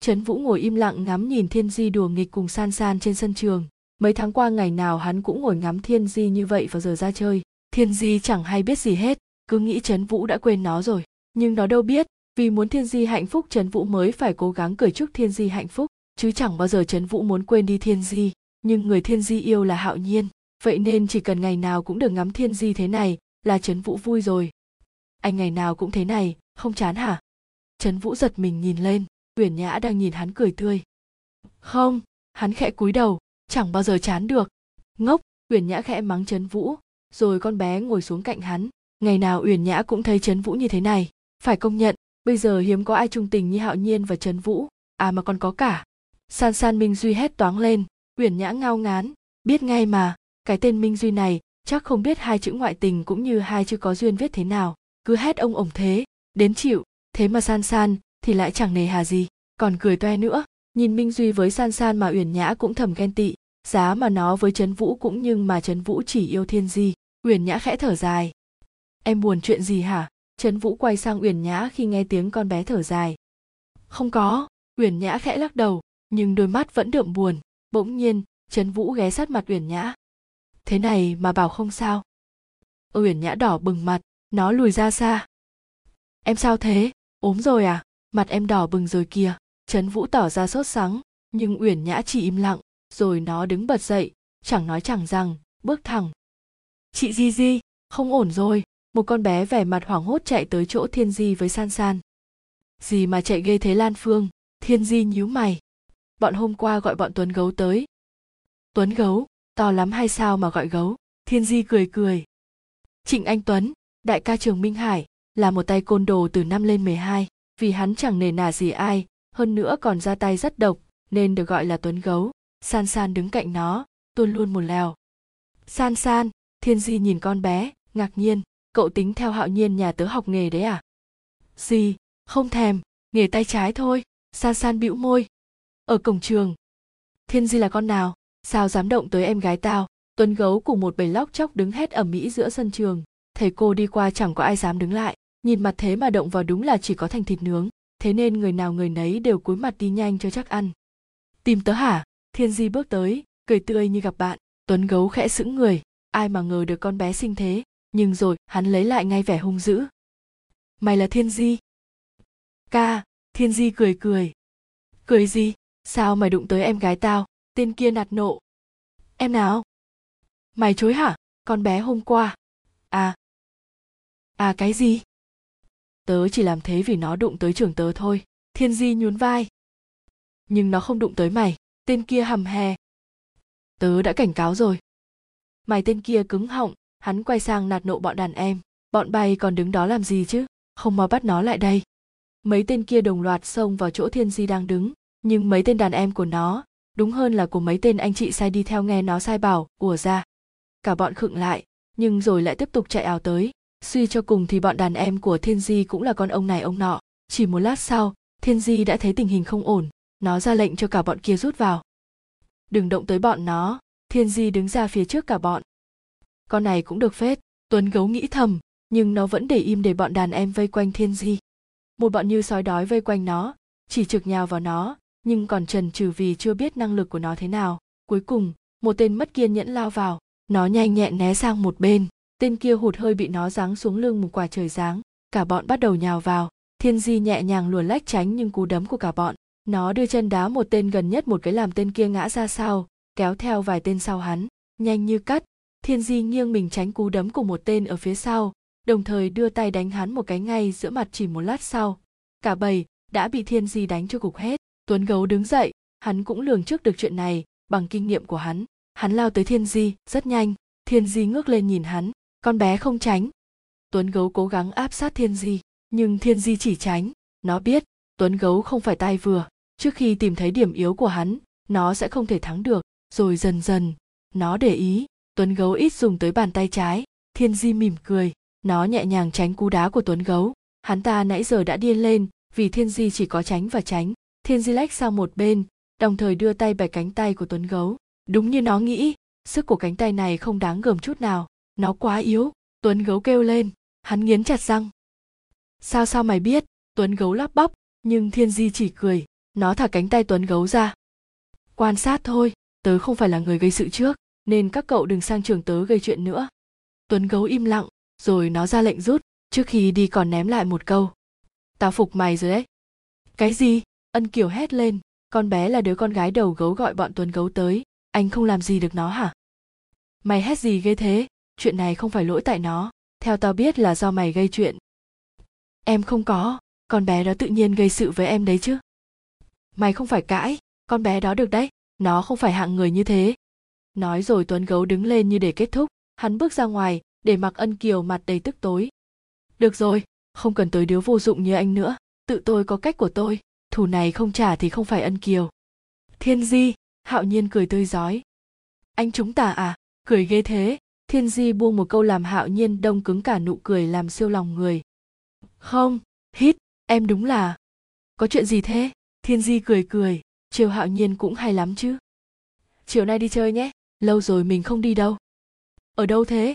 Trấn vũ ngồi im lặng ngắm nhìn thiên di đùa nghịch cùng san san trên sân trường. Mấy tháng qua ngày nào hắn cũng ngồi ngắm thiên di như vậy vào giờ ra chơi. Thiên di chẳng hay biết gì hết, cứ nghĩ trấn vũ đã quên nó rồi. Nhưng nó đâu biết, vì muốn thiên di hạnh phúc, trấn vũ mới phải cố gắng cười chúc thiên di hạnh phúc chứ chẳng bao giờ trấn vũ muốn quên đi thiên di, nhưng người thiên di yêu là hạo nhiên. Vậy nên chỉ cần ngày nào cũng được ngắm thiên di thế này là trấn vũ vui rồi. Anh ngày nào cũng thế này, không chán hả? Trấn vũ giật mình nhìn lên, uyển nhã đang nhìn hắn cười tươi. Không, hắn khẽ cúi đầu, chẳng bao giờ chán được. Ngốc, uyển nhã khẽ mắng trấn vũ, rồi con bé ngồi xuống cạnh hắn. Ngày nào uyển nhã cũng thấy trấn vũ như thế này. Phải công nhận, bây giờ hiếm có ai trung tình như hạo nhiên và trấn vũ. À mà còn có cả san san minh duy hét toáng lên, uyển nhã ngao ngán. Biết ngay mà, cái tên minh duy này chắc không biết hai chữ ngoại tình cũng như hai chữ có duyên viết thế nào. Cứ hét ông ổng thế, đến chịu. Thế mà san san thì lại chẳng nề hà gì. Còn cười toe nữa, nhìn minh duy với san san mà uyển nhã cũng thầm ghen tị. Giá mà nó với trấn vũ cũng nhưng mà trấn vũ chỉ yêu thiên di. Uyển nhã khẽ thở dài. Em buồn chuyện gì hả? Trấn vũ quay sang uyển nhã khi nghe tiếng con bé thở dài. Không có, uyển nhã khẽ lắc đầu nhưng đôi mắt vẫn đượm buồn, bỗng nhiên, trấn vũ ghé sát mặt uyển nhã. Thế này mà bảo không sao. Uyển nhã đỏ bừng mặt, nó lùi ra xa. Em sao thế? Ốm rồi à? Mặt em đỏ bừng rồi kìa. Trấn vũ tỏ ra sốt sắng, nhưng uyển nhã chỉ im lặng, rồi nó đứng bật dậy, chẳng nói chẳng rằng, bước thẳng. Chị di di, không ổn rồi. Một con bé vẻ mặt hoảng hốt chạy tới chỗ thiên di với san san. Gì mà chạy ghê thế lan phương? Thiên di nhíu mày bọn hôm qua gọi bọn tuấn gấu tới. Tuấn gấu to lắm hay sao mà gọi gấu? Thiên di cười cười. Trịnh anh tuấn đại ca trường minh hải là một tay côn đồ từ năm lên 12, vì hắn chẳng nề nà gì ai hơn nữa còn ra tay rất độc nên được gọi là tuấn gấu. San san đứng cạnh nó tuôn luôn một lèo. San san thiên di nhìn con bé ngạc nhiên. Cậu tính theo hạo nhiên nhà tớ học nghề đấy à? Gì không thèm nghề tay trái thôi. San san bĩu môi ở cổng trường. Thiên di là con nào? Sao dám động tới em gái tao? Tuấn gấu cùng một bầy lóc chóc đứng hét ẩm mỹ giữa sân trường. Thầy cô đi qua chẳng có ai dám đứng lại. Nhìn mặt thế mà động vào đúng là chỉ có thành thịt nướng. Thế nên người nào người nấy đều cúi mặt đi nhanh cho chắc ăn. Tìm tớ hả? Thiên di bước tới, cười tươi như gặp bạn. Tuấn gấu khẽ sững người. Ai mà ngờ được con bé sinh thế. Nhưng rồi, hắn lấy lại ngay vẻ hung dữ. Mày là thiên di. Ca, thiên di cười cười. Cười gì? Sao mày đụng tới em gái tao? Tên kia nạt nộ. Em nào? Mày chối hả? Con bé hôm qua. À. À cái gì? Tớ chỉ làm thế vì nó đụng tới trường tớ thôi. Thiên di nhún vai. Nhưng nó không đụng tới mày. Tên kia hầm hè. Tớ đã cảnh cáo rồi. Mày tên kia cứng họng. Hắn quay sang nạt nộ bọn đàn em. Bọn bay còn đứng đó làm gì chứ? Không mau bắt nó lại đây. Mấy tên kia đồng loạt xông vào chỗ thiên di đang đứng nhưng mấy tên đàn em của nó, đúng hơn là của mấy tên anh chị sai đi theo nghe nó sai bảo ùa ra. Cả bọn khựng lại, nhưng rồi lại tiếp tục chạy ảo tới. Suy cho cùng thì bọn đàn em của thiên di cũng là con ông này ông nọ. Chỉ một lát sau, thiên di đã thấy tình hình không ổn. Nó ra lệnh cho cả bọn kia rút vào. Đừng động tới bọn nó. Thiên di đứng ra phía trước cả bọn. Con này cũng được phết. Tuấn gấu nghĩ thầm, nhưng nó vẫn để im để bọn đàn em vây quanh thiên di. Một bọn như sói đói vây quanh nó, chỉ trực nhào vào nó nhưng còn trần trừ vì chưa biết năng lực của nó thế nào. Cuối cùng, một tên mất kiên nhẫn lao vào. Nó nhanh nhẹn né sang một bên. Tên kia hụt hơi bị nó giáng xuống lưng một quả trời giáng. Cả bọn bắt đầu nhào vào. Thiên di nhẹ nhàng luồn lách tránh nhưng cú đấm của cả bọn. Nó đưa chân đá một tên gần nhất một cái làm tên kia ngã ra sau, kéo theo vài tên sau hắn. Nhanh như cắt. Thiên di nghiêng mình tránh cú đấm của một tên ở phía sau, đồng thời đưa tay đánh hắn một cái ngay giữa mặt chỉ một lát sau. Cả bầy đã bị thiên di đánh cho cục hết tuấn gấu đứng dậy, hắn cũng lường trước được chuyện này, bằng kinh nghiệm của hắn. Hắn lao tới thiên di, rất nhanh. Thiên di ngước lên nhìn hắn, con bé không tránh. Tuấn gấu cố gắng áp sát thiên di, nhưng thiên di chỉ tránh. Nó biết, tuấn gấu không phải tay vừa. Trước khi tìm thấy điểm yếu của hắn, nó sẽ không thể thắng được. Rồi dần dần, nó để ý, tuấn gấu ít dùng tới bàn tay trái. Thiên di mỉm cười, nó nhẹ nhàng tránh cú đá của tuấn gấu. Hắn ta nãy giờ đã điên lên, vì thiên di chỉ có tránh và tránh thiên di lách sang một bên, đồng thời đưa tay bẻ cánh tay của tuấn gấu. Đúng như nó nghĩ, sức của cánh tay này không đáng gờm chút nào, nó quá yếu, tuấn gấu kêu lên, hắn nghiến chặt răng. Sao sao mày biết, tuấn gấu lắp bắp, nhưng thiên di chỉ cười, nó thả cánh tay tuấn gấu ra. Quan sát thôi, tớ không phải là người gây sự trước, nên các cậu đừng sang trường tớ gây chuyện nữa. Tuấn gấu im lặng, rồi nó ra lệnh rút, trước khi đi còn ném lại một câu. Tao phục mày rồi đấy. Cái gì? Ân kiều hét lên, con bé là đứa con gái đầu gấu gọi bọn tuấn gấu tới, anh không làm gì được nó hả? Mày hét gì ghê thế? Chuyện này không phải lỗi tại nó. Theo tao biết là do mày gây chuyện. Em không có. Con bé đó tự nhiên gây sự với em đấy chứ. Mày không phải cãi. Con bé đó được đấy. Nó không phải hạng người như thế. Nói rồi tuấn gấu đứng lên như để kết thúc. Hắn bước ra ngoài, để mặc ân kiều mặt đầy tức tối. Được rồi. Không cần tới đứa vô dụng như anh nữa. Tự tôi có cách của tôi thù này không trả thì không phải ân kiều. Thiên di, hạo nhiên cười tươi rói anh chúng ta à cười ghê thế. Thiên di buông một câu làm hạo nhiên đông cứng cả nụ cười làm siêu lòng người. Không, hít, em đúng là. Có chuyện gì thế? Thiên di cười cười. Chiều hạo nhiên cũng hay lắm chứ. Chiều nay đi chơi nhé, lâu rồi mình không đi đâu. Ở đâu thế?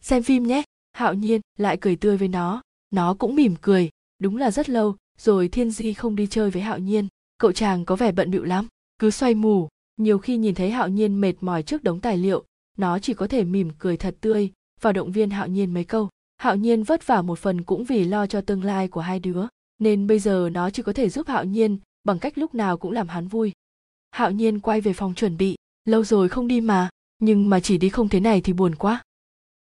Xem phim nhé. Hạo nhiên lại cười tươi với nó. Nó cũng mỉm cười. Đúng là rất lâu rồi thiên di không đi chơi với hạo nhiên. Cậu chàng có vẻ bận bịu lắm, cứ xoay mù. Nhiều khi nhìn thấy hạo nhiên mệt mỏi trước đống tài liệu, nó chỉ có thể mỉm cười thật tươi và động viên hạo nhiên mấy câu. Hạo nhiên vất vả một phần cũng vì lo cho tương lai của hai đứa, nên bây giờ nó chỉ có thể giúp hạo nhiên bằng cách lúc nào cũng làm hắn vui. Hạo nhiên quay về phòng chuẩn bị, lâu rồi không đi mà, nhưng mà chỉ đi không thế này thì buồn quá.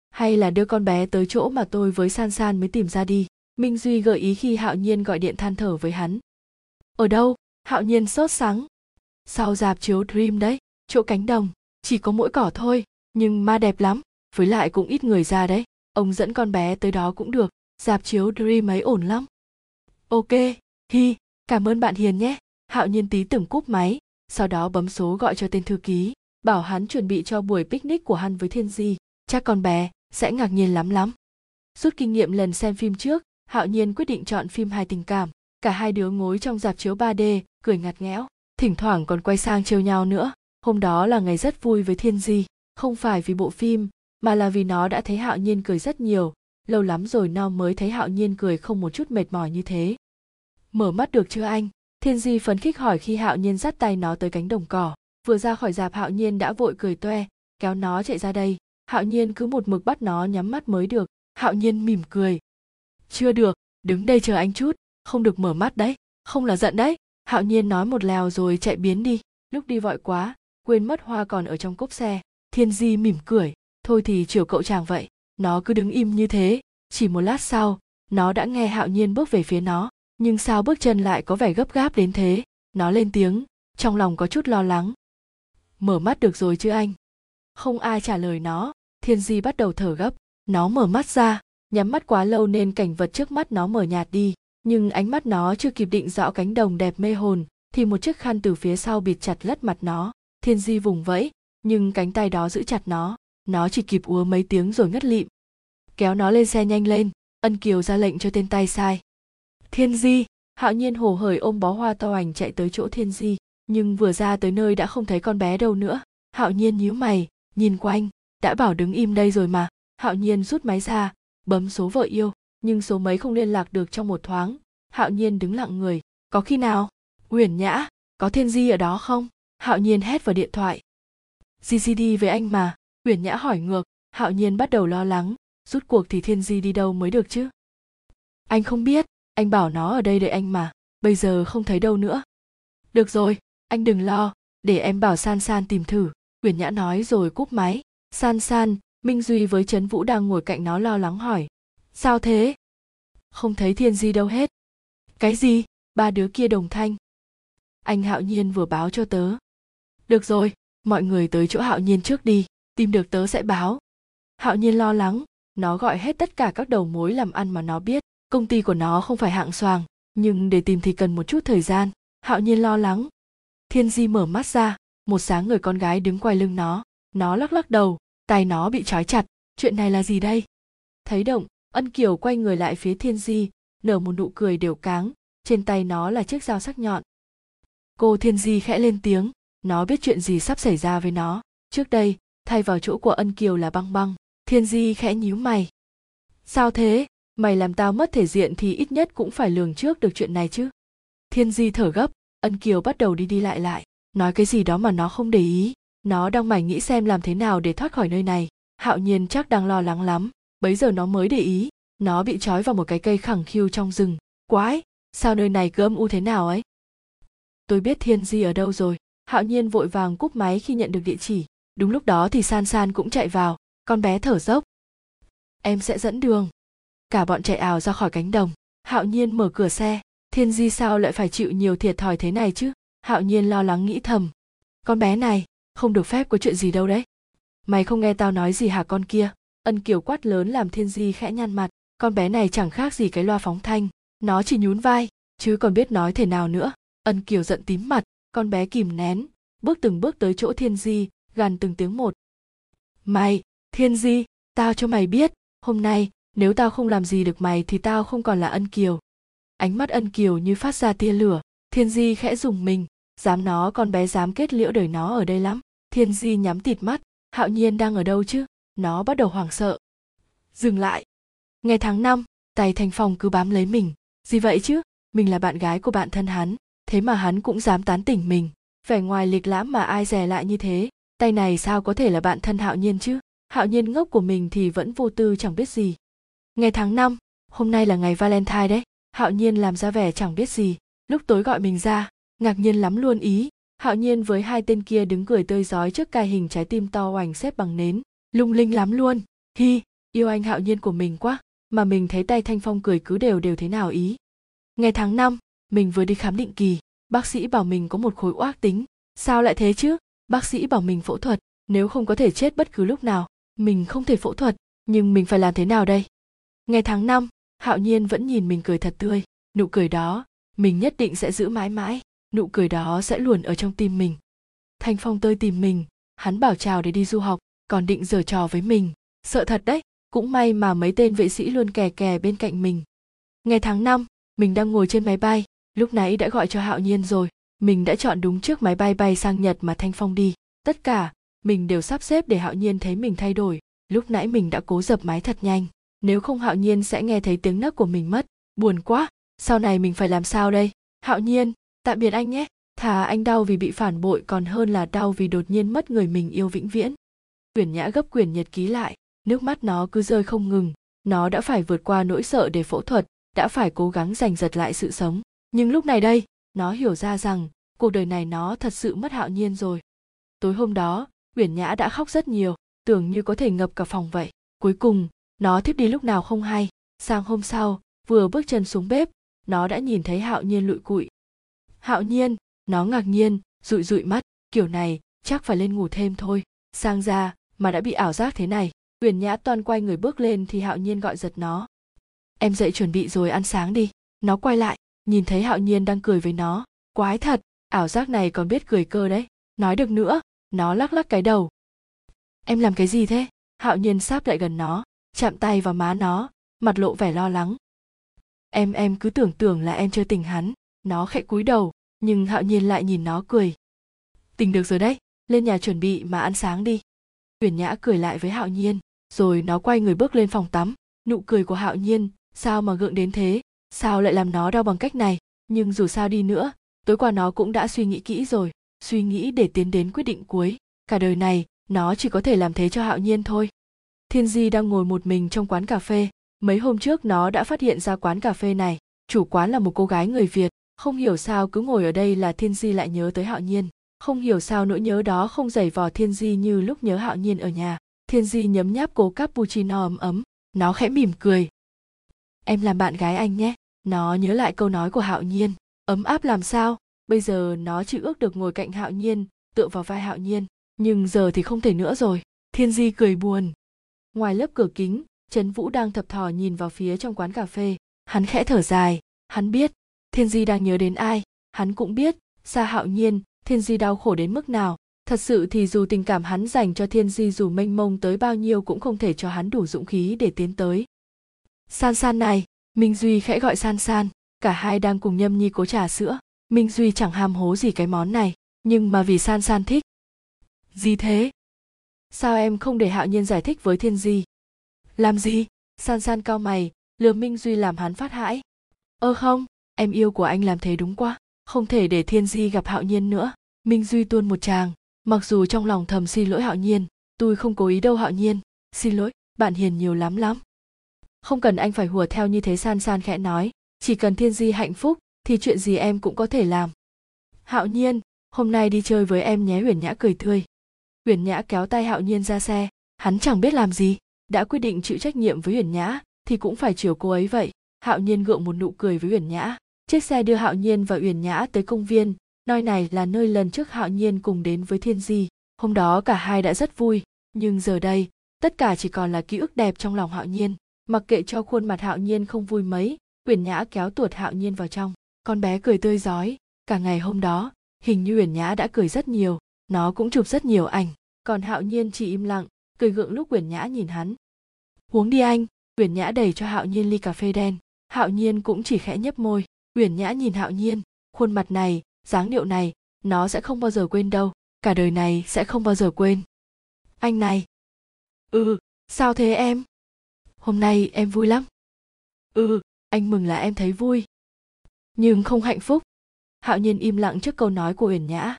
Hay là đưa con bé tới chỗ mà tôi với san san mới tìm ra đi minh duy gợi ý khi hạo nhiên gọi điện than thở với hắn. Ở đâu? Hạo nhiên sốt sắng sau dạp chiếu dream đấy? Chỗ cánh đồng. Chỉ có mỗi cỏ thôi. Nhưng ma đẹp lắm. Với lại cũng ít người ra đấy. Ông dẫn con bé tới đó cũng được. Dạp chiếu dream ấy ổn lắm. Ok. Hi. Cảm ơn bạn hiền nhé. Hạo nhiên tí từng cúp máy. Sau đó bấm số gọi cho tên thư ký. Bảo hắn chuẩn bị cho buổi picnic của hắn với thiên di. Chắc con bé sẽ ngạc nhiên lắm lắm. Rút kinh nghiệm lần xem phim trước hạo nhiên quyết định chọn phim hài tình cảm. Cả hai đứa ngồi trong dạp chiếu 3D, cười ngặt nghẽo. Thỉnh thoảng còn quay sang trêu nhau nữa. Hôm đó là ngày rất vui với thiên di. Không phải vì bộ phim mà là vì nó đã thấy hạo nhiên cười rất nhiều. Lâu lắm rồi nó mới thấy hạo nhiên cười không một chút mệt mỏi như thế. Mở mắt được chưa anh? Thiên di phấn khích hỏi khi hạo nhiên dắt tay nó tới cánh đồng cỏ. Vừa ra khỏi dạp hạo nhiên đã vội cười toe kéo nó chạy ra đây. Hạo nhiên cứ một mực bắt nó nhắm mắt mới được. Hạo nhiên mỉm cười chưa được, đứng đây chờ anh chút. Không được mở mắt đấy, không là giận đấy. Hạo nhiên nói một lèo rồi chạy biến đi. Lúc đi vội quá, quên mất hoa còn ở trong cốp xe. Thiên di mỉm cười. Thôi thì chiều cậu chàng vậy, nó cứ đứng im như thế. Chỉ một lát sau, nó đã nghe hạo nhiên bước về phía nó. Nhưng sao bước chân lại có vẻ gấp gáp đến thế? Nó lên tiếng, trong lòng có chút lo lắng. Mở mắt được rồi chứ anh? Không ai trả lời nó. Thiên di bắt đầu thở gấp. Nó mở mắt ra nhắm mắt quá lâu nên cảnh vật trước mắt nó mở nhạt đi, nhưng ánh mắt nó chưa kịp định rõ cánh đồng đẹp mê hồn, thì một chiếc khăn từ phía sau bịt chặt lất mặt nó. Thiên di vùng vẫy, nhưng cánh tay đó giữ chặt nó. Nó chỉ kịp úa mấy tiếng rồi ngất lịm. Kéo nó lên xe nhanh lên, ân kiều ra lệnh cho tên tay sai. Thiên di, hạo nhiên hồ hởi ôm bó hoa to ảnh chạy tới chỗ thiên di, nhưng vừa ra tới nơi đã không thấy con bé đâu nữa. Hạo nhiên nhíu mày, nhìn quanh, đã bảo đứng im đây rồi mà. Hạo nhiên rút máy ra bấm số vợ yêu, nhưng số mấy không liên lạc được trong một thoáng. Hạo nhiên đứng lặng người. Có khi nào? Uyển nhã, có thiên di ở đó không? Hạo nhiên hét vào điện thoại. Di Di đi với anh mà. Uyển nhã hỏi ngược. Hạo nhiên bắt đầu lo lắng. Rút cuộc thì thiên di đi đâu mới được chứ? Anh không biết. Anh bảo nó ở đây đợi anh mà. Bây giờ không thấy đâu nữa. Được rồi. Anh đừng lo. Để em bảo san san tìm thử. Uyển nhã nói rồi cúp máy. San san minh duy với trấn vũ đang ngồi cạnh nó lo lắng hỏi. Sao thế? Không thấy thiên di đâu hết. Cái gì? Ba đứa kia đồng thanh. Anh hạo nhiên vừa báo cho tớ. Được rồi, mọi người tới chỗ hạo nhiên trước đi, tìm được tớ sẽ báo. Hạo nhiên lo lắng, nó gọi hết tất cả các đầu mối làm ăn mà nó biết. Công ty của nó không phải hạng xoàng, nhưng để tìm thì cần một chút thời gian. Hạo nhiên lo lắng. Thiên di mở mắt ra, một sáng người con gái đứng quay lưng nó. Nó lắc lắc đầu tay nó bị trói chặt. Chuyện này là gì đây? Thấy động, ân kiều quay người lại phía thiên di, nở một nụ cười đều cáng. Trên tay nó là chiếc dao sắc nhọn. Cô thiên di khẽ lên tiếng. Nó biết chuyện gì sắp xảy ra với nó. Trước đây, thay vào chỗ của ân kiều là băng băng. Thiên di khẽ nhíu mày. Sao thế? Mày làm tao mất thể diện thì ít nhất cũng phải lường trước được chuyện này chứ. Thiên di thở gấp. Ân kiều bắt đầu đi đi lại lại. Nói cái gì đó mà nó không để ý nó đang mải nghĩ xem làm thế nào để thoát khỏi nơi này. Hạo nhiên chắc đang lo lắng lắm. Bấy giờ nó mới để ý. Nó bị trói vào một cái cây khẳng khiu trong rừng. Quái! Sao nơi này cứ âm u thế nào ấy? Tôi biết thiên di ở đâu rồi. Hạo nhiên vội vàng cúp máy khi nhận được địa chỉ. Đúng lúc đó thì san san cũng chạy vào. Con bé thở dốc. Em sẽ dẫn đường. Cả bọn chạy ảo ra khỏi cánh đồng. Hạo nhiên mở cửa xe. Thiên di sao lại phải chịu nhiều thiệt thòi thế này chứ? Hạo nhiên lo lắng nghĩ thầm. Con bé này không được phép có chuyện gì đâu đấy. Mày không nghe tao nói gì hả con kia? Ân kiều quát lớn làm thiên di khẽ nhăn mặt. Con bé này chẳng khác gì cái loa phóng thanh. Nó chỉ nhún vai, chứ còn biết nói thể nào nữa. Ân kiều giận tím mặt, con bé kìm nén, bước từng bước tới chỗ thiên di, gằn từng tiếng một. Mày, thiên di, tao cho mày biết, hôm nay, nếu tao không làm gì được mày thì tao không còn là ân kiều. Ánh mắt ân kiều như phát ra tia lửa, thiên di khẽ dùng mình. Dám nó, con bé dám kết liễu đời nó ở đây lắm thiên di nhắm tịt mắt, hạo nhiên đang ở đâu chứ? Nó bắt đầu hoảng sợ. Dừng lại. Ngày tháng năm tay thành phong cứ bám lấy mình. Gì vậy chứ? Mình là bạn gái của bạn thân hắn, thế mà hắn cũng dám tán tỉnh mình. Vẻ ngoài lịch lãm mà ai dè lại như thế, tay này sao có thể là bạn thân hạo nhiên chứ? Hạo nhiên ngốc của mình thì vẫn vô tư chẳng biết gì. Ngày tháng năm, hôm nay là ngày valentine đấy. Hạo nhiên làm ra vẻ chẳng biết gì. Lúc tối gọi mình ra, ngạc nhiên lắm luôn ý hạo nhiên với hai tên kia đứng cười tươi rói trước cai hình trái tim to oành xếp bằng nến. Lung linh lắm luôn. Hi, yêu anh hạo nhiên của mình quá. Mà mình thấy tay thanh phong cười cứ đều đều thế nào ý? Ngày tháng năm, mình vừa đi khám định kỳ. Bác sĩ bảo mình có một khối oác tính. Sao lại thế chứ? Bác sĩ bảo mình phẫu thuật. Nếu không có thể chết bất cứ lúc nào, mình không thể phẫu thuật. Nhưng mình phải làm thế nào đây? Ngày tháng năm, hạo nhiên vẫn nhìn mình cười thật tươi. Nụ cười đó, mình nhất định sẽ giữ mãi mãi nụ cười đó sẽ luôn ở trong tim mình. Thanh phong tới tìm mình, hắn bảo chào để đi du học, còn định giở trò với mình. Sợ thật đấy, cũng may mà mấy tên vệ sĩ luôn kè kè bên cạnh mình. Ngày tháng năm, mình đang ngồi trên máy bay, lúc nãy đã gọi cho hạo nhiên rồi. Mình đã chọn đúng trước máy bay bay sang nhật mà thanh phong đi. Tất cả, mình đều sắp xếp để hạo nhiên thấy mình thay đổi. Lúc nãy mình đã cố dập máy thật nhanh. Nếu không hạo nhiên sẽ nghe thấy tiếng nấc của mình mất. Buồn quá, sau này mình phải làm sao đây? Hạo nhiên tạm biệt anh nhé. Thà anh đau vì bị phản bội còn hơn là đau vì đột nhiên mất người mình yêu vĩnh viễn. Quyển nhã gấp quyển nhật ký lại, nước mắt nó cứ rơi không ngừng. Nó đã phải vượt qua nỗi sợ để phẫu thuật, đã phải cố gắng giành giật lại sự sống. Nhưng lúc này đây, nó hiểu ra rằng cuộc đời này nó thật sự mất hạo nhiên rồi. Tối hôm đó uyển nhã đã khóc rất nhiều, tưởng như có thể ngập cả phòng vậy. Cuối cùng, nó thiếp đi lúc nào không hay. Sang hôm sau, vừa bước chân xuống bếp, nó đã nhìn thấy hạo nhiên lụi cụi hạo nhiên, nó ngạc nhiên, rụi rụi mắt, kiểu này, chắc phải lên ngủ thêm thôi. Sang ra, mà đã bị ảo giác thế này. Uyển nhã toan quay người bước lên thì hạo nhiên gọi giật nó. Em dậy chuẩn bị rồi ăn sáng đi. Nó quay lại, nhìn thấy hạo nhiên đang cười với nó. Quái thật, ảo giác này còn biết cười cơ đấy. Nói được nữa, nó lắc lắc cái đầu. Em làm cái gì thế? Hạo nhiên sáp lại gần nó, chạm tay vào má nó, mặt lộ vẻ lo lắng. Em em cứ tưởng tưởng là em chưa tình hắn. Nó khẽ cúi đầu nhưng hạo nhiên lại nhìn nó cười. Tình được rồi đấy, lên nhà chuẩn bị mà ăn sáng đi. Uyển nhã cười lại với hạo nhiên, rồi nó quay người bước lên phòng tắm. Nụ cười của hạo nhiên, sao mà gượng đến thế? Sao lại làm nó đau bằng cách này? Nhưng dù sao đi nữa, tối qua nó cũng đã suy nghĩ kỹ rồi, suy nghĩ để tiến đến quyết định cuối. Cả đời này, nó chỉ có thể làm thế cho hạo nhiên thôi. Thiên di đang ngồi một mình trong quán cà phê. Mấy hôm trước nó đã phát hiện ra quán cà phê này, chủ quán là một cô gái người việt không hiểu sao cứ ngồi ở đây là thiên di lại nhớ tới hạo nhiên. Không hiểu sao nỗi nhớ đó không dày vò thiên di như lúc nhớ hạo nhiên ở nhà. Thiên di nhấm nháp cố cappuccino ấm ấm. Nó khẽ mỉm cười. Em làm bạn gái anh nhé. Nó nhớ lại câu nói của hạo nhiên. Ấm áp làm sao? Bây giờ nó chỉ ước được ngồi cạnh hạo nhiên, tựa vào vai hạo nhiên. Nhưng giờ thì không thể nữa rồi. Thiên di cười buồn. Ngoài lớp cửa kính, trấn vũ đang thập thò nhìn vào phía trong quán cà phê. Hắn khẽ thở dài. Hắn biết thiên di đang nhớ đến ai? Hắn cũng biết xa hạo nhiên, thiên di đau khổ đến mức nào. Thật sự thì dù tình cảm hắn dành cho thiên di dù mênh mông tới bao nhiêu cũng không thể cho hắn đủ dũng khí để tiến tới. San san này, minh duy khẽ gọi san san. Cả hai đang cùng nhâm nhi cố trà sữa. Minh duy chẳng ham hố gì cái món này, nhưng mà vì san san thích. Gì thế? Sao em không để hạo nhiên giải thích với thiên di? Làm gì? San san cao mày lừa minh duy làm hắn phát hãi. Ơ không em yêu của anh làm thế đúng quá, không thể để thiên di gặp hạo nhiên nữa. Minh duy tuôn một tràng, mặc dù trong lòng thầm xin lỗi hạo nhiên, tôi không cố ý đâu hạo nhiên. Xin lỗi, bạn hiền nhiều lắm lắm. Không cần anh phải hùa theo như thế san san khẽ nói, chỉ cần thiên di hạnh phúc, thì chuyện gì em cũng có thể làm. Hạo nhiên, hôm nay đi chơi với em nhé huyền nhã cười tươi. Huyền nhã kéo tay hạo nhiên ra xe, hắn chẳng biết làm gì, đã quyết định chịu trách nhiệm với huyền nhã, thì cũng phải chiều cô ấy vậy. Hạo nhiên gượng một nụ cười với huyền nhã chiếc xe đưa hạo nhiên và uyển nhã tới công viên, nơi này là nơi lần trước hạo nhiên cùng đến với thiên di. Hôm đó cả hai đã rất vui, nhưng giờ đây, tất cả chỉ còn là ký ức đẹp trong lòng hạo nhiên. Mặc kệ cho khuôn mặt hạo nhiên không vui mấy, uyển nhã kéo tuột hạo nhiên vào trong. Con bé cười tươi rói, cả ngày hôm đó, hình như uyển nhã đã cười rất nhiều, nó cũng chụp rất nhiều ảnh. Còn hạo nhiên chỉ im lặng, cười gượng lúc uyển nhã nhìn hắn. Uống đi anh. Uyển nhã đẩy cho hạo nhiên ly cà phê đen, hạo nhiên cũng chỉ khẽ nhấp môi uyển nhã nhìn hạo nhiên, khuôn mặt này, dáng điệu này, nó sẽ không bao giờ quên đâu, cả đời này sẽ không bao giờ quên. Anh này. Ừ sao thế em? Hôm nay em vui lắm. Ừ anh mừng là em thấy vui. Nhưng không hạnh phúc. Hạo nhiên im lặng trước câu nói của uyển nhã.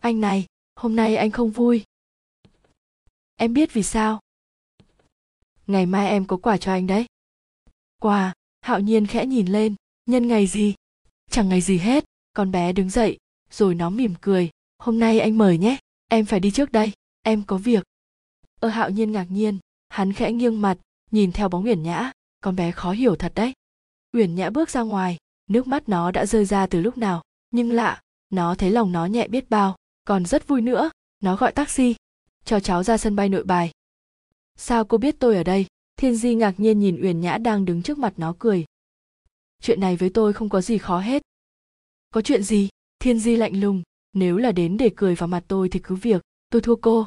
Anh này, hôm nay anh không vui. Em biết vì sao? Ngày mai em có quà cho anh đấy. Quà, hạo nhiên khẽ nhìn lên nhân ngày gì? Chẳng ngày gì hết, con bé đứng dậy, rồi nó mỉm cười. Hôm nay anh mời nhé, em phải đi trước đây, em có việc. Ơ hạo nhiên ngạc nhiên, hắn khẽ nghiêng mặt, nhìn theo bóng uyển nhã. Con bé khó hiểu thật đấy. Uyển nhã bước ra ngoài, nước mắt nó đã rơi ra từ lúc nào. Nhưng lạ, nó thấy lòng nó nhẹ biết bao, còn rất vui nữa. Nó gọi taxi, cho cháu ra sân bay nội bài. Sao cô biết tôi ở đây? Thiên di ngạc nhiên nhìn uyển nhã đang đứng trước mặt nó cười chuyện này với tôi không có gì khó hết. Có chuyện gì? Thiên di lạnh lùng. Nếu là đến để cười vào mặt tôi thì cứ việc. Tôi thua cô.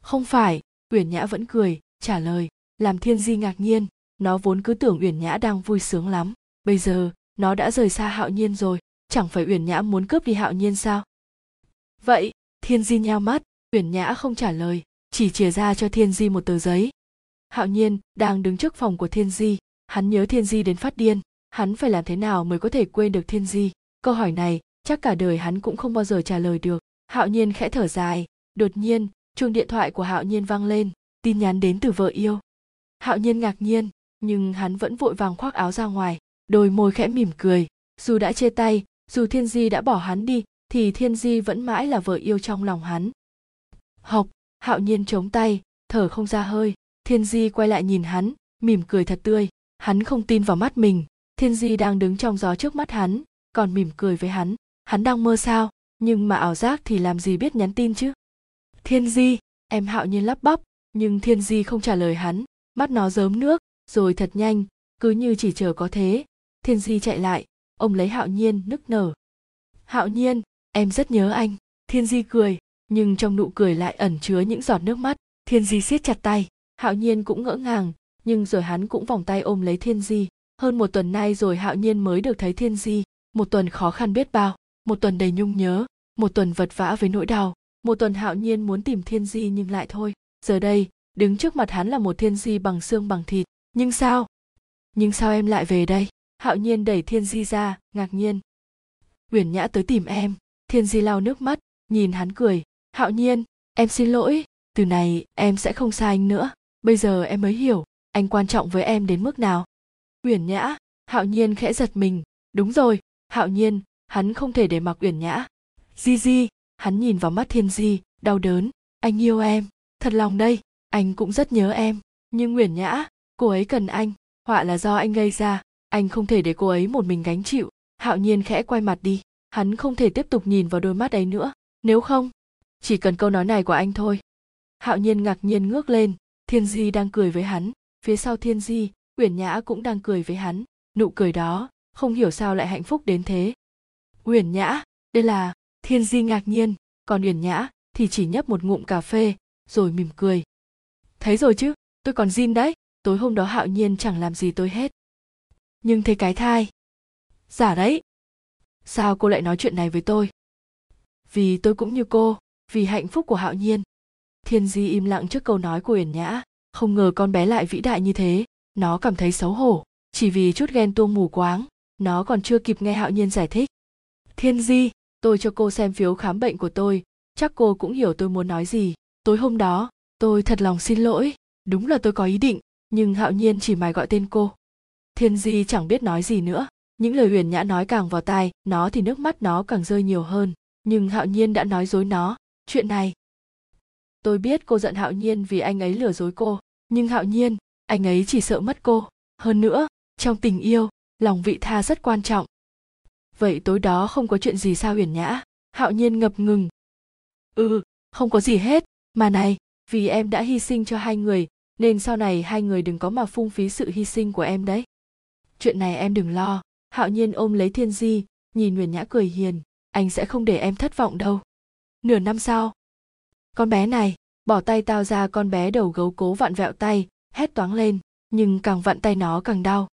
Không phải. Uyển nhã vẫn cười, trả lời, làm thiên di ngạc nhiên. Nó vốn cứ tưởng uyển nhã đang vui sướng lắm. Bây giờ, nó đã rời xa hạo nhiên rồi. Chẳng phải uyển nhã muốn cướp đi hạo nhiên sao? Vậy, thiên di nhao mắt. Uyển nhã không trả lời, chỉ chìa ra cho thiên di một tờ giấy. Hạo nhiên đang đứng trước phòng của thiên di. Hắn nhớ thiên di đến phát điên hắn phải làm thế nào mới có thể quên được thiên di? Câu hỏi này, chắc cả đời hắn cũng không bao giờ trả lời được. Hạo nhiên khẽ thở dài. Đột nhiên, chuông điện thoại của hạo nhiên vang lên. Tin nhắn đến từ vợ yêu. Hạo nhiên ngạc nhiên, nhưng hắn vẫn vội vàng khoác áo ra ngoài. Đôi môi khẽ mỉm cười. Dù đã chia tay, dù thiên di đã bỏ hắn đi, thì thiên di vẫn mãi là vợ yêu trong lòng hắn. Học, hạo nhiên chống tay, thở không ra hơi. Thiên di quay lại nhìn hắn, mỉm cười thật tươi. Hắn không tin vào mắt mình thiên di đang đứng trong gió trước mắt hắn, còn mỉm cười với hắn. Hắn đang mơ sao? Nhưng mà ảo giác thì làm gì biết nhắn tin chứ? Thiên di, em hạo nhiên lắp bắp, nhưng thiên di không trả lời hắn. Mắt nó rớm nước, rồi thật nhanh, cứ như chỉ chờ có thế. Thiên di chạy lại ông lấy hạo nhiên, nức nở. Hạo nhiên, em rất nhớ anh. Thiên di cười, nhưng trong nụ cười lại ẩn chứa những giọt nước mắt. Thiên di siết chặt tay. Hạo nhiên cũng ngỡ ngàng, nhưng rồi hắn cũng vòng tay ôm lấy thiên di hơn một tuần nay rồi hạo nhiên mới được thấy thiên di. Một tuần khó khăn biết bao. Một tuần đầy nhung nhớ. Một tuần vật vã với nỗi đau. Một tuần hạo nhiên muốn tìm thiên di nhưng lại thôi. Giờ đây, đứng trước mặt hắn là một thiên di bằng xương bằng thịt. Nhưng sao? Nhưng sao em lại về đây? Hạo nhiên đẩy thiên di ra, ngạc nhiên. Uyển nhã tới tìm em. Thiên di lau nước mắt, nhìn hắn cười. Hạo nhiên, em xin lỗi. Từ này, em sẽ không xa anh nữa. Bây giờ em mới hiểu, anh quan trọng với em đến mức nào uyển nhã. Hạo nhiên khẽ giật mình. Đúng rồi, hạo nhiên, hắn không thể để mặc uyển nhã. Di di, hắn nhìn vào mắt thiên di, đau đớn. Anh yêu em, thật lòng đây, anh cũng rất nhớ em. Nhưng uyển nhã, cô ấy cần anh. Họa là do anh gây ra, anh không thể để cô ấy một mình gánh chịu. Hạo nhiên khẽ quay mặt đi. Hắn không thể tiếp tục nhìn vào đôi mắt ấy nữa. Nếu không, chỉ cần câu nói này của anh thôi. Hạo nhiên ngạc nhiên ngước lên. Thiên di đang cười với hắn. Phía sau thiên di uyển nhã cũng đang cười với hắn. Nụ cười đó, không hiểu sao lại hạnh phúc đến thế. Uyển nhã, đây là thiên di ngạc nhiên. Còn uyển nhã thì chỉ nhấp một ngụm cà phê, rồi mỉm cười. Thấy rồi chứ, tôi còn zin đấy. Tối hôm đó hạo nhiên chẳng làm gì tôi hết. Nhưng thấy cái thai. Giả đấy. Sao cô lại nói chuyện này với tôi? Vì tôi cũng như cô, vì hạnh phúc của hạo nhiên. Thiên di im lặng trước câu nói của uyển nhã. Không ngờ con bé lại vĩ đại như thế nó cảm thấy xấu hổ, chỉ vì chút ghen tuông mù quáng. Nó còn chưa kịp nghe hạo nhiên giải thích. Thiên di, tôi cho cô xem phiếu khám bệnh của tôi. Chắc cô cũng hiểu tôi muốn nói gì. Tối hôm đó, tôi thật lòng xin lỗi. Đúng là tôi có ý định, nhưng hạo nhiên chỉ mài gọi tên cô. Thiên di chẳng biết nói gì nữa. Những lời huyền nhã nói càng vào tai, nó thì nước mắt nó càng rơi nhiều hơn. Nhưng hạo nhiên đã nói dối nó. Chuyện này. Tôi biết cô giận hạo nhiên vì anh ấy lừa dối cô. Nhưng hạo nhiên anh ấy chỉ sợ mất cô. Hơn nữa, trong tình yêu, lòng vị tha rất quan trọng. Vậy tối đó không có chuyện gì sao huyền nhã? Hạo nhiên ngập ngừng. Ừ không có gì hết. Mà này, vì em đã hy sinh cho hai người, nên sau này hai người đừng có mà phung phí sự hy sinh của em đấy. Chuyện này em đừng lo. Hạo nhiên ôm lấy thiên di, nhìn huyền nhã cười hiền. Anh sẽ không để em thất vọng đâu. Nửa năm sau. Con bé này, bỏ tay tao ra con bé đầu gấu cố vặn vẹo tay hét toáng lên, nhưng càng vặn tay nó càng đau.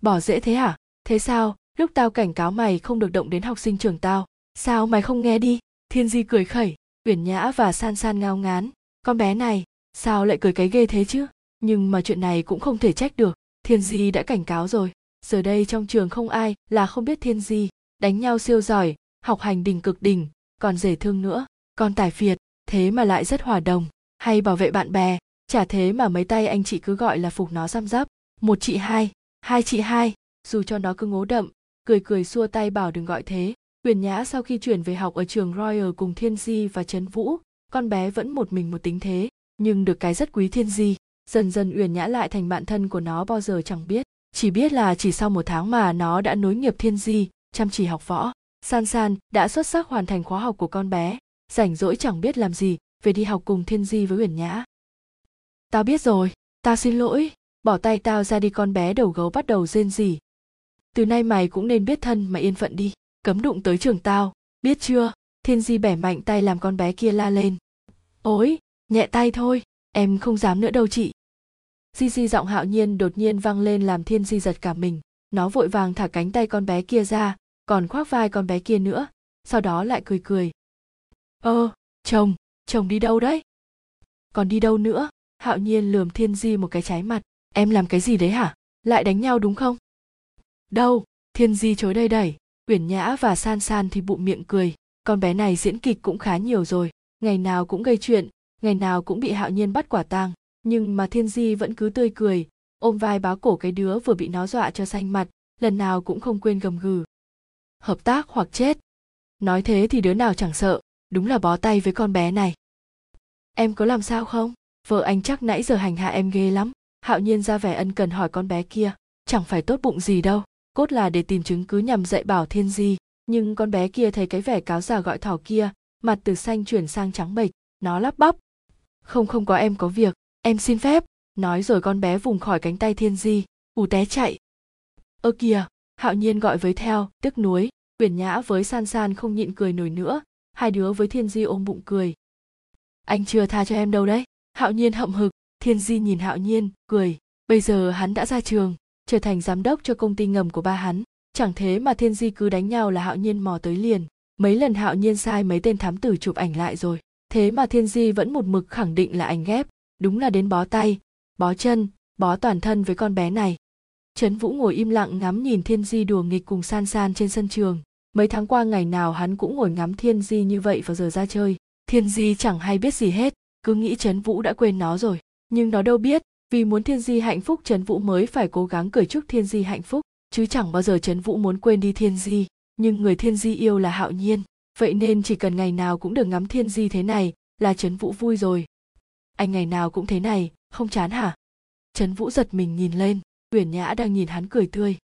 Bỏ dễ thế hả? Thế sao? Lúc tao cảnh cáo mày không được động đến học sinh trường tao, sao mày không nghe đi? Thiên di cười khẩy, uyển nhã và san san ngao ngán. Con bé này, sao lại cười cái ghê thế chứ? Nhưng mà chuyện này cũng không thể trách được. Thiên di đã cảnh cáo rồi. Giờ đây trong trường không ai là không biết thiên di. Đánh nhau siêu giỏi, học hành đỉnh cực đỉnh, còn rể thương nữa. Còn tài phiệt, thế mà lại rất hòa đồng, hay bảo vệ bạn bè chả thế mà mấy tay anh chị cứ gọi là phục nó răm rắp. Một chị hai hai chị hai, dù cho nó cứ ngố đậm, cười cười xua tay bảo đừng gọi thế. Huyền nhã sau khi chuyển về học ở trường royal cùng thiên di và trấn vũ, con bé vẫn một mình một tính thế, nhưng được cái rất quý thiên di. Dần dần uyển nhã lại thành bạn thân của nó bao giờ chẳng biết. Chỉ biết là chỉ sau một tháng mà nó đã nối nghiệp thiên di, chăm chỉ học võ. San san đã xuất sắc hoàn thành khóa học của con bé. Rảnh rỗi chẳng biết làm gì, về đi học cùng thiên di với uyển nhã tao biết rồi tao xin lỗi, bỏ tay tao ra đi con bé đầu gấu bắt đầu rên rỉ. Từ nay mày cũng nên biết thân mà yên phận đi, cấm đụng tới trường tao, biết chưa? Thiên di bẻ mạnh tay làm con bé kia la lên. Ối nhẹ tay thôi, em không dám nữa đâu chị. Di di giọng hạo nhiên đột nhiên vang lên làm thiên di giật cả mình. Nó vội vàng thả cánh tay con bé kia ra, còn khoác vai con bé kia nữa, sau đó lại cười cười. Ơ, chồng chồng đi đâu đấy? Còn đi đâu nữa? Hạo nhiên lườm thiên di một cái trái mặt. Em làm cái gì đấy hả? Lại đánh nhau đúng không? Đâu, thiên di chối đây đẩy. Uyển nhã và san san thì bụng miệng cười. Con bé này diễn kịch cũng khá nhiều rồi. Ngày nào cũng gây chuyện, ngày nào cũng bị hạo nhiên bắt quả tang. Nhưng mà thiên di vẫn cứ tươi cười, ôm vai báo cổ cái đứa vừa bị nó dọa cho xanh mặt, lần nào cũng không quên gầm gừ. Hợp tác hoặc chết? Nói thế thì đứa nào chẳng sợ, đúng là bó tay với con bé này. Em có làm sao không? Vợ anh chắc nãy giờ hành hạ em ghê lắm. Hạo nhiên ra vẻ ân cần hỏi con bé kia, chẳng phải tốt bụng gì đâu, cốt là để tìm chứng cứ nhằm dạy bảo thiên di, nhưng con bé kia thấy cái vẻ cáo già gọi thỏ kia, mặt từ xanh chuyển sang trắng bệch, nó lắp bắp, không không có em có việc, em xin phép. Nói rồi con bé vùng khỏi cánh tay thiên di, ù té chạy. Ơ kìa, hạo nhiên gọi với theo, tức nuối uyển nhã với san san không nhịn cười nổi nữa, hai đứa với thiên di ôm bụng cười. Anh chưa tha cho em đâu đấy hạo nhiên hậm hực, thiên di nhìn hạo nhiên, cười. Bây giờ hắn đã ra trường, trở thành giám đốc cho công ty ngầm của ba hắn. Chẳng thế mà thiên di cứ đánh nhau là hạo nhiên mò tới liền. Mấy lần hạo nhiên sai mấy tên thám tử chụp ảnh lại rồi. Thế mà thiên di vẫn một mực khẳng định là anh ghép. Đúng là đến bó tay, bó chân, bó toàn thân với con bé này. Trấn vũ ngồi im lặng ngắm nhìn thiên di đùa nghịch cùng san san trên sân trường. Mấy tháng qua ngày nào hắn cũng ngồi ngắm thiên di như vậy vào giờ ra chơi. Thiên di chẳng hay biết gì hết cứ nghĩ trấn vũ đã quên nó rồi, nhưng nó đâu biết, vì muốn thiên di hạnh phúc, trấn vũ mới phải cố gắng cười chúc thiên di hạnh phúc. Chứ chẳng bao giờ trấn vũ muốn quên đi thiên di, nhưng người thiên di yêu là hạo nhiên. Vậy nên chỉ cần ngày nào cũng được ngắm thiên di thế này là trấn vũ vui rồi. Anh ngày nào cũng thế này, không chán hả? Trấn vũ giật mình nhìn lên, uyển nhã đang nhìn hắn cười tươi.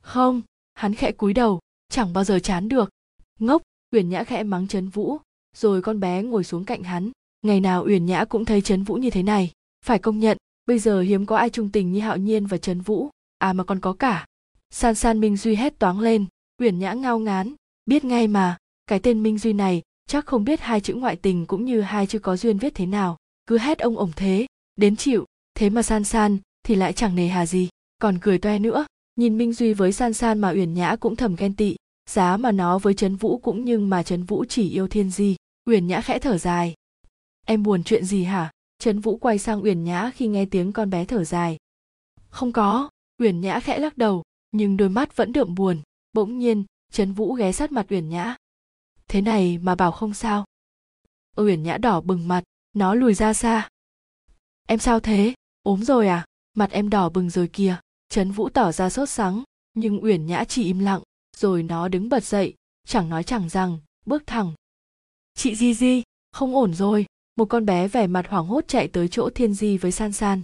Không, hắn khẽ cúi đầu, chẳng bao giờ chán được. Ngốc, uyển nhã khẽ mắng trấn vũ, rồi con bé ngồi xuống cạnh hắn ngày nào uyển nhã cũng thấy trấn vũ như thế này. Phải công nhận, bây giờ hiếm có ai trung tình như hạo nhiên và trấn vũ. À mà còn có cả. San san minh duy hét toáng lên. Uyển nhã ngao ngán. Biết ngay mà, cái tên minh duy này chắc không biết hai chữ ngoại tình cũng như hai chữ có duyên viết thế nào. Cứ hét ông ổng thế, đến chịu. Thế mà san san thì lại chẳng nề hà gì. Còn cười toe nữa. Nhìn minh duy với san san mà uyển nhã cũng thầm ghen tị. Giá mà nó với trấn vũ cũng nhưng mà trấn vũ chỉ yêu thiên di. Uyển nhã khẽ thở dài em buồn chuyện gì hả? Trấn vũ quay sang uyển nhã khi nghe tiếng con bé thở dài. Không có. Uyển nhã khẽ lắc đầu, nhưng đôi mắt vẫn đượm buồn. Bỗng nhiên, trấn vũ ghé sát mặt uyển nhã. Thế này mà bảo không sao. Uyển nhã đỏ bừng mặt, nó lùi ra xa. Em sao thế? Ốm rồi à? Mặt em đỏ bừng rồi kìa. Trấn vũ tỏ ra sốt sắng, nhưng uyển nhã chỉ im lặng, rồi nó đứng bật dậy, chẳng nói chẳng rằng, bước thẳng. Chị di di, không ổn rồi một con bé vẻ mặt hoảng hốt chạy tới chỗ thiên di với san san.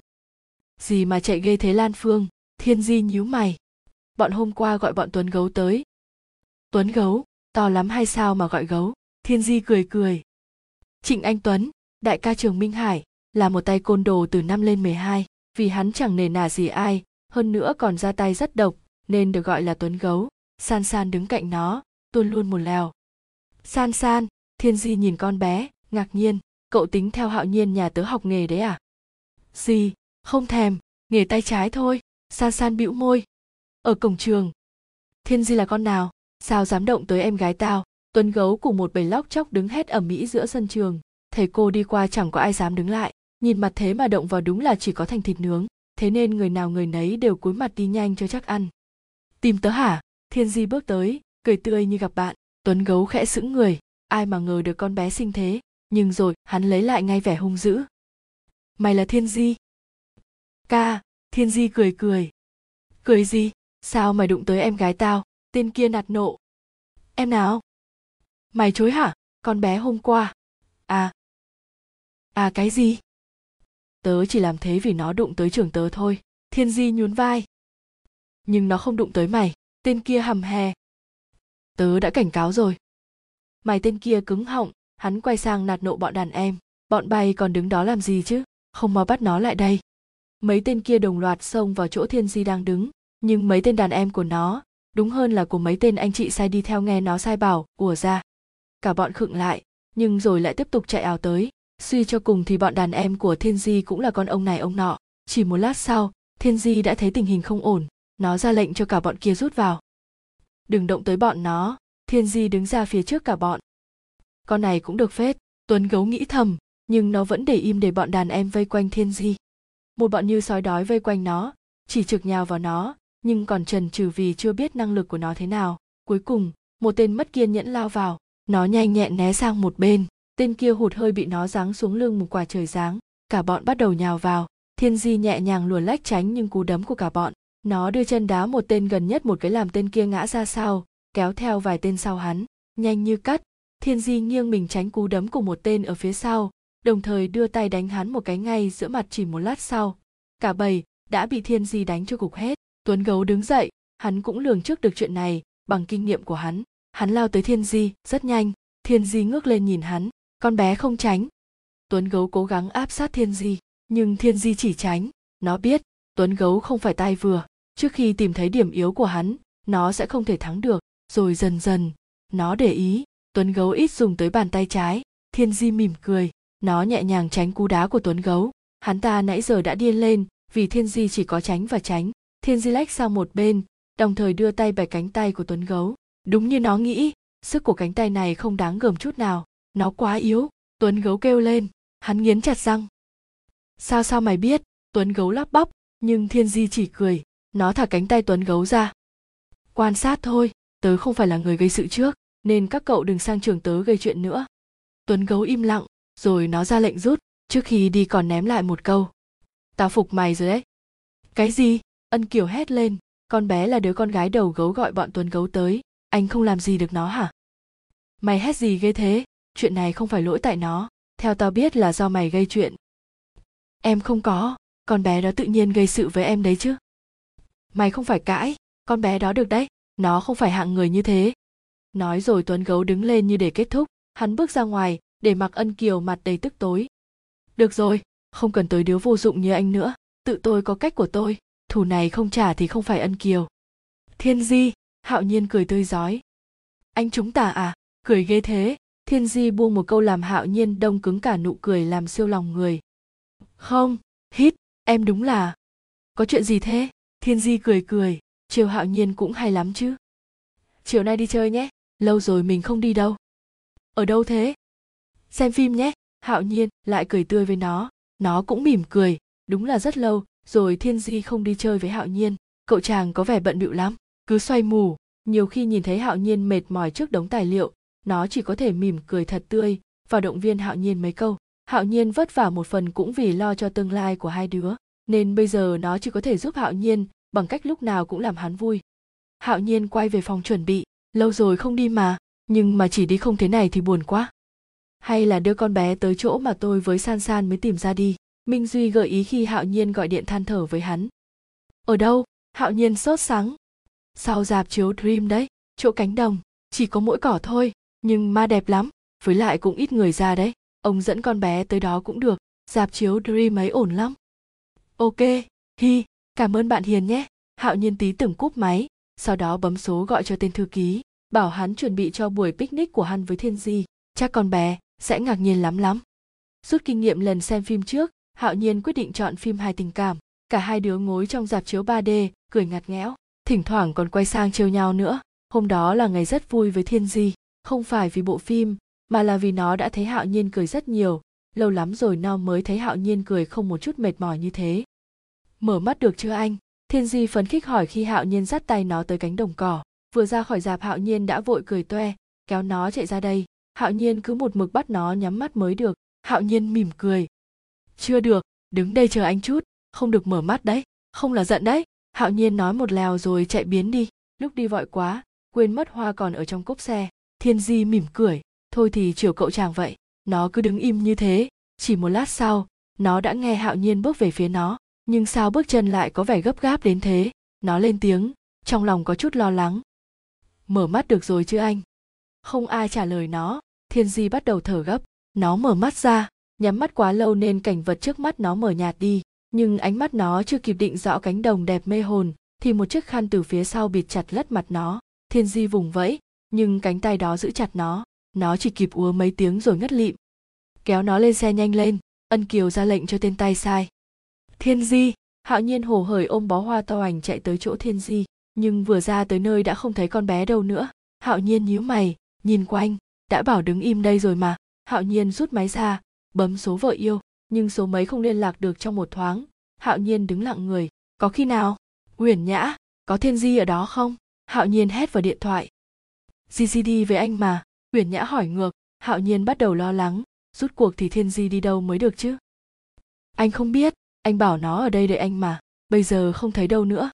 Gì mà chạy ghê thế lan phương? Thiên di nhíu mày. Bọn hôm qua gọi bọn tuấn gấu tới. Tuấn gấu? To lắm hay sao mà gọi gấu? Thiên di cười cười. Trịnh anh tuấn đại ca trường minh hải là một tay côn đồ từ năm lên 12, vì hắn chẳng nề nà gì ai, hơn nữa còn ra tay rất độc, nên được gọi là tuấn gấu. San San đứng cạnh nó, tuôn luôn một lèo. San San, Thiên Di nhìn con bé, ngạc nhiên, cậu tính theo hạo nhiên nhà tớ học nghề đấy à? Gì, không thèm, nghề tay trái thôi, San San bĩu môi. Ở cổng trường. Thiên Di là con nào? Sao dám động tới em gái tao? Tuấn gấu cùng một bầy lóc chóc đứng hét ở mỹ giữa sân trường, thầy cô đi qua chẳng có ai dám đứng lại. Nhìn mặt thế mà động vào đúng là chỉ có thành thịt nướng. Thế nên người nào người nấy đều cúi mặt đi nhanh cho chắc ăn. Tìm tớ hả? Thiên di bước tới cười tươi như gặp bạn. Tuấn gấu khẽ sững người. Ai mà ngờ được con bé sinh thế nhưng rồi, hắn lấy lại ngay vẻ hung dữ. Mày là thiên di. Ca, thiên di cười cười. Cười gì? Sao mày đụng tới em gái tao? Tên kia nạt nộ. Em nào? Mày chối hả? Con bé hôm qua. À. À cái gì? Tớ chỉ làm thế vì nó đụng tới trường tớ thôi. Thiên di nhún vai. Nhưng nó không đụng tới mày. Tên kia hầm hè. Tớ đã cảnh cáo rồi. Mày tên kia cứng họng hắn quay sang nạt nộ bọn đàn em. Bọn bay còn đứng đó làm gì chứ? Không mau bắt nó lại đây. Mấy tên kia đồng loạt xông vào chỗ thiên di đang đứng. Nhưng mấy tên đàn em của nó, đúng hơn là của mấy tên anh chị sai đi theo nghe nó sai bảo ùa ra. Cả bọn khựng lại, nhưng rồi lại tiếp tục chạy ảo tới. Suy cho cùng thì bọn đàn em của thiên di cũng là con ông này ông nọ. Chỉ một lát sau, thiên di đã thấy tình hình không ổn. Nó ra lệnh cho cả bọn kia rút vào. Đừng động tới bọn nó. Thiên di đứng ra phía trước cả bọn con này cũng được phết. Tuấn gấu nghĩ thầm, nhưng nó vẫn để im để bọn đàn em vây quanh thiên di. Một bọn như sói đói vây quanh nó, chỉ trực nhào vào nó, nhưng còn trần trừ vì chưa biết năng lực của nó thế nào. Cuối cùng, một tên mất kiên nhẫn lao vào, nó nhanh nhẹn né sang một bên. Tên kia hụt hơi bị nó giáng xuống lưng một quả trời giáng, cả bọn bắt đầu nhào vào. Thiên di nhẹ nhàng luồn lách tránh nhưng cú đấm của cả bọn. Nó đưa chân đá một tên gần nhất, một cái làm tên kia ngã ra sau, kéo theo vài tên sau hắn, nhanh như cắt thiên di nghiêng mình tránh cú đấm của một tên ở phía sau, đồng thời đưa tay đánh hắn một cái ngay giữa mặt chỉ một lát sau. Cả bầy đã bị thiên di đánh cho cục hết. Tuấn gấu đứng dậy, hắn cũng lường trước được chuyện này bằng kinh nghiệm của hắn. Hắn lao tới thiên di, rất nhanh. Thiên di ngước lên nhìn hắn, con bé không tránh. Tuấn gấu cố gắng áp sát thiên di, nhưng thiên di chỉ tránh. Nó biết, tuấn gấu không phải tai vừa. Trước khi tìm thấy điểm yếu của hắn, nó sẽ không thể thắng được. Rồi dần dần, nó để ý tuấn gấu ít dùng tới bàn tay trái. Thiên di mỉm cười. Nó nhẹ nhàng tránh cú đá của tuấn gấu. Hắn ta nãy giờ đã điên lên, vì thiên di chỉ có tránh và tránh. Thiên di lách sang một bên, đồng thời đưa tay bẻ cánh tay của tuấn gấu. Đúng như nó nghĩ, sức của cánh tay này không đáng gờm chút nào. Nó quá yếu. Tuấn gấu kêu lên. Hắn nghiến chặt răng. Sao sao mày biết? Tuấn gấu lắp bắp, nhưng thiên di chỉ cười. Nó thả cánh tay tuấn gấu ra. Quan sát thôi, tớ không phải là người gây sự trước nên các cậu đừng sang trường tớ gây chuyện nữa. Tuấn gấu im lặng, rồi nó ra lệnh rút, trước khi đi còn ném lại một câu. Tao phục mày rồi đấy. Cái gì? Ân kiều hét lên. Con bé là đứa con gái đầu gấu gọi bọn tuấn gấu tới. Anh không làm gì được nó hả? Mày hét gì ghê thế? Chuyện này không phải lỗi tại nó. Theo tao biết là do mày gây chuyện. Em không có. Con bé đó tự nhiên gây sự với em đấy chứ. Mày không phải cãi. Con bé đó được đấy. Nó không phải hạng người như thế nói rồi tuấn gấu đứng lên như để kết thúc. Hắn bước ra ngoài, để mặc ân kiều mặt đầy tức tối. Được rồi, không cần tới đứa vô dụng như anh nữa. Tự tôi có cách của tôi. Thù này không trả thì không phải ân kiều. Thiên di, hạo nhiên cười tươi rói anh chúng ta à cười ghê thế. Thiên di buông một câu làm hạo nhiên đông cứng cả nụ cười làm siêu lòng người. Không, hít, em đúng là. Có chuyện gì thế? Thiên di cười cười. Chiều hạo nhiên cũng hay lắm chứ. Chiều nay đi chơi nhé lâu rồi mình không đi đâu. Ở đâu thế? Xem phim nhé. Hạo nhiên lại cười tươi với nó. Nó cũng mỉm cười. Đúng là rất lâu rồi thiên di không đi chơi với hạo nhiên. Cậu chàng có vẻ bận bịu lắm. Cứ xoay mù. Nhiều khi nhìn thấy hạo nhiên mệt mỏi trước đống tài liệu, nó chỉ có thể mỉm cười thật tươi. Và động viên hạo nhiên mấy câu, hạo nhiên vất vả một phần cũng vì lo cho tương lai của hai đứa. Nên bây giờ nó chỉ có thể giúp hạo nhiên bằng cách lúc nào cũng làm hắn vui. Hạo nhiên quay về phòng chuẩn bị lâu rồi không đi mà, nhưng mà chỉ đi không thế này thì buồn quá. Hay là đưa con bé tới chỗ mà tôi với san san mới tìm ra đi. Minh duy gợi ý khi hạo nhiên gọi điện than thở với hắn. Ở đâu? Hạo nhiên sốt sắng sau dạp chiếu dream đấy? Chỗ cánh đồng, chỉ có mỗi cỏ thôi, nhưng ma đẹp lắm, với lại cũng ít người ra đấy. Ông dẫn con bé tới đó cũng được, dạp chiếu dream ấy ổn lắm. Ok, hi, cảm ơn bạn hiền nhé. Hạo nhiên tí tưởng cúp máy sau đó bấm số gọi cho tên thư ký bảo hắn chuẩn bị cho buổi picnic của hắn với thiên di. Chắc con bé sẽ ngạc nhiên lắm lắm. Rút kinh nghiệm lần xem phim trước hạo nhiên quyết định chọn phim hài tình cảm. Cả hai đứa ngồi trong dạp chiếu 3D, cười ngặt nghẽo. Thỉnh thoảng còn quay sang trêu nhau nữa. Hôm đó là ngày rất vui với thiên di. Không phải vì bộ phim mà là vì nó đã thấy hạo nhiên cười rất nhiều. Lâu lắm rồi nó mới thấy hạo nhiên cười không một chút mệt mỏi như thế. Mở mắt được chưa anh? Thiên di phấn khích hỏi khi hạo nhiên dắt tay nó tới cánh đồng cỏ. Vừa ra khỏi dạp, hạo nhiên đã vội cười toe, kéo nó chạy ra đây. Hạo nhiên cứ một mực bắt nó nhắm mắt mới được. Hạo nhiên mỉm cười. Chưa được, đứng đây chờ anh chút. Không được mở mắt đấy, không là giận đấy. Hạo nhiên nói một lèo rồi chạy biến đi. Lúc đi vội quá, quên mất hoa còn ở trong cốp xe. Thiên di mỉm cười. Thôi thì chiều cậu chàng vậy, nó cứ đứng im như thế. Chỉ một lát sau, nó đã nghe hạo nhiên bước về phía nó nhưng sao bước chân lại có vẻ gấp gáp đến thế? Nó lên tiếng, trong lòng có chút lo lắng. Mở mắt được rồi chứ anh? Không ai trả lời nó. Thiên di bắt đầu thở gấp. Nó mở mắt ra, nhắm mắt quá lâu nên cảnh vật trước mắt nó mở nhạt đi. Nhưng ánh mắt nó chưa kịp định rõ cánh đồng đẹp mê hồn, thì một chiếc khăn từ phía sau bịt chặt lất mặt nó. Thiên di vùng vẫy, nhưng cánh tay đó giữ chặt nó. Nó chỉ kịp úa mấy tiếng rồi ngất lịm. Kéo nó lên xe nhanh lên. Ân kiều ra lệnh cho tên tay sai thiên di. Hạo nhiên hồ hởi ôm bó hoa to ảnh chạy tới chỗ thiên di, nhưng vừa ra tới nơi đã không thấy con bé đâu nữa. Hạo nhiên nhíu mày, nhìn quanh, đã bảo đứng im đây rồi mà. Hạo nhiên rút máy ra, bấm số vợ yêu, nhưng số mấy không liên lạc được trong một thoáng. Hạo nhiên đứng lặng người, có khi nào? Uyển nhã, có thiên di ở đó không? Hạo nhiên hét vào điện thoại. Gcd với anh mà. Uyển nhã hỏi ngược, hạo nhiên bắt đầu lo lắng, rút cuộc thì thiên di đi đâu mới được chứ? Anh không biết anh bảo nó ở đây đợi anh mà, bây giờ không thấy đâu nữa.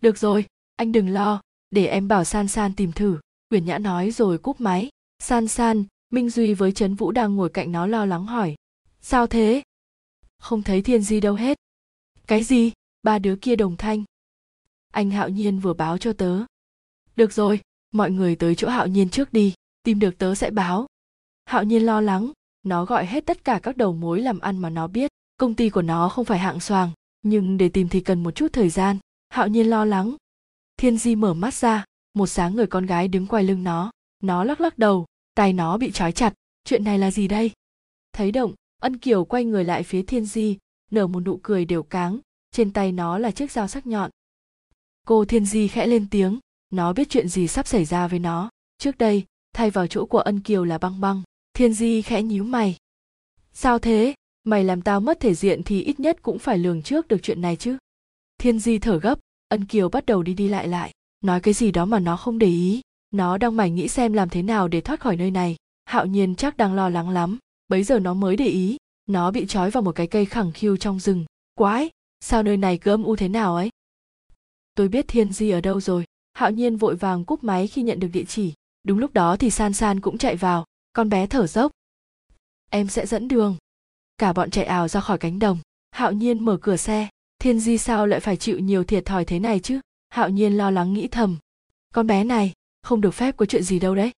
Được rồi, anh đừng lo, để em bảo san san tìm thử. Uyển nhã nói rồi cúp máy. San san, minh duy với trấn vũ đang ngồi cạnh nó lo lắng hỏi. Sao thế? Không thấy thiên di đâu hết. Cái gì? Ba đứa kia đồng thanh. Anh hạo nhiên vừa báo cho tớ. Được rồi, mọi người tới chỗ hạo nhiên trước đi, tìm được tớ sẽ báo. Hạo nhiên lo lắng, nó gọi hết tất cả các đầu mối làm ăn mà nó biết công ty của nó không phải hạng xoàng nhưng để tìm thì cần một chút thời gian. Hạo nhiên lo lắng. Thiên di mở mắt ra, một sáng người con gái đứng quay lưng nó. Nó lắc lắc đầu tay nó bị trói chặt. Chuyện này là gì đây? Thấy động, ân kiều quay người lại phía thiên di, nở một nụ cười đều cáng. Trên tay nó là chiếc dao sắc nhọn. Cô thiên di khẽ lên tiếng. Nó biết chuyện gì sắp xảy ra với nó. Trước đây, thay vào chỗ của ân kiều là băng băng. Thiên di khẽ nhíu mày. Sao thế? Mày làm tao mất thể diện thì ít nhất cũng phải lường trước được chuyện này chứ. Thiên di thở gấp, ân kiều bắt đầu đi đi lại lại. Nói cái gì đó mà nó không để ý. Nó đang mải nghĩ xem làm thế nào để thoát khỏi nơi này. Hạo nhiên chắc đang lo lắng lắm. Bấy giờ nó mới để ý. Nó bị trói vào một cái cây khẳng khiu trong rừng. Quái, sao nơi này cứ âm u thế nào ấy? Tôi biết thiên di ở đâu rồi. Hạo nhiên vội vàng cúp máy khi nhận được địa chỉ. Đúng lúc đó thì san san cũng chạy vào. Con bé thở dốc. Em sẽ dẫn đường cả bọn chạy ảo ra khỏi cánh đồng. Hạo nhiên mở cửa xe. Thiên di sao lại phải chịu nhiều thiệt thòi thế này chứ? Hạo nhiên lo lắng nghĩ thầm. Con bé này, không được phép có chuyện gì đâu đấy.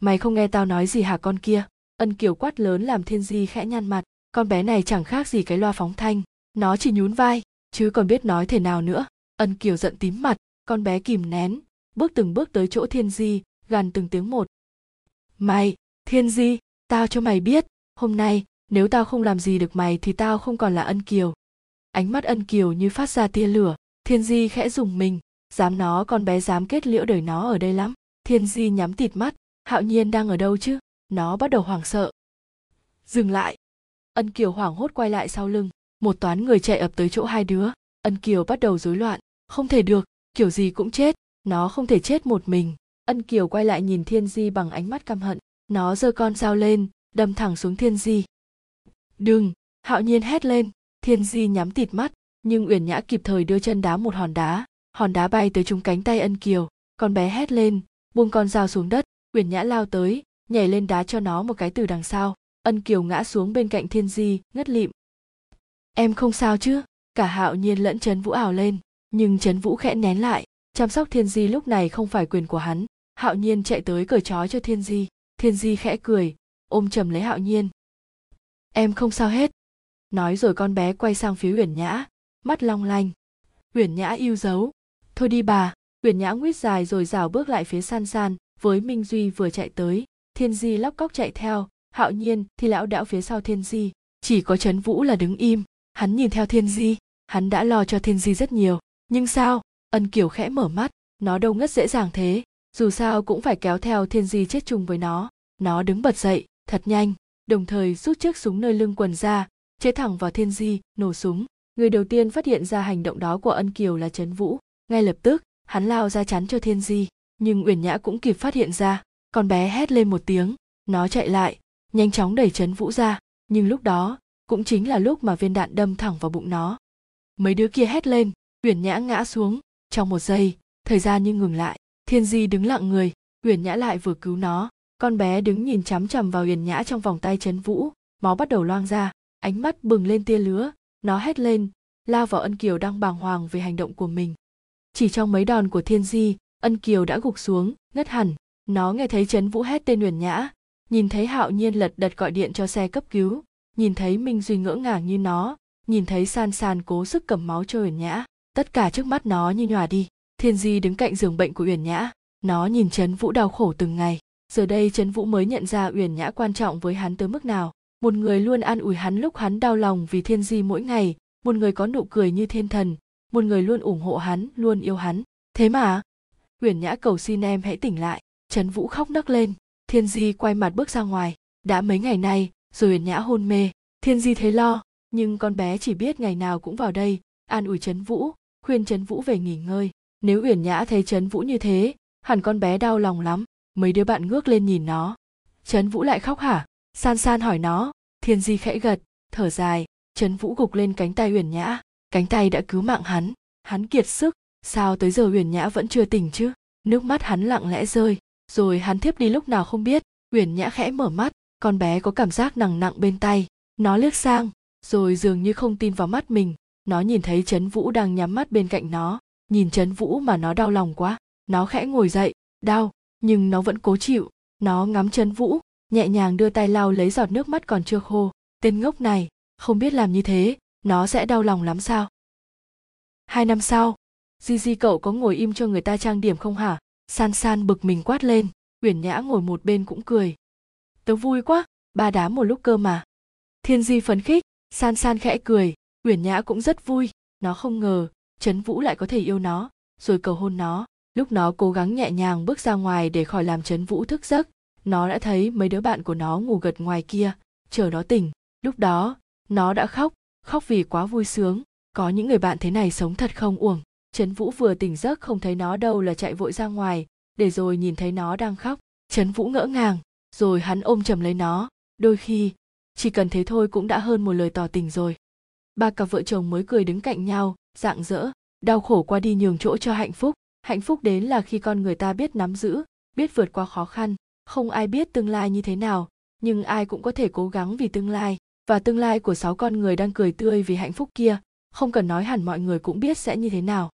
Mày không nghe tao nói gì hả con kia? Ân kiều quát lớn làm thiên di khẽ nhăn mặt. Con bé này chẳng khác gì cái loa phóng thanh. Nó chỉ nhún vai, chứ còn biết nói thể nào nữa. Ân kiều giận tím mặt. Con bé kìm nén, bước từng bước tới chỗ thiên di, gằn từng tiếng một. Mày, thiên di, tao cho mày biết, hôm nay nếu tao không làm gì được mày thì tao không còn là ân kiều. Ánh mắt ân kiều như phát ra tia lửa, thiên di khẽ dùng mình, dám nó con bé dám kết liễu đời nó ở đây lắm. Thiên di nhắm tịt mắt, hạo nhiên đang ở đâu chứ? Nó bắt đầu hoảng sợ. Dừng lại. Ân kiều hoảng hốt quay lại sau lưng, một toán người chạy ập tới chỗ hai đứa. Ân kiều bắt đầu rối loạn. Không thể được, kiểu gì cũng chết, nó không thể chết một mình. Ân kiều quay lại nhìn thiên di bằng ánh mắt căm hận. Nó giơ con dao lên, đâm thẳng xuống thiên di đừng. Hạo nhiên hét lên. Thiên di nhắm tịt mắt, nhưng uyển nhã kịp thời đưa chân đá một hòn đá. Hòn đá bay tới trúng cánh tay ân kiều. Con bé hét lên, buông con dao xuống đất. Uyển nhã lao tới, nhảy lên đá cho nó một cái từ đằng sau. Ân kiều ngã xuống bên cạnh thiên di, ngất lịm. Em không sao chứ? Cả hạo nhiên lẫn trấn vũ ảo lên. Nhưng trấn vũ khẽ nén lại. Chăm sóc thiên di lúc này không phải quyền của hắn. Hạo nhiên chạy tới cởi trói cho thiên di. Thiên di khẽ cười, ôm chầm lấy hạo nhiên em không sao hết. Nói rồi con bé quay sang phía uyển nhã, mắt long lanh. Uyển nhã yêu dấu. Thôi đi bà. Uyển nhã nguyết dài rồi rào bước lại phía san san, với minh duy vừa chạy tới. Thiên di lóc cóc chạy theo. Hạo nhiên thì lão đảo phía sau thiên di. Chỉ có trấn vũ là đứng im. Hắn nhìn theo thiên di. Hắn đã lo cho thiên di rất nhiều. Nhưng sao? Ân kiều khẽ mở mắt. Nó đâu ngất dễ dàng thế. Dù sao cũng phải kéo theo thiên di chết chung với nó. Nó đứng bật dậy. Thật nhanh đồng thời rút chiếc súng nơi lưng quần ra, chế thẳng vào thiên di, nổ súng. Người đầu tiên phát hiện ra hành động đó của ân kiều là trấn vũ. Ngay lập tức, hắn lao ra chắn cho thiên di, nhưng uyển nhã cũng kịp phát hiện ra, con bé hét lên một tiếng, nó chạy lại! Nhanh chóng đẩy trấn vũ ra, nhưng lúc đó, cũng chính là lúc mà viên đạn đâm thẳng vào bụng nó. Mấy đứa kia hét lên, uyển nhã ngã xuống. Trong một giây, thời gian như ngừng lại, thiên di đứng lặng người, uyển nhã lại vừa cứu nó con bé đứng nhìn chằm chằm vào uyển nhã trong vòng tay trấn vũ. Máu bắt đầu loang ra, ánh mắt bừng lên tia lứa nó hét lên lao vào ân kiều đang bàng hoàng về hành động của mình. Chỉ trong mấy đòn của thiên di, ân kiều đã gục xuống, ngất hẳn. Nó nghe thấy trấn vũ hét tên uyển nhã, nhìn thấy hạo nhiên lật đật gọi điện cho xe cấp cứu, nhìn thấy minh duy ngỡ ngàng như nó, nhìn thấy san san cố sức cầm máu cho uyển nhã. Tất cả trước mắt nó như nhòa đi. Thiên di đứng cạnh giường bệnh của uyển nhã, nó nhìn trấn vũ đau khổ từng ngày giờ đây trấn vũ mới nhận ra uyển nhã quan trọng với hắn tới mức nào. Một người luôn an ủi hắn lúc hắn đau lòng vì thiên di mỗi ngày. Một người có nụ cười như thiên thần. Một người luôn ủng hộ hắn, luôn yêu hắn. Thế mà, uyển nhã cầu xin em hãy tỉnh lại. Trấn vũ khóc nấc lên. Thiên di quay mặt bước ra ngoài. Đã mấy ngày nay, rồi uyển nhã hôn mê. Thiên di thấy lo, nhưng con bé chỉ biết ngày nào cũng vào đây, an ủi trấn vũ, khuyên trấn vũ về nghỉ ngơi. Nếu uyển nhã thấy trấn vũ như thế, hẳn con bé đau lòng lắm mấy đứa bạn ngước lên nhìn nó. Trấn vũ lại khóc hả? San san hỏi nó. Thiên di khẽ gật, thở dài. Trấn vũ gục lên cánh tay uyển nhã. Cánh tay đã cứu mạng hắn. Hắn kiệt sức. Sao tới giờ uyển nhã vẫn chưa tỉnh chứ? Nước mắt hắn lặng lẽ rơi. Rồi hắn thiếp đi lúc nào không biết. Uyển nhã khẽ mở mắt. Con bé có cảm giác nặng nặng bên tay. Nó liếc sang. Rồi dường như không tin vào mắt mình. Nó nhìn thấy trấn vũ đang nhắm mắt bên cạnh nó. Nhìn trấn vũ mà nó đau lòng quá. Nó khẽ ngồi dậy. Đau nhưng nó vẫn cố chịu. Nó ngắm chân vũ, nhẹ nhàng đưa tay lau lấy giọt nước mắt còn chưa khô. Tên ngốc này, không biết làm như thế, nó sẽ đau lòng lắm sao? Hai năm sau di di cậu có ngồi im cho người ta trang điểm không hả? San san bực mình quát lên. Uyển nhã ngồi một bên cũng cười. Tớ vui quá, ba đám một lúc cơ mà. Thiên di phấn khích, san san khẽ cười. Uyển nhã cũng rất vui. Nó không ngờ, trấn vũ lại có thể yêu nó, rồi cầu hôn nó lúc nó cố gắng nhẹ nhàng bước ra ngoài để khỏi làm trấn vũ thức giấc, nó đã thấy mấy đứa bạn của nó ngủ gật ngoài kia, chờ nó tỉnh. Lúc đó, nó đã khóc khóc vì quá vui sướng. Có những người bạn thế này sống thật không uổng. Trấn vũ vừa tỉnh giấc không thấy nó đâu là chạy vội ra ngoài, để rồi nhìn thấy nó đang khóc. Trấn vũ ngỡ ngàng, rồi hắn ôm chầm lấy nó. Đôi khi, chỉ cần thế thôi cũng đã hơn một lời tỏ tình rồi. Ba cặp vợ chồng mới cười đứng cạnh nhau, rạng rỡ, đau khổ qua đi nhường chỗ cho hạnh phúc hạnh phúc đến là khi con người ta biết nắm giữ, biết vượt qua khó khăn. Không ai biết tương lai như thế nào, nhưng ai cũng có thể cố gắng vì tương lai. Và tương lai của sáu con người đang cười tươi vì hạnh phúc kia. Không cần nói hẳn mọi người cũng biết sẽ như thế nào.